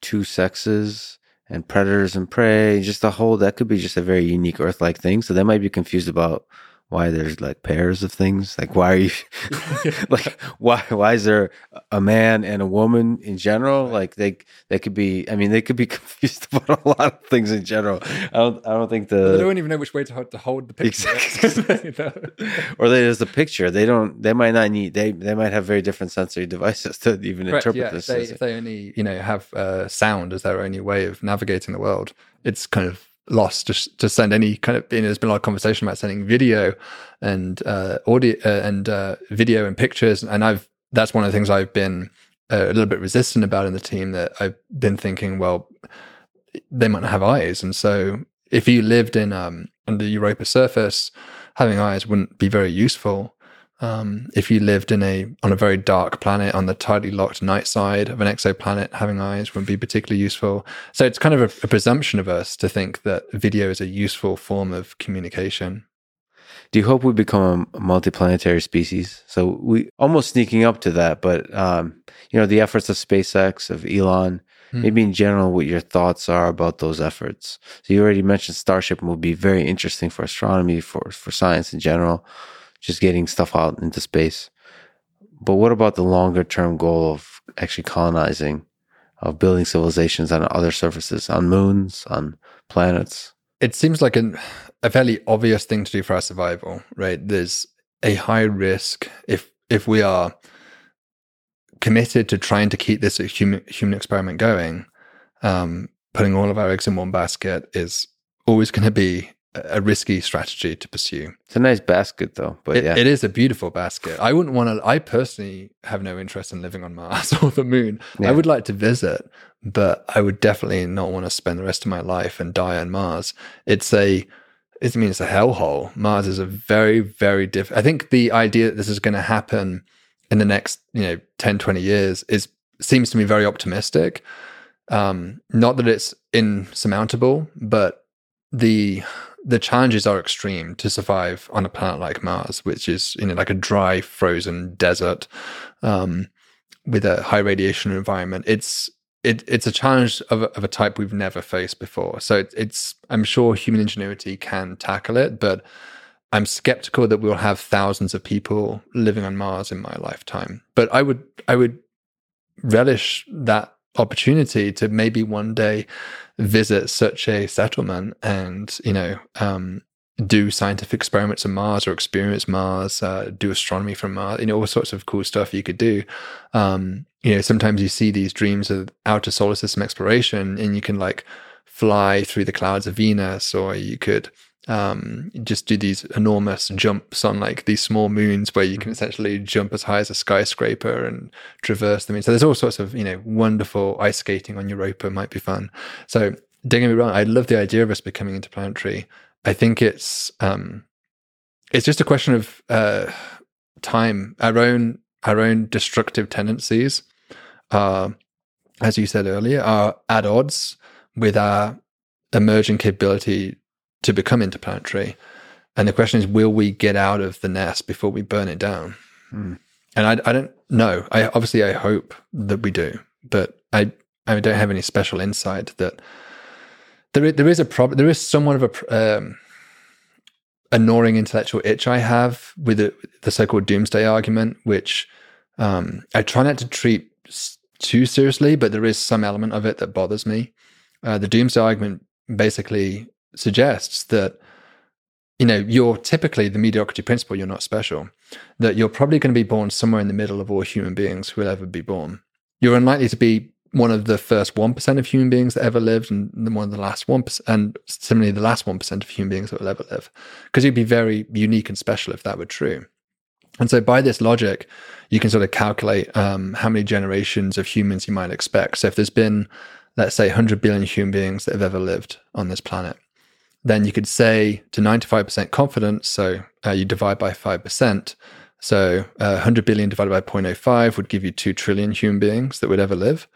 two sexes and predators and prey just the whole that could be just a very unique earth-like thing. So they might be confused about why there's like pairs of things? Like why are you like why why is there a man and a woman in general? Like they they could be i mean they could be confused about a lot of things in general. I don't i don't think the they don't even know which way to, hold, to hold the picture exactly. or there's a picture. They don't they might not need they they might have very different sensory devices to even Correct, interpret yeah, this if they, if they only you know have uh, sound as their only way of navigating the world. It's kind of lost to, to send any kind of you know, there's been a lot of conversation about sending video and uh, audio uh, and uh, video and pictures. And I've that's one of the things I've been uh, a little bit resistant about in the team that I've been thinking well they might not have eyes. And so if you lived in um on the Europa surface having eyes wouldn't be very useful um, if you lived in a on a very dark planet on the tidally locked night side of an exoplanet, having eyes wouldn't be particularly useful. So it's kind of a, a presumption of us to think that video is a useful form of communication. Do you hope we become a multiplanetary species? So we almost sneaking up to that, but um, you know the efforts of SpaceX, of Elon, hmm. maybe in general, what your thoughts are about those efforts. So you already mentioned Starship will be very interesting for astronomy, for for science in general just getting stuff out into space. But what about the longer term goal of actually colonizing, of building civilizations on other surfaces, on moons, on planets? It seems like an, a fairly obvious thing to do for our survival, right? There's a high risk if if we are committed to trying to keep this human human experiment going. Um, putting all of our eggs in one basket is always going to be a risky strategy to pursue. It's a nice basket, though. But it, yeah, it is a beautiful basket. I wouldn't want to. I personally have no interest in living on Mars or the Moon. Yeah. I would like to visit, but I would definitely not want to spend the rest of my life and die on Mars. It's a it means it's a hellhole. Mars is a very, very different. I think the idea that this is going to happen in the next, you know, 10, 20 years is seems to me very optimistic. Um, not that it's insurmountable, but the the challenges are extreme to survive on a planet like Mars, which is you know like a dry, frozen desert um, with a high radiation environment. It's it, it's a challenge of of a type we've never faced before. So it, it's I'm sure human ingenuity can tackle it, but I'm skeptical that we'll have thousands of people living on Mars in my lifetime. But I would I would relish that opportunity to maybe one day visit such a settlement and you know um, do scientific experiments on Mars or experience Mars, uh, do astronomy from Mars, you know, all sorts of cool stuff you could do. Um, you know, sometimes you see these dreams of outer solar system exploration and you can like fly through the clouds of Venus or you could um, just do these enormous jumps on like these small moons where you can mm-hmm. essentially jump as high as a skyscraper and traverse them. So there's all sorts of, you know, wonderful ice skating on Europa might be fun. So don't get me wrong, I love the idea of us becoming interplanetary. I think it's um it's just a question of uh time, our own our own destructive tendencies are, as you said earlier, are at odds with our emerging capability to become interplanetary. And the question is, will we get out of the nest before we burn it down? Mm. And I, I don't know. I obviously I hope that we do, but I I don't have any special insight that there is, there is a problem. There is somewhat of a um, a gnawing intellectual itch I have with the, the so-called doomsday argument, which um, I try not to treat too seriously, but there is some element of it that bothers me. Uh, the doomsday argument basically suggests that you know you're typically the mediocrity principle you're not special that you're probably going to be born somewhere in the middle of all human beings who will ever be born. You're unlikely to be one of the first 1% of human beings that ever lived and one of the last 1% and similarly the last 1% of human beings that will ever live because you'd be very unique and special if that were true. And so by this logic you can sort of calculate um, how many generations of humans you might expect. So if there's been let's say 100 billion human beings that have ever lived on this planet then you could say to 95% confidence, so uh, you divide by 5%. So uh, 100 billion divided by 0.05 would give you 2 trillion human beings that would ever live,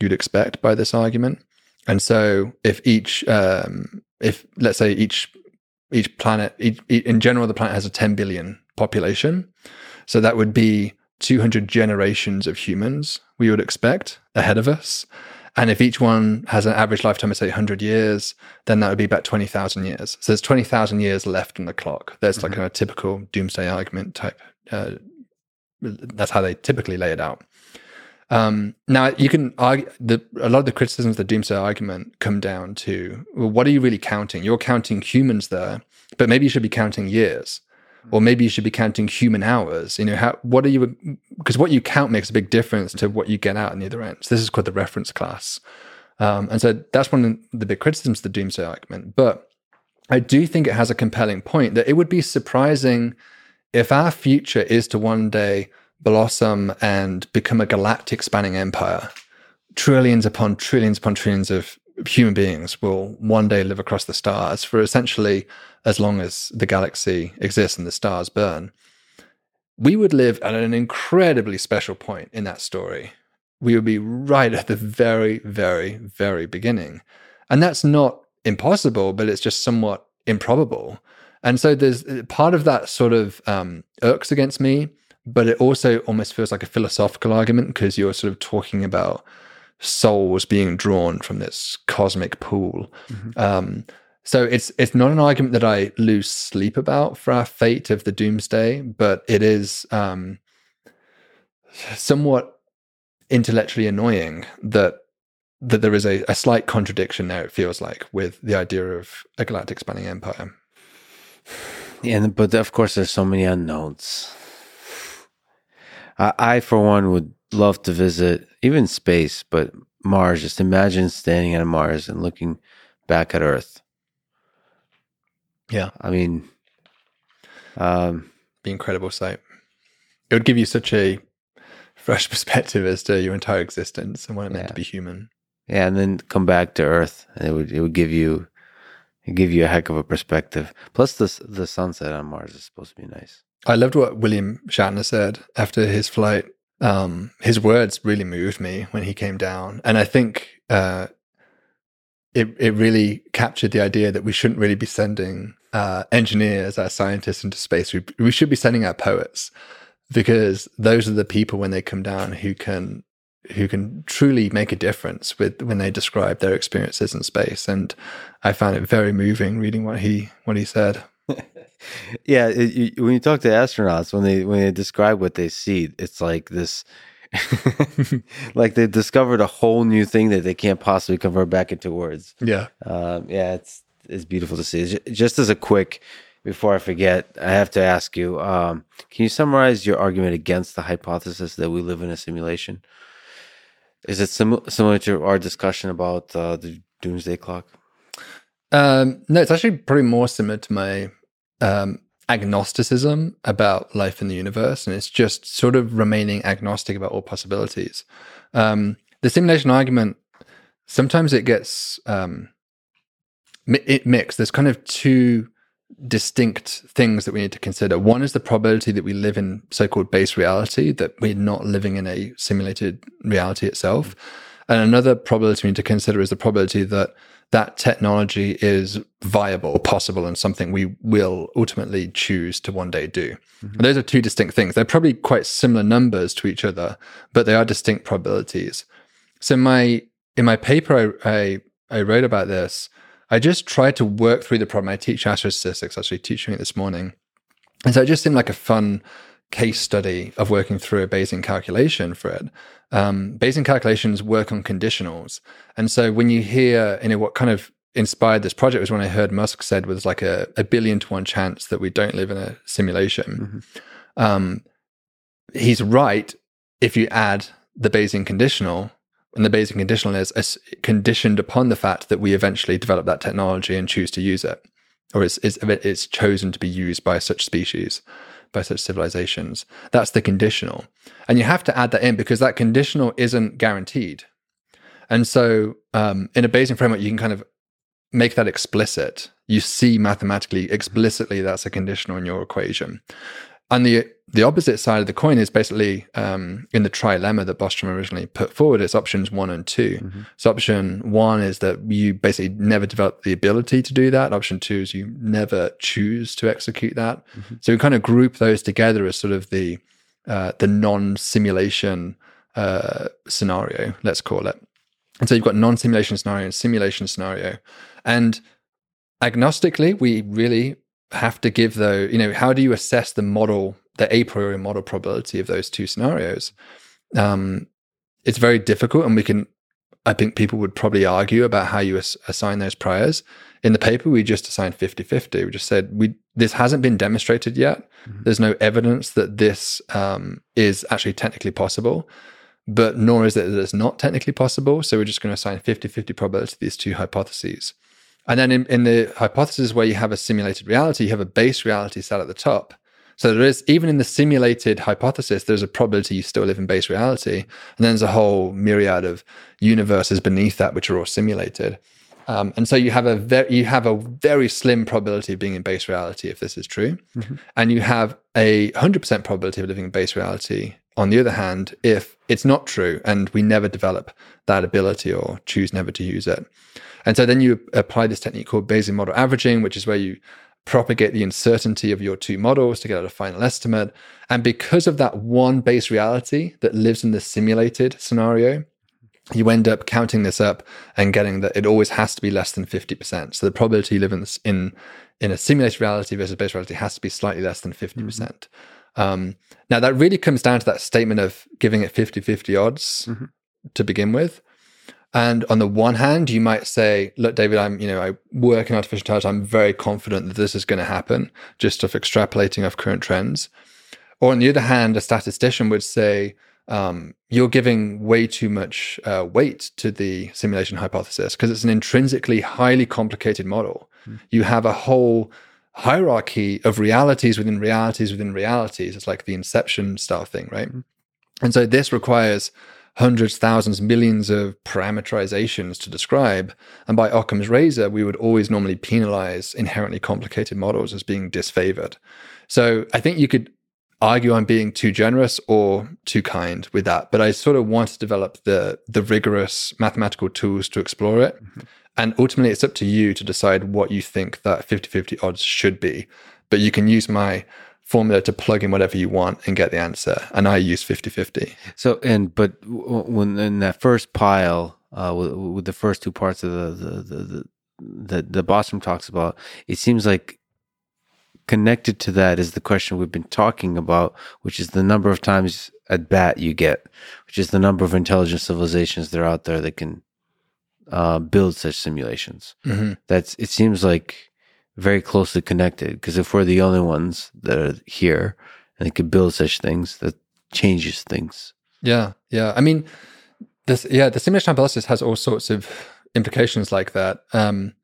you'd expect by this argument. And so if each, um, if let's say each, each planet, each, in general, the planet has a 10 billion population. So that would be 200 generations of humans we would expect ahead of us. And if each one has an average lifetime of, say, 100 years, then that would be about 20,000 years. So there's 20,000 years left in the clock. There's mm-hmm. like a typical doomsday argument type. Uh, that's how they typically lay it out. Um, now, you can argue the, a lot of the criticisms of the doomsday argument come down to well, what are you really counting? You're counting humans there, but maybe you should be counting years or maybe you should be counting human hours. You know, how what are you? Because what you count makes a big difference to what you get out on the other end. So this is called the reference class, um, and so that's one of the big criticisms of the doomsday argument. But I do think it has a compelling point that it would be surprising if our future is to one day blossom and become a galactic spanning empire. Trillions upon trillions upon trillions of human beings will one day live across the stars for essentially as long as the galaxy exists and the stars burn. We would live at an incredibly special point in that story. We would be right at the very, very, very beginning. And that's not impossible, but it's just somewhat improbable. And so there's part of that sort of um, irks against me, but it also almost feels like a philosophical argument because you're sort of talking about souls being drawn from this cosmic pool. Mm-hmm. Um, so it's it's not an argument that I lose sleep about for our fate of the doomsday, but it is um, somewhat intellectually annoying that that there is a, a slight contradiction there. It feels like with the idea of a galactic spanning empire. Yeah, but of course, there's so many unknowns. I, I, for one, would love to visit even space, but Mars. Just imagine standing on Mars and looking back at Earth. Yeah, I mean, um, be incredible sight. It would give you such a fresh perspective as to your entire existence and what it meant yeah. to be human. Yeah, and then come back to Earth, and it would it would give you give you a heck of a perspective. Plus, the the sunset on Mars is supposed to be nice. I loved what William Shatner said after his flight um, his words really moved me when he came down, and I think uh, it it really captured the idea that we shouldn't really be sending uh, engineers, our scientists into space. We we should be sending our poets because those are the people when they come down who can who can truly make a difference with when they describe their experiences in space. And I found it very moving reading what he what he said. Yeah, it, you, when you talk to astronauts, when they when they describe what they see, it's like this, like they discovered a whole new thing that they can't possibly convert back into words. Yeah, um, yeah, it's it's beautiful to see. Just as a quick, before I forget, I have to ask you: um, Can you summarize your argument against the hypothesis that we live in a simulation? Is it sim- similar to our discussion about uh, the doomsday clock? Um, no, it's actually probably more similar to my um, agnosticism about life in the universe, and it's just sort of remaining agnostic about all possibilities. Um, the simulation argument sometimes it gets um, it mixed. There's kind of two distinct things that we need to consider. One is the probability that we live in so-called base reality, that we're not living in a simulated reality itself. And another probability we need to consider is the probability that that technology is viable, possible, and something we will ultimately choose to one day do. Mm-hmm. Those are two distinct things. They're probably quite similar numbers to each other, but they are distinct probabilities. So my in my paper I, I, I wrote about this. I just tried to work through the problem. I teach astrostatistics, actually teaching it this morning. And so it just seemed like a fun case study of working through a Bayesian calculation for it. Um, Bayesian calculations work on conditionals. And so when you hear, you know, what kind of inspired this project was when I heard Musk said was like a, a billion to one chance that we don't live in a simulation. Mm-hmm. Um, he's right if you add the Bayesian conditional, and the Bayesian conditional is conditioned upon the fact that we eventually develop that technology and choose to use it, or it's, it's, it's chosen to be used by such species by such civilizations. That's the conditional. And you have to add that in because that conditional isn't guaranteed. And so um, in a Bayesian framework, you can kind of make that explicit. you see mathematically explicitly that's a conditional in your equation. And the the opposite side of the coin is basically um, in the trilemma that Bostrom originally put forward. It's options one and 2 mm-hmm. So option one is that you basically never develop the ability to do that. Option two is you never choose to execute that. Mm-hmm. So we kind of group those together as sort of the uh, the non-simulation uh, scenario, let's call it. And so you've got non-simulation scenario and simulation scenario, and agnostically, we really have to give though, you know, how do you assess the model, the a priori model probability of those two scenarios? Um, it's very difficult, and we can. I think people would probably argue about how you ass- assign those priors. In the paper, we just assigned 50 50. We just said we this hasn't been demonstrated yet. Mm-hmm. There's no evidence that this um, is actually technically possible, but nor is it that it's not technically possible. So we're just going to assign 50 50 probability to these two hypotheses. And then in, in the hypothesis where you have a simulated reality, you have a base reality set at the top. So there is, even in the simulated hypothesis, there's a probability you still live in base reality. And then there's a whole myriad of universes beneath that, which are all simulated. Um, and so you have a very you have a very slim probability of being in base reality if this is true, mm-hmm. and you have a hundred percent probability of living in base reality. On the other hand, if it's not true and we never develop that ability or choose never to use it, and so then you apply this technique called Bayesian model averaging, which is where you propagate the uncertainty of your two models to get a final estimate. And because of that one base reality that lives in the simulated scenario, you end up counting this up and getting that it always has to be less than 50%. So the probability you live in, this, in, in a simulated reality versus base reality has to be slightly less than 50%. percent mm hmm um, now, that really comes down to that statement of giving it 50 50 odds mm-hmm. to begin with. And on the one hand, you might say, look, David, I'm, you know, I work in artificial intelligence. I'm very confident that this is going to happen just of extrapolating off current trends. Or on the other hand, a statistician would say, um, you're giving way too much uh, weight to the simulation hypothesis because it's an intrinsically highly complicated model. Mm. You have a whole hierarchy of realities within realities within realities. It's like the inception style thing, right? Mm. And so this requires hundreds, thousands, millions of parameterizations to describe. And by Occam's razor, we would always normally penalize inherently complicated models as being disfavored. So I think you could argue I'm being too generous or too kind with that, but I sort of want to develop the the rigorous mathematical tools to explore it. Mm-hmm. And ultimately, it's up to you to decide what you think that 50 50 odds should be. But you can use my formula to plug in whatever you want and get the answer. And I use 50 50. So, and, but when in that first pile, uh, with, with the first two parts of the, the, the, the, the, the Bostrom talks about, it seems like connected to that is the question we've been talking about, which is the number of times at bat you get, which is the number of intelligent civilizations that are out there that can uh, build such simulations. Mm-hmm. That's it seems like very closely connected because if we're the only ones that are here and could build such things, that changes things. Yeah, yeah. I mean, this yeah, the simulation hypothesis has all sorts of implications like that. Um,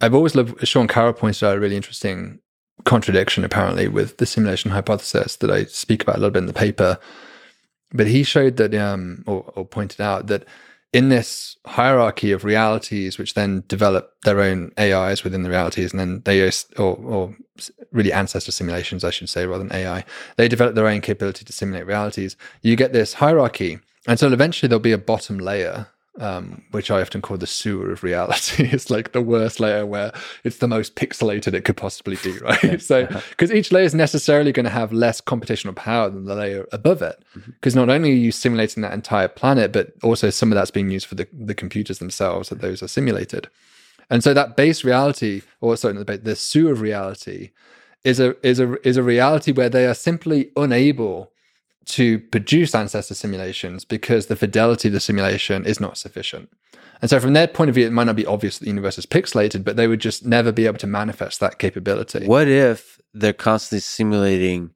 I've always loved Sean Carroll pointed out a really interesting contradiction apparently with the simulation hypothesis that I speak about a little bit in the paper. But he showed that, um, or, or pointed out that in this hierarchy of realities, which then develop their own AIs within the realities, and then they, or, or really ancestor simulations, I should say, rather than AI, they develop their own capability to simulate realities. You get this hierarchy. And so eventually there'll be a bottom layer um, which I often call the sewer of reality. it's like the worst layer where it's the most pixelated it could possibly be, right? so, because each layer is necessarily going to have less computational power than the layer above it. Because mm-hmm. not only are you simulating that entire planet, but also some of that's being used for the, the computers themselves that those are simulated. And so that base reality, or sorry, the, the sewer of reality, is a is a is a reality where they are simply unable to produce ancestor simulations because the fidelity of the simulation is not sufficient. And so, from their point of view, it might not be obvious that the universe is pixelated, but they would just never be able to manifest that capability. What if they're constantly simulating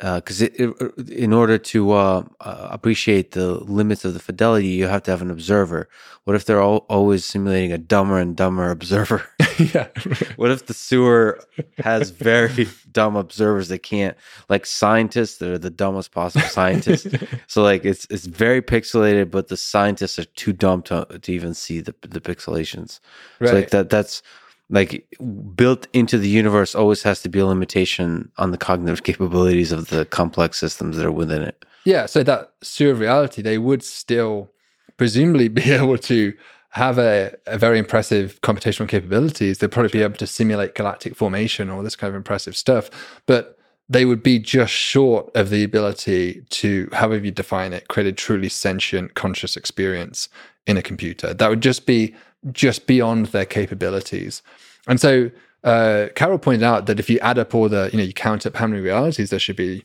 because uh, in order to uh, uh, appreciate the limits of the fidelity, you have to have an observer. What if they're all, always simulating a dumber and dumber observer? yeah. what if the sewer has very dumb observers that can't, like scientists that are the dumbest possible scientists? so like it's it's very pixelated, but the scientists are too dumb to to even see the the pixelations. Right. So like that that's like built into the universe always has to be a limitation on the cognitive capabilities of the complex systems that are within it. Yeah, so that sewer reality, they would still presumably be able to have a, a very impressive computational capabilities. They'd probably be able to simulate galactic formation or this kind of impressive stuff, but they would be just short of the ability to, however you define it, create a truly sentient conscious experience in a computer. That would just be just beyond their capabilities. And so uh, Carroll pointed out that if you add up all the, you know, you count up how many realities there should be,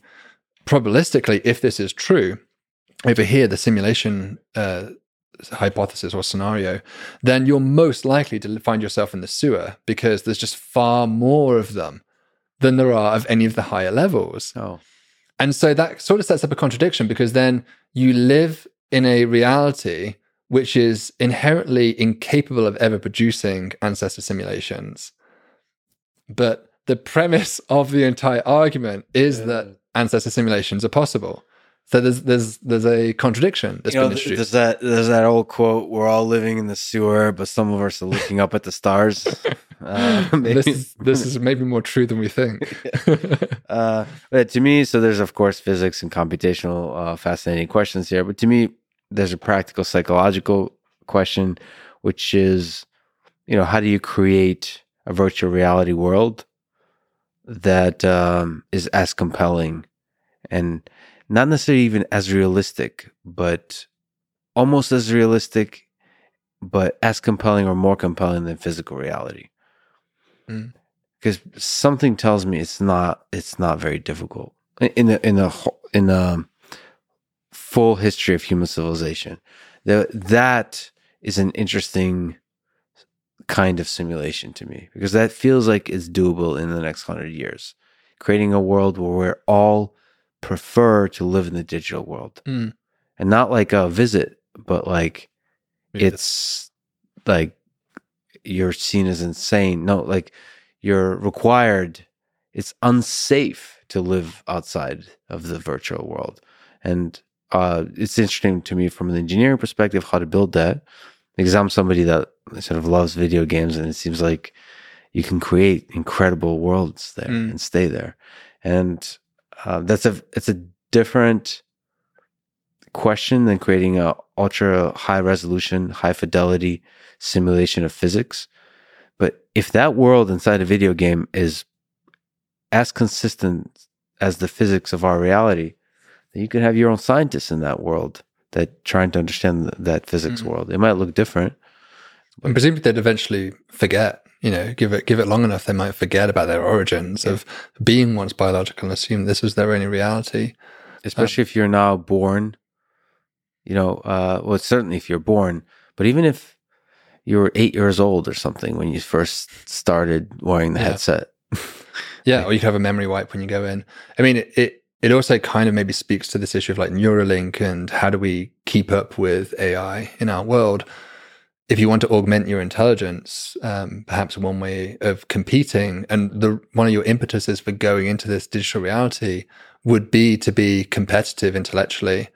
probabilistically, if this is true, over here, the simulation uh, hypothesis or scenario, then you're most likely to find yourself in the sewer because there's just far more of them than there are of any of the higher levels. Oh. And so that sort of sets up a contradiction because then you live in a reality which is inherently incapable of ever producing ancestor simulations. But the premise of the entire argument is yeah. that ancestor simulations are possible. So there's there's there's a contradiction that's you know. There's that there's that old quote: "We're all living in the sewer, but some of us are looking up at the stars." Uh, this is this is maybe more true than we think. uh, but to me, so there's of course physics and computational uh, fascinating questions here. But to me, there's a practical psychological question, which is, you know, how do you create a virtual reality world that um, is as compelling and not necessarily even as realistic, but almost as realistic, but as compelling or more compelling than physical reality. Because mm. something tells me it's not it's not very difficult in the in the in the full history of human civilization. That that is an interesting kind of simulation to me because that feels like it's doable in the next hundred years. Creating a world where we're all prefer to live in the digital world mm. and not like a visit, but like it's like you're seen as insane. No, like you're required, it's unsafe to live outside of the virtual world. And uh, it's interesting to me from an engineering perspective how to build that because I'm somebody that sort of loves video games and it seems like you can create incredible worlds there mm. and stay there. And uh, that's a it's a different question than creating a ultra high resolution, high fidelity simulation of physics. But if that world inside a video game is as consistent as the physics of our reality, then you could have your own scientists in that world that trying to understand that physics mm-hmm. world. It might look different. And presumably they'd eventually forget you know, give it give it long enough, they might forget about their origins yeah. of being once biological and assume this is their only reality. Especially um, if you're now born, you know, uh, well, certainly if you're born, but even if you were eight years old or something when you first started wearing the yeah. headset. yeah, or you could have a memory wipe when you go in. I mean, it, it it also kind of maybe speaks to this issue of like Neuralink and how do we keep up with AI in our world if you want to augment your intelligence, um, perhaps one way of competing and the one of your impetuses for going into this digital reality would be to be competitive intellectually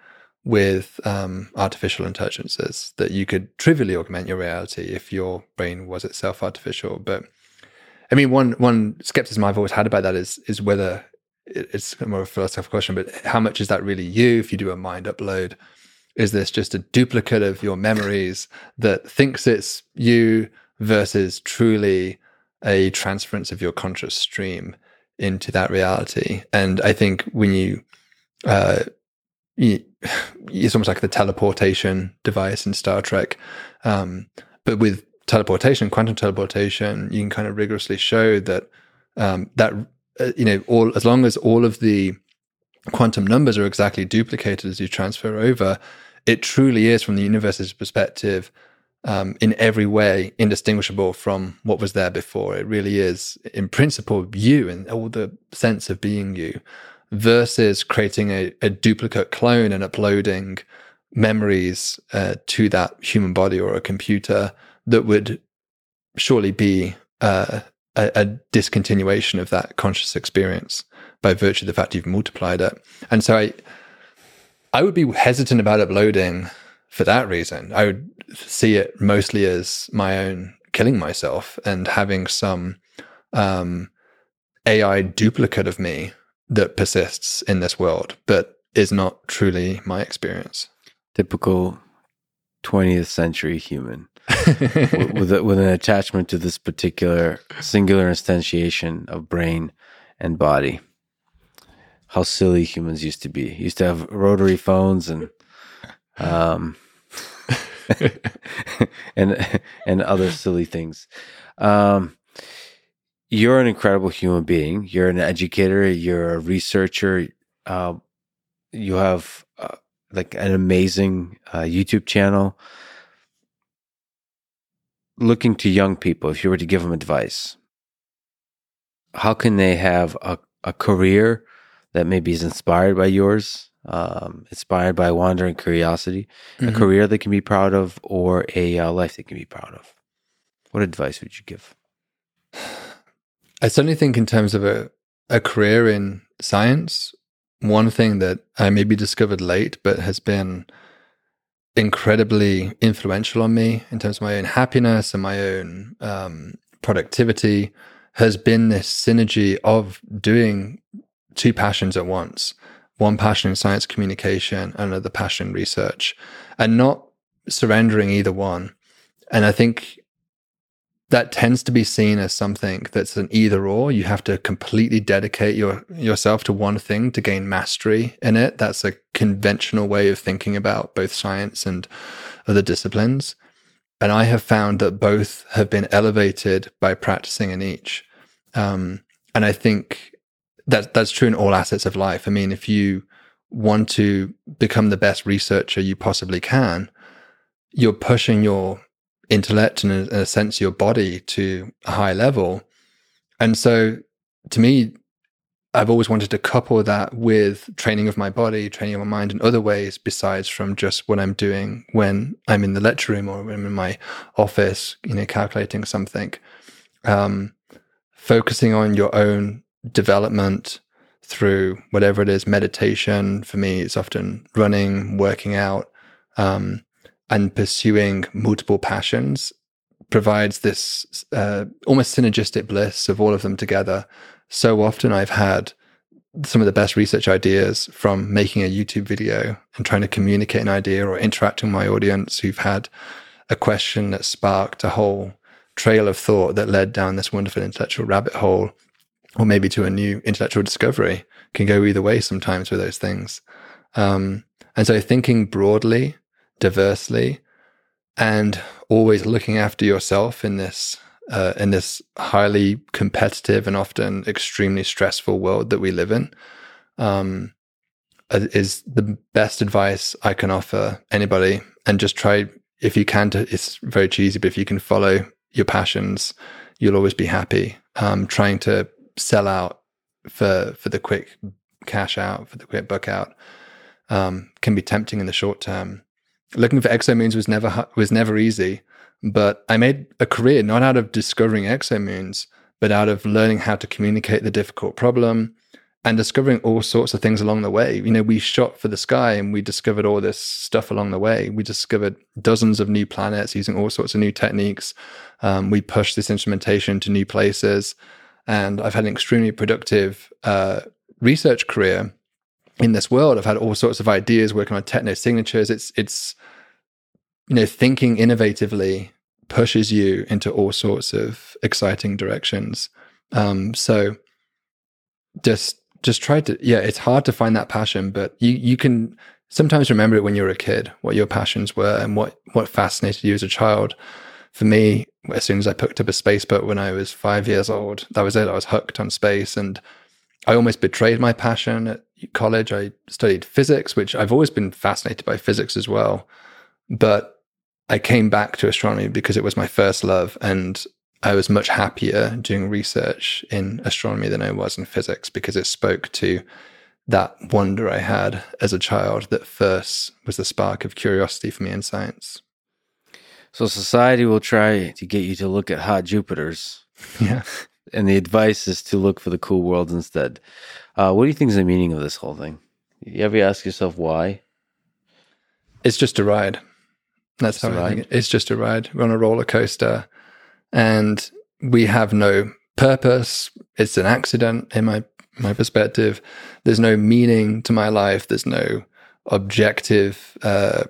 with um, artificial intelligences that you could trivially augment your reality if your brain was itself artificial. But I mean, one one skepticism I've always had about that is is whether it's more of a philosophical question, but how much is that really you if you do a mind upload? Is this just a duplicate of your memories that thinks it's you versus truly a transference of your conscious stream into that reality? And I think when you, uh, you, it's almost like the teleportation device in Star Trek. Um, but with teleportation, quantum teleportation, you can kind of rigorously show that um, that uh, you know all as long as all of the quantum numbers are exactly duplicated as you transfer over, it truly is, from the universe's perspective, um, in every way indistinguishable from what was there before. It really is, in principle, you and all the sense of being you, versus creating a, a duplicate clone and uploading memories uh, to that human body or a computer that would surely be uh, a, a, discontinuation of that conscious experience by virtue of the fact you've multiplied it. And so I, I would be hesitant about uploading for that reason. I would see it mostly as my own killing myself and having some um, AI duplicate of me that persists in this world, but is not truly my experience. Typical 20th century human with, with, with an attachment to this particular singular instantiation of brain and body. How silly humans used to be. Used to have rotary phones and um, and and other silly things. Um, you're an incredible human being. You're an educator. You're a researcher. Uh, you have uh, like an amazing uh, YouTube channel. Looking to young people, if you were to give them advice, how can they have a, a career that maybe is inspired by yours, um, inspired by wandering curiosity, mm-hmm. a career they can be proud of, or a uh, life they can be proud of? What advice would you give? I certainly think, in terms of a, a career in science, one thing that I maybe discovered late, but has been incredibly influential on me in terms of my own happiness and my own um, productivity has been this synergy of doing two passions at once one passion in science communication, and another passion in research, and not surrendering either one. And I think that tends to be seen as something that's an either or. You have to completely dedicate your yourself to one thing to gain mastery in it. That's a conventional way of thinking about both science and other disciplines. And I have found that both have been elevated by practicing in each. Um, and I think that that's true in all assets of life. I mean, if you want to become the best researcher you possibly can, you're pushing your intellect and in a sense your body to a high level. And so to me, I've always wanted to couple that with training of my body, training of my mind in other ways besides from just what I'm doing when I'm in the lecture room or when I'm in my office, you know, calculating something. Um, focusing on your own development through whatever it is, meditation. For me, it's often running, working out, um, and pursuing multiple passions provides this uh, almost synergistic bliss of all of them together. So often I've had some of the best research ideas from making a YouTube video and trying to communicate an idea or interacting with my audience who've had a question that sparked a whole trail of thought that led down this wonderful intellectual rabbit hole or maybe to a new intellectual discovery can go either way sometimes with those things. Um, and so thinking broadly diversely and always looking after yourself in this uh, in this highly competitive and often extremely stressful world that we live in um, uh, is the best advice I can offer anybody. And just try if you can. To, it's very cheesy, but if you can follow your passions, you'll always be happy. Um, trying to sell out for for the quick cash out for the quick book out um, can be tempting in the short term looking for exomoons was never was never easy, but I made a career not out of discovering exomoons, but out of learning how to communicate the difficult problem and discovering all sorts of things along the way. You know, we shot for the sky and we discovered all this stuff along the way. We discovered dozens of new planets using all sorts of new techniques. Um, we pushed this instrumentation to new places, and I've had an extremely productive uh, research career in this world. I've had all sorts of ideas working on techno signatures. It's it's you know thinking innovatively pushes you into all sorts of exciting directions. Um, so just just try to yeah, it's hard to find that passion, but you you can sometimes remember it when you were a kid, what your passions were and what what fascinated you as a child. For me, as soon as I picked up a space boat when I was five years old, that was it. I was hooked on space and I almost betrayed my passion at college. I studied physics, which I've always been fascinated by physics as well. But I came back to astronomy because it was my first love. And I was much happier doing research in astronomy than I was in physics because it spoke to that wonder I had as a child that first was the spark of curiosity for me in science. So society will try to get you to look at hot Jupiters. Yeah and the advice is to look for the cool worlds instead. Uh, what do you think is the meaning of this whole thing? You ever ask yourself why? It's just a ride. That's just how I think it. It's just a ride. We're on a roller coaster. and we have no purpose. It's an accident in my my perspective. There's no meaning to my life. There's no objective uh,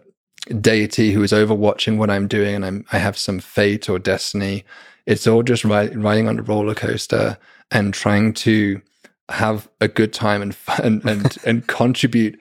deity who is overwatching what I'm doing, and I'm, I have some fate or destiny. It's all just riding on a roller coaster and trying to have a good time and fun and and contribute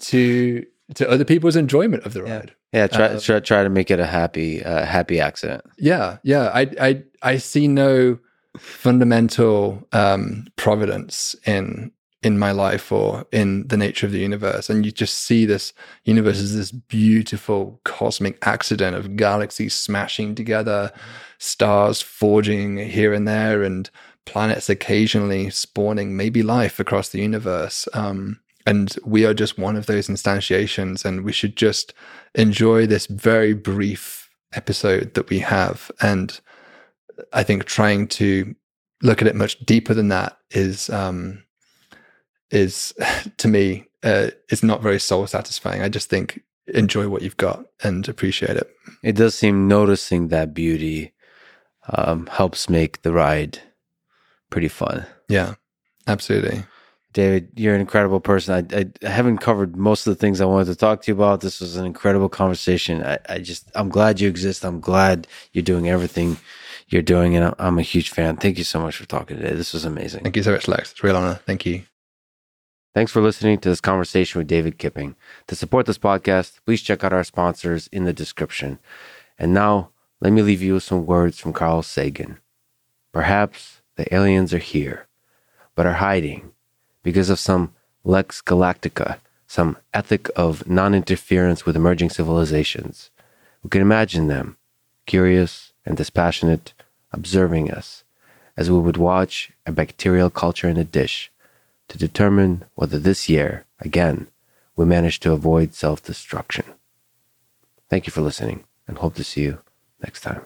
to to other people's enjoyment of the ride. Yeah, yeah try, um, try try to make it a happy uh, happy accident. Yeah, yeah. I I I see no fundamental um, providence in in my life or in the nature of the universe, and you just see this universe as this beautiful cosmic accident of galaxies smashing together, stars forging here and there, and planets occasionally spawning maybe life across the universe. Um, and we are just one of those instantiations, and we should just enjoy this very brief episode that we have. And I think trying to look at it much deeper than that is um, is to me uh, is not very soul satisfying. I just think enjoy what you've got and appreciate it. It does seem noticing that beauty um, helps make the ride pretty fun. Yeah, absolutely. David, you're an incredible person. I, I, haven't covered most of the things I wanted to talk to you about. This was an incredible conversation. I, I just, I'm glad you exist. I'm glad you're doing everything you're doing, and I'm a huge fan. Thank you so much for talking today. This was amazing. Thank you so much, Lex. It's a real honor. Thank you. Thanks for listening to this conversation with David Kipping. To support this podcast, please check out our sponsors in the description. And now, let me leave you with some words from Carl Sagan. Perhaps the aliens are here, but are hiding because of some lex galactica, some ethic of non interference with emerging civilizations. We can imagine them, curious and dispassionate, observing us as we would watch a bacterial culture in a dish to determine whether this year, again, we manage to avoid self destruction. Thank you for listening and hope to see you next time.